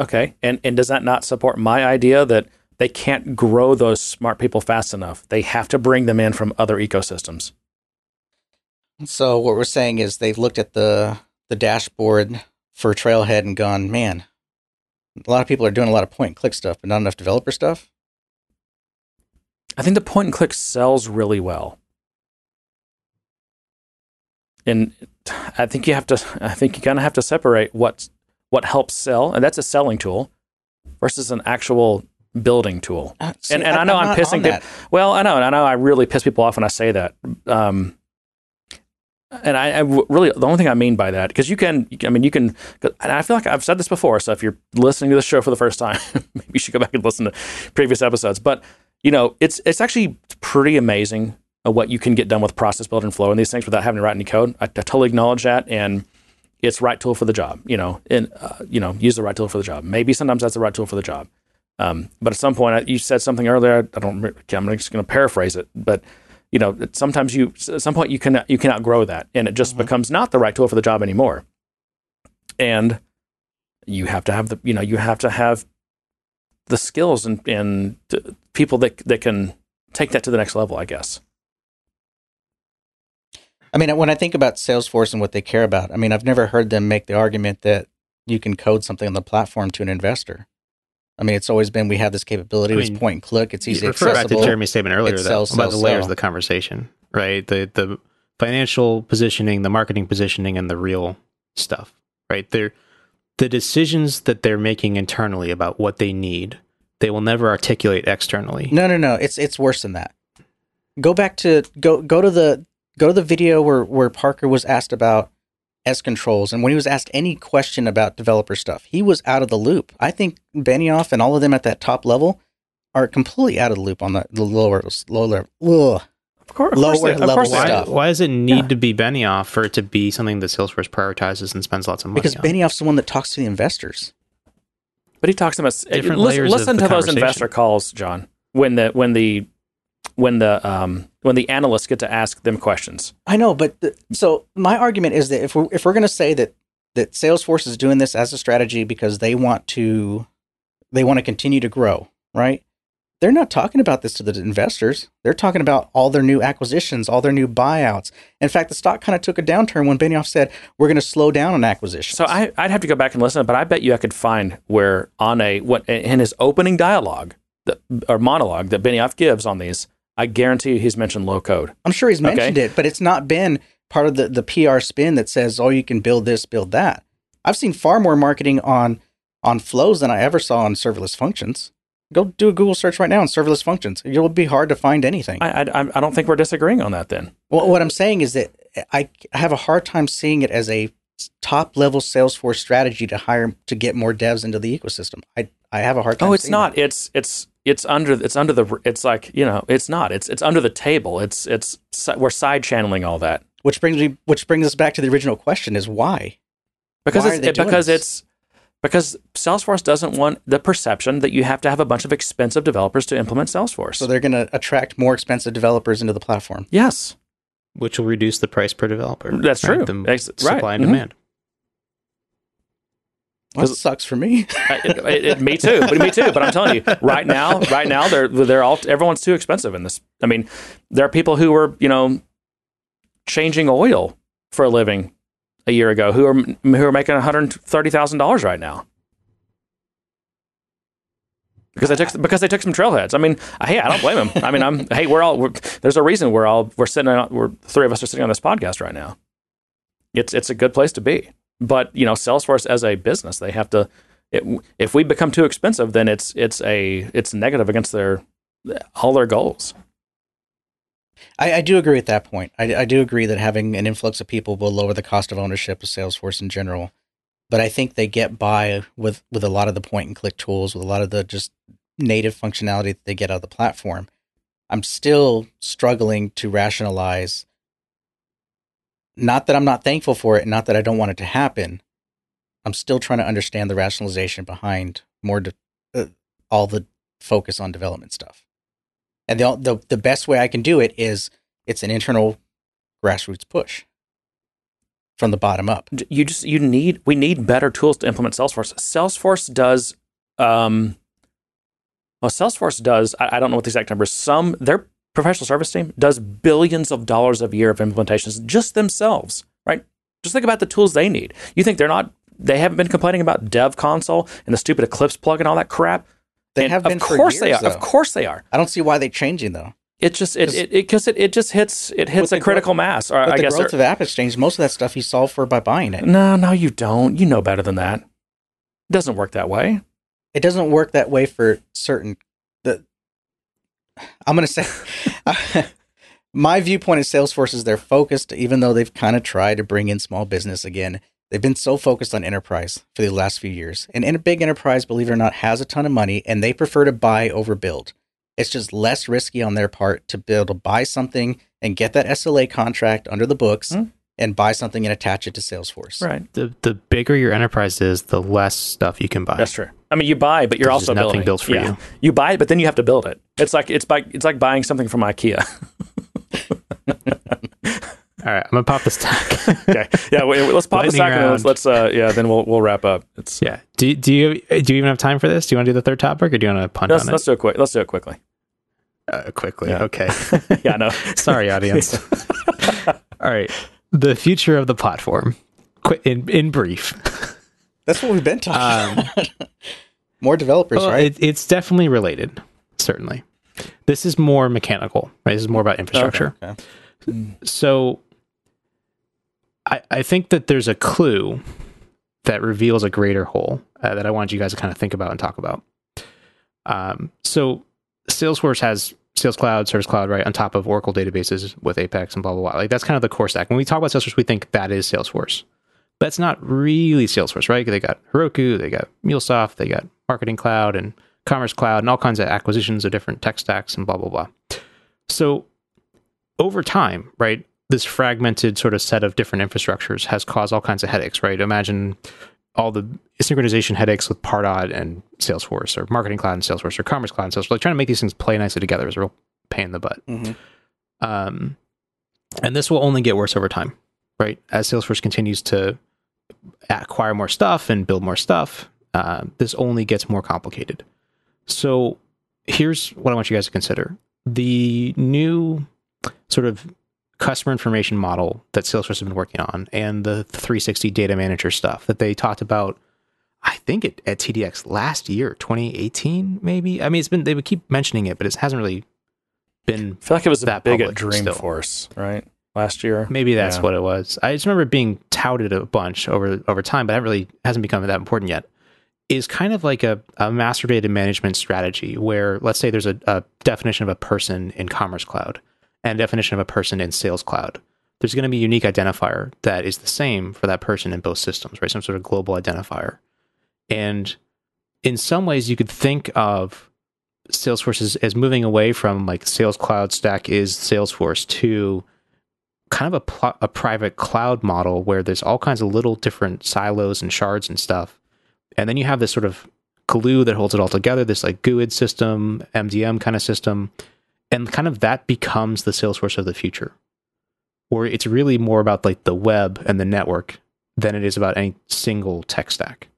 Okay, and and does that not support my idea that they can't grow those smart people fast enough? They have to bring them in from other ecosystems. So what we're saying is they've looked at the the dashboard for Trailhead and gone, man, a lot of people are doing a lot of point and click stuff, but not enough developer stuff. I think the point and click sells really well. And I think you have to I think you kind of have to separate what's what helps sell, and that's a selling tool, versus an actual building tool. Uh, see, and, and I, I know I'm, I'm pissing people. Well, I know, and I know I really piss people off when I say that. Um, and I, I, really the only thing I mean by that because you can I mean you can and I feel like I've said this before so if you're listening to this show for the first time maybe you should go back and listen to previous episodes but you know it's it's actually pretty amazing what you can get done with process build and flow and these things without having to write any code I, I totally acknowledge that and it's right tool for the job, you know, and uh, you know, use the right tool for the job. Maybe sometimes that's the right tool for the job. Um, but at some point, you said something earlier. I don't. I'm just going to paraphrase it, but you know, sometimes you, at some point, you can you cannot grow that, and it just mm-hmm. becomes not the right tool for the job anymore. And you have to have the, you know, you have to have the skills and and people that that can take that to the next level. I guess. I mean, when I think about Salesforce and what they care about, I mean, I've never heard them make the argument that you can code something on the platform to an investor. I mean, it's always been we have this capability. I it's point and click. It's easy refer back to Jeremy's statement earlier about the layers sell. of the conversation, right? The the financial positioning, the marketing positioning, and the real stuff, right? They're the decisions that they're making internally about what they need. They will never articulate externally. No, no, no. It's it's worse than that. Go back to go go to the go to the video where where Parker was asked about S controls, and when he was asked any question about developer stuff, he was out of the loop. I think Benioff and all of them at that top level are completely out of the loop on the, the lower lower. Ugh. Of course, of Lower course they- of level course they Why, stuff. why does it need Yeah. to be Benioff for it to be something that Salesforce prioritizes and spends lots of money Because on? Benioff's the one that talks to the investors. But he talks about Different listen, layers of listen the to those investor calls, John. When the when the when the um when the analysts get to ask them questions. I know, but the, so my argument is that if we're if we're going to say that that Salesforce is doing this as a strategy because they want to they want to continue to grow, right? They're not talking about this to the investors. They're talking about all their new acquisitions, all their new buyouts. In fact, the stock kind of took a downturn when Benioff said we're going to slow down on acquisitions. So I, I'd have to go back and listen, but I bet you I could find where on a what in his opening dialogue that, or monologue that Benioff gives on these, I guarantee you he's mentioned low code. I'm sure he's Okay. mentioned it, but it's not been part of the, the PR spin that says, oh, you can build this, build that. I've seen far more marketing on on flows than I ever saw on serverless functions. Go do a Google search right now on serverless functions. It'll be hard to find anything. I, I I don't think we're disagreeing on that. Then well, what I'm saying is that I have a hard time seeing it as a top level Salesforce strategy to hire to get more devs into the ecosystem. I I have a hard time. oh, it's seeing not. that. It's it's it's under it's under the it's like you know it's not. It's it's under the table. It's it's we're side channeling all that Which brings me, which brings us back to the original question: is why? because Why are it's they it- doing because this? it's because Salesforce doesn't want the perception that you have to have a bunch of expensive developers to implement Salesforce. So they're going to attract more expensive developers into the platform. yes, which will reduce the price per developer. That's true. The Ex- supply right. and Mhm. demand. Well, that sucks for me. It, it- it- me too. But me too. But I'm telling you, right now, right now, they're they're all everyone's too expensive in this. I mean, there are people who were you know changing oil for a living a year ago who are who are making one hundred thirty thousand dollars right now. Because they took because they took some trailheads. I mean, hey, I don't blame them. I mean, I'm hey, we're all we're, there's a reason we're all we're sitting on, we're three of us are sitting on this podcast right now. It's it's a good place to be, but you know, Salesforce as a business, they have to. It, if we become too expensive, then it's it's a it's negative against their all their goals. I, I do agree at that point. I, I do agree that having an influx of people will lower the cost of ownership of Salesforce in general. But I think they get by with, with a lot of the point and click tools, with a lot of the just native functionality that they get out of the platform. I'm still struggling to rationalize. Not that I'm not thankful for it, and not that I don't want it to happen. I'm still trying to understand the rationalization behind more de- uh, all the focus on development stuff. And the, the the best way I can do it is it's an internal grassroots push from the bottom up. You just you need we need better tools to implement Salesforce. Salesforce does, um, well, Salesforce does. I, I don't know what the exact numbers. Some their professional service team does billions of dollars a year of implementations just themselves. Right? Just think about the tools they need. You think they're not? They haven't been complaining about Dev Console and the stupid Eclipse plug and all that crap. They And have been Of course they are. though. Of course they are. I don't see why they're changing though. It just it it because it, it, just hits it hits a critical mass. Or I the guess growth of AppExchange, most of that stuff you solve for by buying it. no, no, you don't. You know better than that. It doesn't work that way. It doesn't work that way for certain. I'm going to say, my viewpoint of Salesforce is they're focused, even though they've kind of tried to bring in small business again. They've been so focused on enterprise for the last few years, and in a big enterprise, believe it or not, has a ton of money, and they prefer to buy over build. It's just less risky on their part to be able to buy something and get that SLA contract under the books Hmm. And buy something and attach it to Salesforce. Right. The the bigger your enterprise is, the less stuff you can buy. That's true. I mean, you buy, but you're There's also nothing building. built for Yeah. you. You buy it, but then you have to build it. It's like it's like it's like buying something from IKEA. All right, I'm gonna pop this tack. okay. Yeah. we- let's pop this Lightning back and let's, let's uh yeah. Then we'll we'll wrap up. It's yeah. Do do you do you even have time for this? Do you want to do the third topic, or do you want to punt let's, on let's it do it quick. Let's do it quickly. uh, quickly? Yeah. Okay. yeah. no. Sorry, audience. All All right. The future of the platform. In in brief, That's what we've been talking about. More developers, Well, right? it, it's definitely related. Certainly, this is more mechanical. Right? This is more about infrastructure. Okay. So, I I think that there's a clue that reveals a greater whole uh, that I want you guys to kind of think about and talk about. Um, so Salesforce has Sales Cloud, Service Cloud, right, on top of Oracle databases with Apex and blah blah blah. Like that's kind of the core stack. When we talk about Salesforce, we think that is Salesforce. But it's not really Salesforce, right? They got Heroku, they got MuleSoft, they got Marketing Cloud and Commerce Cloud, and all kinds of acquisitions of different tech stacks and blah blah blah. So over time, right, this fragmented sort of set of different infrastructures has caused all kinds of headaches, right? Imagine all the synchronization headaches with Pardot and Salesforce, or Marketing Cloud and Salesforce, or Commerce Cloud and Salesforce. Like trying to make these things play nicely together is a real pain in the butt. Mhm. Um, and this will only get worse over time, right? As Salesforce continues to acquire more stuff and build more stuff, uh, this only gets more complicated. So here's what I want you guys to consider: the new sort of customer information model that Salesforce has been working on, and the 360 data manager stuff that they talked about. I think it, at TDX last year, 2018, maybe. I mean, it's been they would keep mentioning it, but it hasn't really been. I feel like it was That big at. Dreamforce, right? Last year. Maybe that's Yeah. what it was. I just remember being touted a bunch over over time, but that really hasn't become that important yet. Is kind of like a, a master data management strategy where, let's say, there's a, a definition of a person in Commerce Cloud and definition of a person in Sales Cloud. There's going to be a unique identifier that is the same for that person in both systems, right? Some sort of global identifier. And in some ways, you could think of Salesforce as, as moving away from like Sales Cloud stack is Salesforce to kind of a, pl- a private cloud model where there's all kinds of little different silos and shards and stuff. And then you have this sort of glue that holds it all together, this like GUID system, MDM kind of system. And kind of that becomes the Salesforce of the future, where it's really more about like the web and the network than it is about any single tech stack.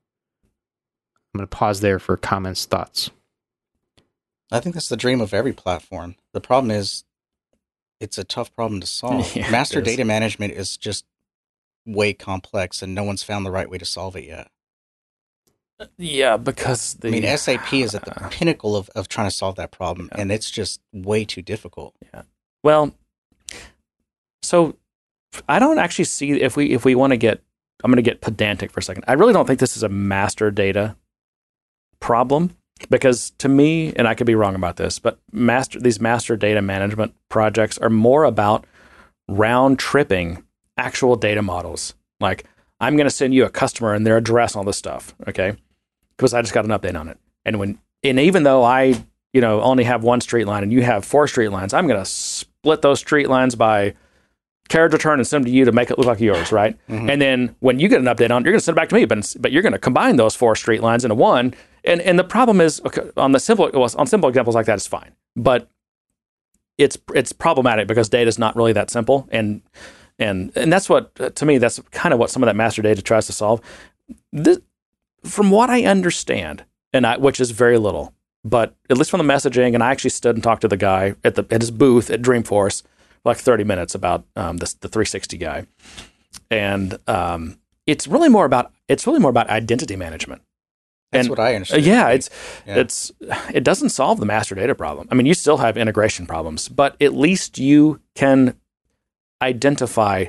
I'm going to pause there for comments, thoughts. I think that's the dream of every platform. The problem is, it's a tough problem to solve. Yeah, Master data management is just way complex, and no one's found the right way to solve it yet. Yeah, because the I mean, SAP is at the pinnacle of, of trying to solve that problem, Yeah. and it's just way too difficult. Yeah. Well, so I don't actually see if we if we want to get I'm going to get pedantic for a second. I really don't think this is a master data problem because to me, and I could be wrong about this, but master these master data management projects are more about round tripping actual data models. Like I'm going to send you a customer and their address and all this stuff, okay? Because I just got an update on it. And when and even though I, you know, only have one street line and you have four street lines, I'm going to split those street lines by carriage return and send them to you to make it look like yours, right? Mm-hmm. And then when you get an update on it, you're going to send it back to me, but but you're going to combine those four street lines into one. And and the problem is okay, on the simple well, on simple examples like that is fine, but it's it's problematic because data is not really that simple and and and that's what to me that's kind of what some of that master data tries to solve. This, from what I understand, and I, which is very little, but at least from the messaging, and I actually stood and talked to the guy at the at his booth at Dreamforce for like 30 minutes about um, this the 360 guy, and um, it's really more about it's really more about identity management. That's And- what I Uh, understand. yeah, it's Yeah. it's it doesn't solve the master data problem. I mean, you still have integration problems, but at least you can identify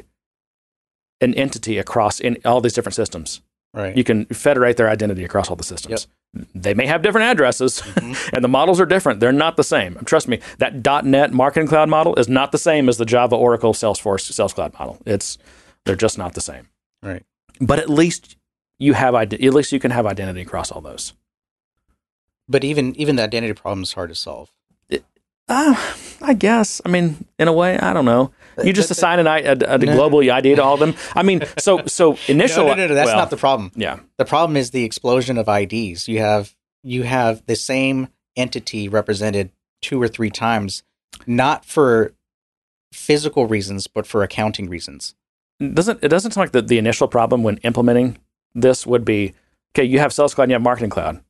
an entity across in all these different systems. Right. You can federate their identity across all the systems. They may have different addresses, mm-hmm. and the models are different. They're not the same. Trust me, that .NET Marketing Cloud model is not the same as the Java, Oracle, Salesforce Sales Cloud model. It's they're just not the same. right. But at least you have at least you can have identity across all those. But even even the identity problem is hard to solve. Uh, I guess. I mean, in a way, I don't know. You just assign an, I- a, a No. global ID to all of them. I mean, so so initial. No, no, no, no that's well, not the problem. Yeah, The problem is the explosion of IDs. You have you have the same entity represented two or three times, not for physical reasons, but for accounting reasons. doesn't it doesn't sound like the, the initial problem when implementing this would be okay. You have Sales Cloud and you have Marketing Cloud,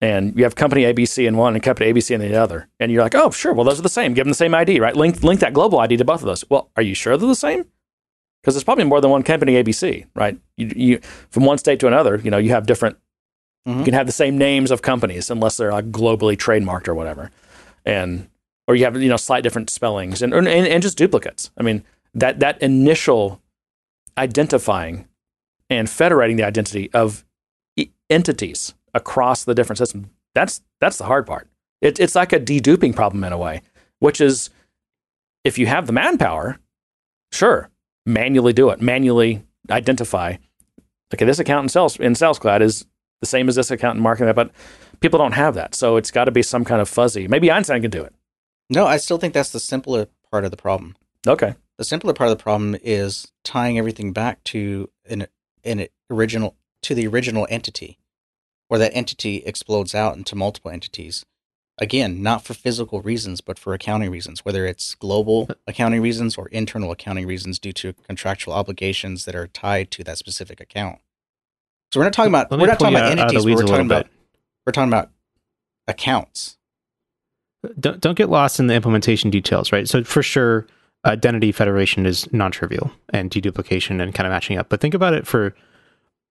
and you have company ABC in one and company ABC in the other, and you're like, oh, sure. Well, those are the same. Give them the same ID, right? Link link that global ID to both of those. Well, are you sure they're the same? because there's probably more than one company ABC, right? You, you from one state to another, you know, you have different. Mhm. You can have the same names of companies unless they're like globally trademarked or whatever, and or you have you know slight different spellings and and, and just duplicates. I mean that that initial identifying and federating the identity of e- entities across the different systems that's that's the hard part. It, it's like a deduping problem in a way, which is if you have the manpower, sure, manually do it, manually identify. Okay, this account in sales in Sales Cloud is the same as this account in marketing, but people don't have that, so it's got to be some kind of fuzzy. Maybe Einstein can do it. No, I still think that's the simpler part of the problem. Okay, The simpler part of the problem is tying everything back to an an original to the original entity, where that entity explodes out into multiple entities. Again, not for physical reasons, but for accounting reasons, whether it's global accounting reasons or internal accounting reasons due to contractual obligations that are tied to that specific account. So we're not talking about we're not talking about out- out of the entities, we're talking about we're talking about accounts. don't don't get lost in the implementation details, right? So for sure, identity federation is non-trivial and deduplication and kind of matching up. But think about it for.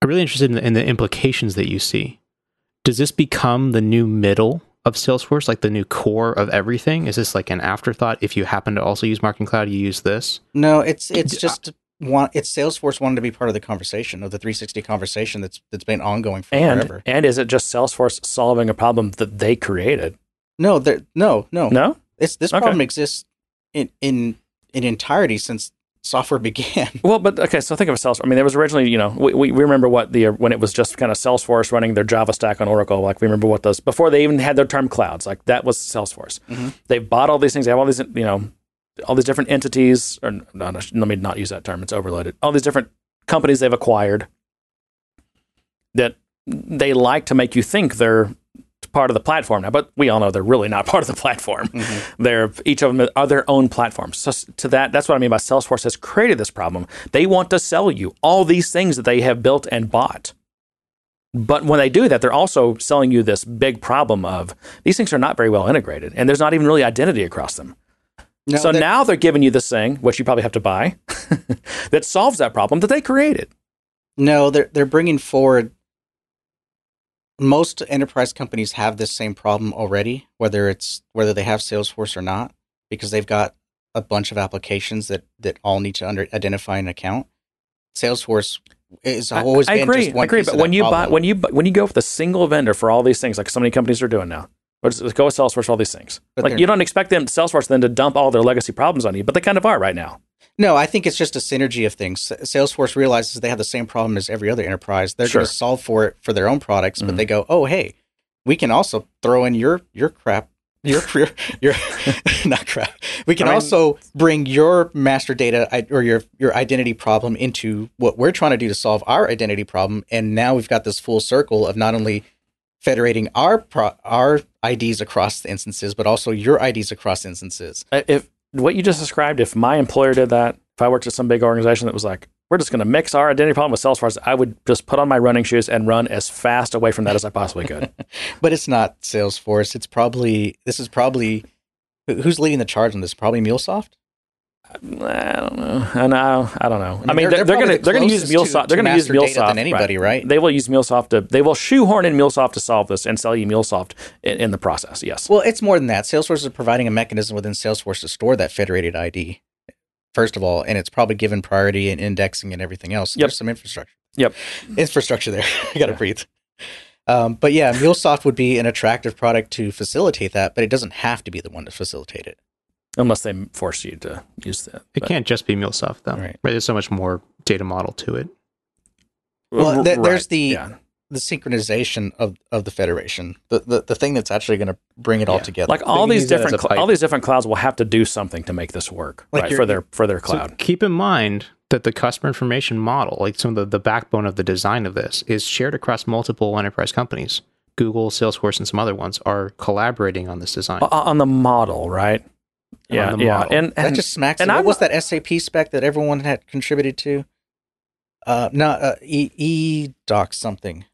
I'm really interested in the, in the implications that you see. Does this become the new middle of Salesforce, like the new core of everything? Is this like an afterthought? If you happen to also use Marketing Cloud, you use this. No, it's it's uh, just want it's Salesforce wanted to be part of the conversation of the 360 conversation that's that's been ongoing for and forever. and is it just Salesforce solving a problem that they created? No, there no no No, It's this Okay. problem exists in in in entirety since software began. Well, but okay, so think of a Salesforce. I mean, there was originally, you know, we, we remember what the when it was just kind of Salesforce running their Java stack on Oracle. Like we remember what those before they even had their term clouds. Like that was Salesforce. Mhm. They've bought all these things. They have all these, you know, all these different entities. Or no, no, let me not use that term. It's overloaded. All these different companies they've acquired that they like to make you think they're part of the platform now, but we all know they're really not part of the platform. Mm-hmm. They're each of them are uh, their own platforms. So to that, that's what I mean by Salesforce has created this problem. They want to sell you all these things that they have built and bought. But when they do that, they're also selling you this big problem of these things are not very well integrated, and there's not even really identity across them. No, so that- now they're giving you this thing, which you probably have to buy, that solves that problem that they created. no, they're they're bringing forward. Most enterprise companies have this same problem already, whether it's whether they have Salesforce or not, because they've got a bunch of applications that that all need to under, identify an account. Salesforce is always I, been agree. just one I agree. But when you buy, when you when you go with a single vendor for all these things, like so many companies are doing now, let's, let's go with Salesforce for all these things. But like you don't expect them Salesforce then to dump all their legacy problems on you, but they kind of are right now. No, I think it's just a synergy of things. Salesforce realizes they have the same problem as every other enterprise. They're Sure. going to solve for it for their own products, but Mhm. they go, "Oh, hey, we can also throw in your your crap, your your, your not crap. We can I mean- also bring your master data or your your identity problem into what we're trying to do to solve our identity problem, and now we've got this full circle of not only federating our pro- our IDs across the instances, but also your IDs across instances. If what you just described, if my employer did that, if I worked at some big organization that was like, we're just going to mix our identity problem with Salesforce, I would just put on my running shoes and run as fast away from that as I possibly could. but it's not Salesforce. It's probably this is probably who's leading the charge on this? Probably MuleSoft. I don't know. I know. I don't know. I mean, mean, they're- they're, they're going to the they're going to use to- MuleSoft. They're going to use MuleSoft than anybody, right? They will use MuleSoft to. They will shoehorn in MuleSoft to solve this and sell you MuleSoft in, in the process. Yes. Well, it's more than that. Salesforce is providing a mechanism within Salesforce to store that federated ID. First of all, and it's probably given priority and indexing and everything else. Yep. There's some infrastructure. Yep. Infrastructure there. I got to breathe. Um, but yeah, MuleSoft would be an attractive product to facilitate that, but it doesn't have to be the one to facilitate it. Unless they force you to use that. It But- can't just be MuleSoft though. Right. There's so much more data model to it. Well, R- th- there's the- yeah. The synchronization of, of the federation, the, the the thing that's actually going to bring it all Yeah. together. like all these use that as different cl- all these different clouds will have to do something to make this work Like right for their for their So cloud. keep in mind that the customer information model, like some of the, the backbone of the design of this, is shared across multiple enterprise companies. Google, Salesforce, and some other ones are collaborating on this design. O- on the model, right? Yeah, the yeah. model. And, that just smacks. and of, what I'm- was that SAP spec that everyone had contributed to? Uh, no, uh, e, e doc something.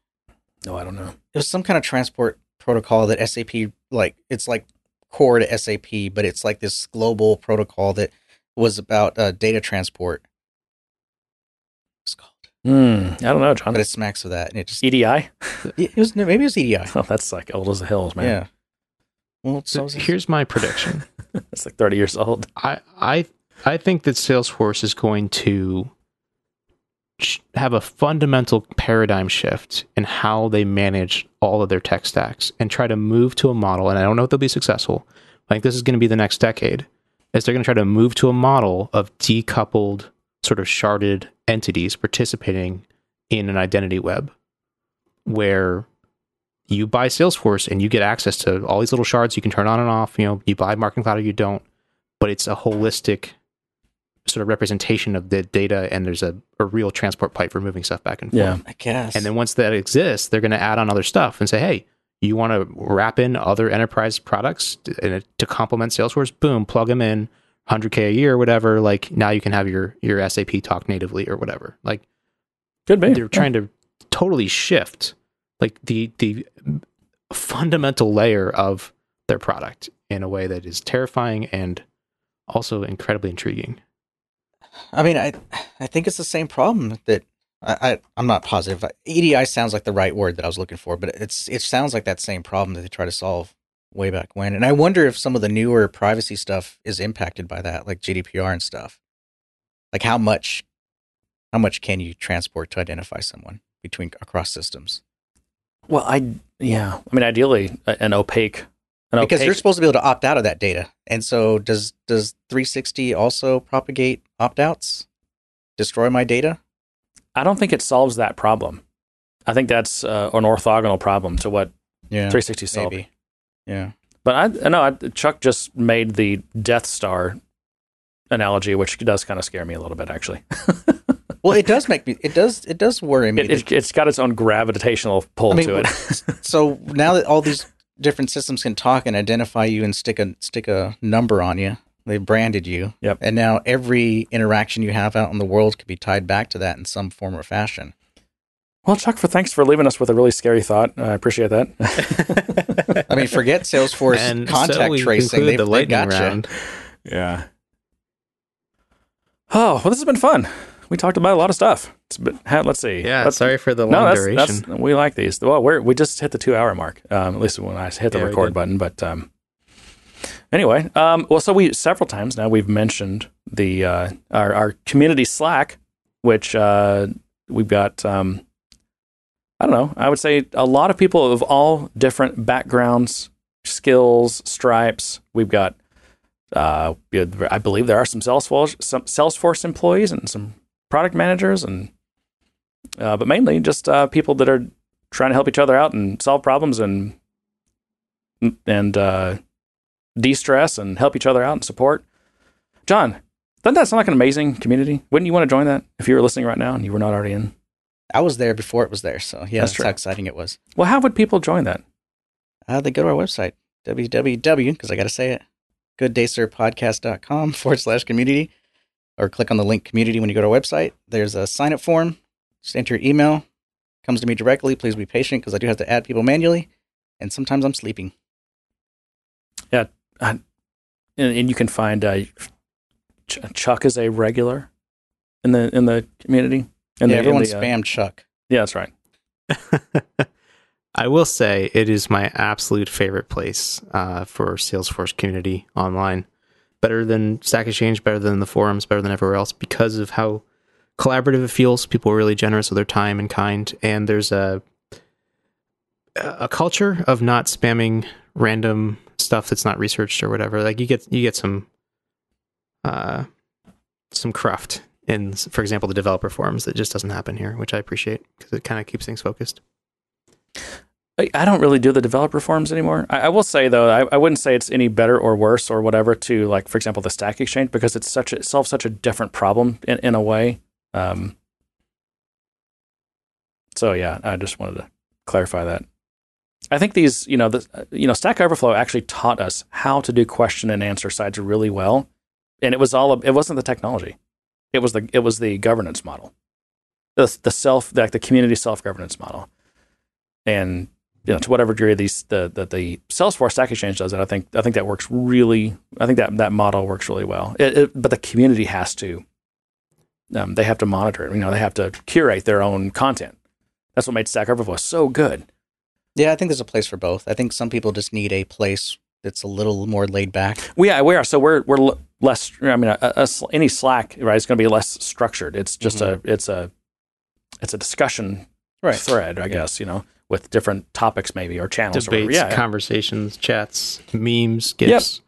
no, I don't know. It was some kind of transport protocol that SAP like. It's like core to SAP, but it's like this global protocol that was about uh, data transport. was called. Hmm, I don't know, John. But it smacks of that, and it just EDI. it was maybe it was EDI. Oh, that's like old as the hills, man. Yeah. Well, so So here's my prediction. It's like 30 years old. I I I think that Salesforce is going to have a fundamental paradigm shift in how they manage all of their tech stacks and try to move to a model. And I don't know if they'll be successful. I think this is going to be the next decade. Is they're going to try to move to a model of decoupled, sort of sharded entities participating in an identity web, where you buy Salesforce and you get access to all these little shards you can turn on and off. You know, you buy Marketing Cloud or you don't, but it's a holistic sort of representation of the data and there's a, a real transport pipe for moving stuff back and forth. Yeah. I guess. And then once that exists, they're going to add on other stuff and say, hey, you want to wrap in other enterprise products to, to complement Salesforce? Boom, plug them in, 100K a year or whatever. Like now you can have your, your SAP talk natively or whatever. Like Could be. they're trying to totally shift like the the fundamental layer of their product in a way that is terrifying and also incredibly intriguing. I mean, I I think it's the same problem that I, I I'm not positive. EDI sounds like the right word that I was looking for, but it's it sounds like that same problem that they try to solve way back when. And I wonder if some of the newer privacy stuff is impacted by that, like GDPR and stuff. Like how much how much can you transport to identify someone between across systems? Well, I yeah. I mean, ideally, an opaque, an because opaque. you're supposed to be able to opt out of that data. And so does does 360 also propagate opt outs? Destroy my data? I don't think it solves that problem. I think that's uh, an orthogonal problem to what Yeah. 360 solved. Maybe. Yeah. But I, I know I, Chuck just made the Death Star analogy, which does kind of scare me a little bit, actually. Well, it does make me. It does. It does worry me. It, it, it's got its own gravitational pull I mean, to it. so now that all these different systems can talk and identify you and stick a stick a number on you, they branded you. Yep. And now every interaction you have out in the world could be tied back to that in some form or fashion. well, Chuck, for thanks for leaving us with a really scary thought. I appreciate that. I mean, forget Salesforce and contact so tracing. They've, the they lightning got you. yeah. Oh well, this has been fun. We talked about a lot of stuff. It's been, let's see. Yeah, Let's- sorry for the long no, that's, duration. that's we like these. Well, we're we just hit the two hour mark. Um, at least when I hit the Yeah, record button. But um, anyway, um, well, so we several times now we've mentioned the uh, our our community Slack, which uh, we've got. Um, I don't know. I would say a lot of people of all different backgrounds, skills, stripes. We've got. Uh, I believe there are some Salesforce some Salesforce employees and some product managers and uh, but mainly just uh, people that are trying to help each other out and solve problems and and uh, de-stress and help each other out and support. John, doesn't that sound like an amazing community? Wouldn't you want to join that if you were listening right now and you were not already in? I was there before it was there, so yeah, That's that's, how exciting it was. Well, how would people join that? Uh, they go to our website, www, because I got to say it, gooddaysirpodcast.com forward slash community, or click on the link community when you go to our website. There's a sign up form. Just enter your email. Comes to me directly. Please be patient because I do have to add people manually, and sometimes I'm sleeping. And, and you can find uh, Ch- Chuck is a regular in the in the community. And yeah, the, everyone the, uh, spam Chuck. yeah, that's right. I will say it is my absolute favorite place uh, for Salesforce community online. Better than Stack Exchange, better than the forums, better than everywhere else because of how collaborative it feels. People are really generous with their time and kind, and there's a a culture of not spamming random stuff that's not researched or whatever. Like you get you get some uh some cruft in, for example, the developer forums that just doesn't happen here, which I appreciate because it kind of keeps things focused. I don't really do the developer forums anymore. I, I will say though, I, I wouldn't say it's any better or worse or whatever to like, for example, the Stack Exchange because it's such a, it solves such a different problem in, in a way. Um, so yeah, I just wanted to clarify that. I think these, you know, the, you know, Stack Overflow actually taught us how to do question and answer sites really well, and it was all. It wasn't the technology; it was the it was the governance model, the the self like the community self governance model, and you know, to whatever degree these the, the the Salesforce Stack Exchange does it, I think I think that works really. I think that that model works really well. It, it, but the community has to um, they have to monitor it. You know, they have to curate their own content. That's what made Stack Overflow so good. Yeah, I think there's a place for both. I think some people just need a place that's a little more laid back. We yeah, we are. So we're we're l- less. I mean, a, a, any Slack right is going to be less structured. It's just a it's a it's a discussion Right. thread, I guess. You know, with different topics maybe or channels. or. Debates, yeah, yeah. conversations, chats, memes, gifs.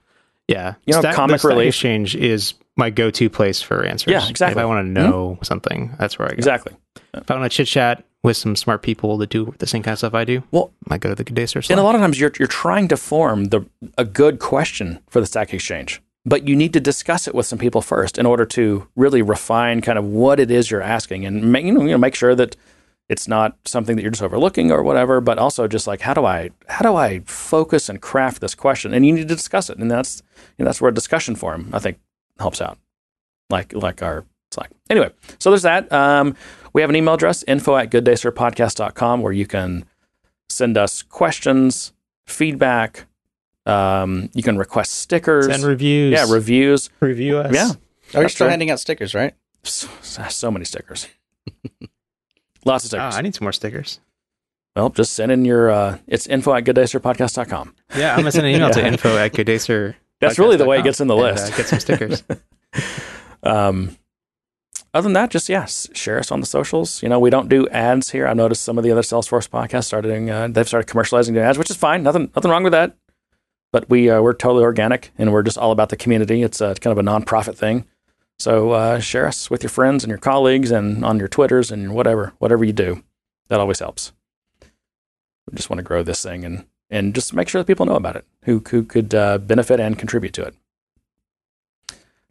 Yeah. You know, Stack, comic the Stack. Exchange is my go-to place for answers. Yeah, exactly. If I want to hmm? know something, that's where I go. exactly. If I want to chit chat with some smart people that do the same kind of stuff I do, Well, I go to the Good Sir And a lot of times you're you're trying to form the a good question for the Stack Exchange, but you need to discuss it with some people first in order to really refine kind of what it is you're asking and make, you know, you know make sure that it's not something that you're just overlooking or whatever, but also just like how do I how do I focus and craft this question? And you need to discuss it, and that's you know, that's where a discussion forum I think helps out, like like our Slack. Anyway, so there's that. Um, we have an email address info at gooddaysirpodcast.com where you can send us questions, feedback. Um, you can request stickers. and reviews. yeah, reviews. review us. Yeah, Are you still true. handing out stickers, right? so, so many stickers. Lots of Oh, stickers. I need some more stickers. well, just send in your. Uh, it's info at gooddaysirpodcast.com. Yeah, I'm gonna send an email to info at Good Day That's really the way it gets in the and, list. uh, get some stickers. Um, other than that, just yes, share us on the socials. You know, we don't do ads here. I've noticed some of the other Salesforce podcasts started doing. Uh, they've started commercializing doing ads, which is fine. Nothing, nothing wrong with that. But we uh, we're totally organic, and we're just all about the community. It's a, kind of a nonprofit thing. So uh, share us with your friends and your colleagues, and on your Twitters and whatever whatever you do. That always helps. We just want to grow this thing and and just make sure that people know about it who who could uh, benefit and contribute to it.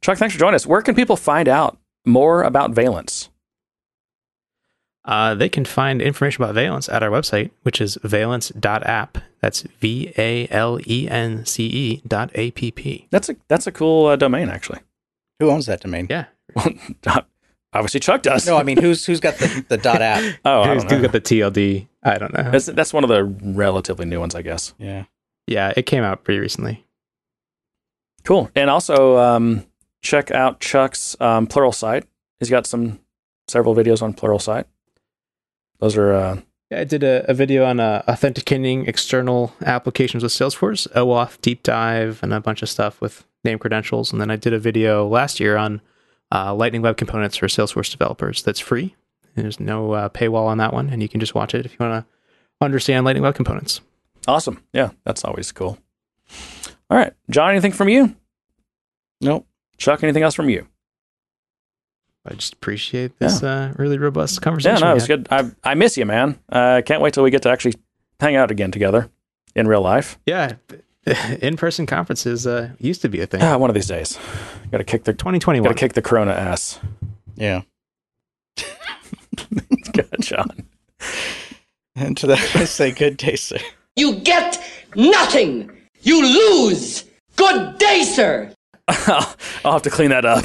Chuck, thanks for joining us. Where can people find out more about Valence? Uh, they can find information about Valence at our website, which is valence.app. That's V A L E N C E dot A P P. That's a that's a cool uh, domain, actually. Who owns that domain? Yeah. Obviously, Chuck does. No, I mean who's who's got the, the dot app? oh, I Who's don't know. got the TLD? I don't know. That's, that's one of the relatively new ones, I guess. Yeah. Yeah, it came out pretty recently. Cool. And also um, check out Chuck's um, Pluralsight. He's got some several videos on Pluralsight. Those are uh, Yeah, I did a, a video on uh, authenticating external applications with Salesforce, OAuth deep dive, and a bunch of stuff with name credentials. And then I did a video last year on uh, Lightning Web Components for Salesforce developers. That's free. There's no uh, paywall on that one, and you can just watch it if you want to understand Lightning Web Components. awesome. Yeah, that's always cool. All right, John. Anything from you? Nope. Chuck, anything else from you? I just appreciate this uh, really robust conversation. Yeah, no, it was good. I I miss you, man. I uh, can't wait till we get to actually hang out again together in real life. Yeah, in-person conferences uh, used to be a thing. Ah, one of these days. Got to kick the 2021. got to kick the Corona ass. Yeah. Good, John. And to that I say good day, sir. You get nothing. You lose. Good day, sir. I'll have to clean that up.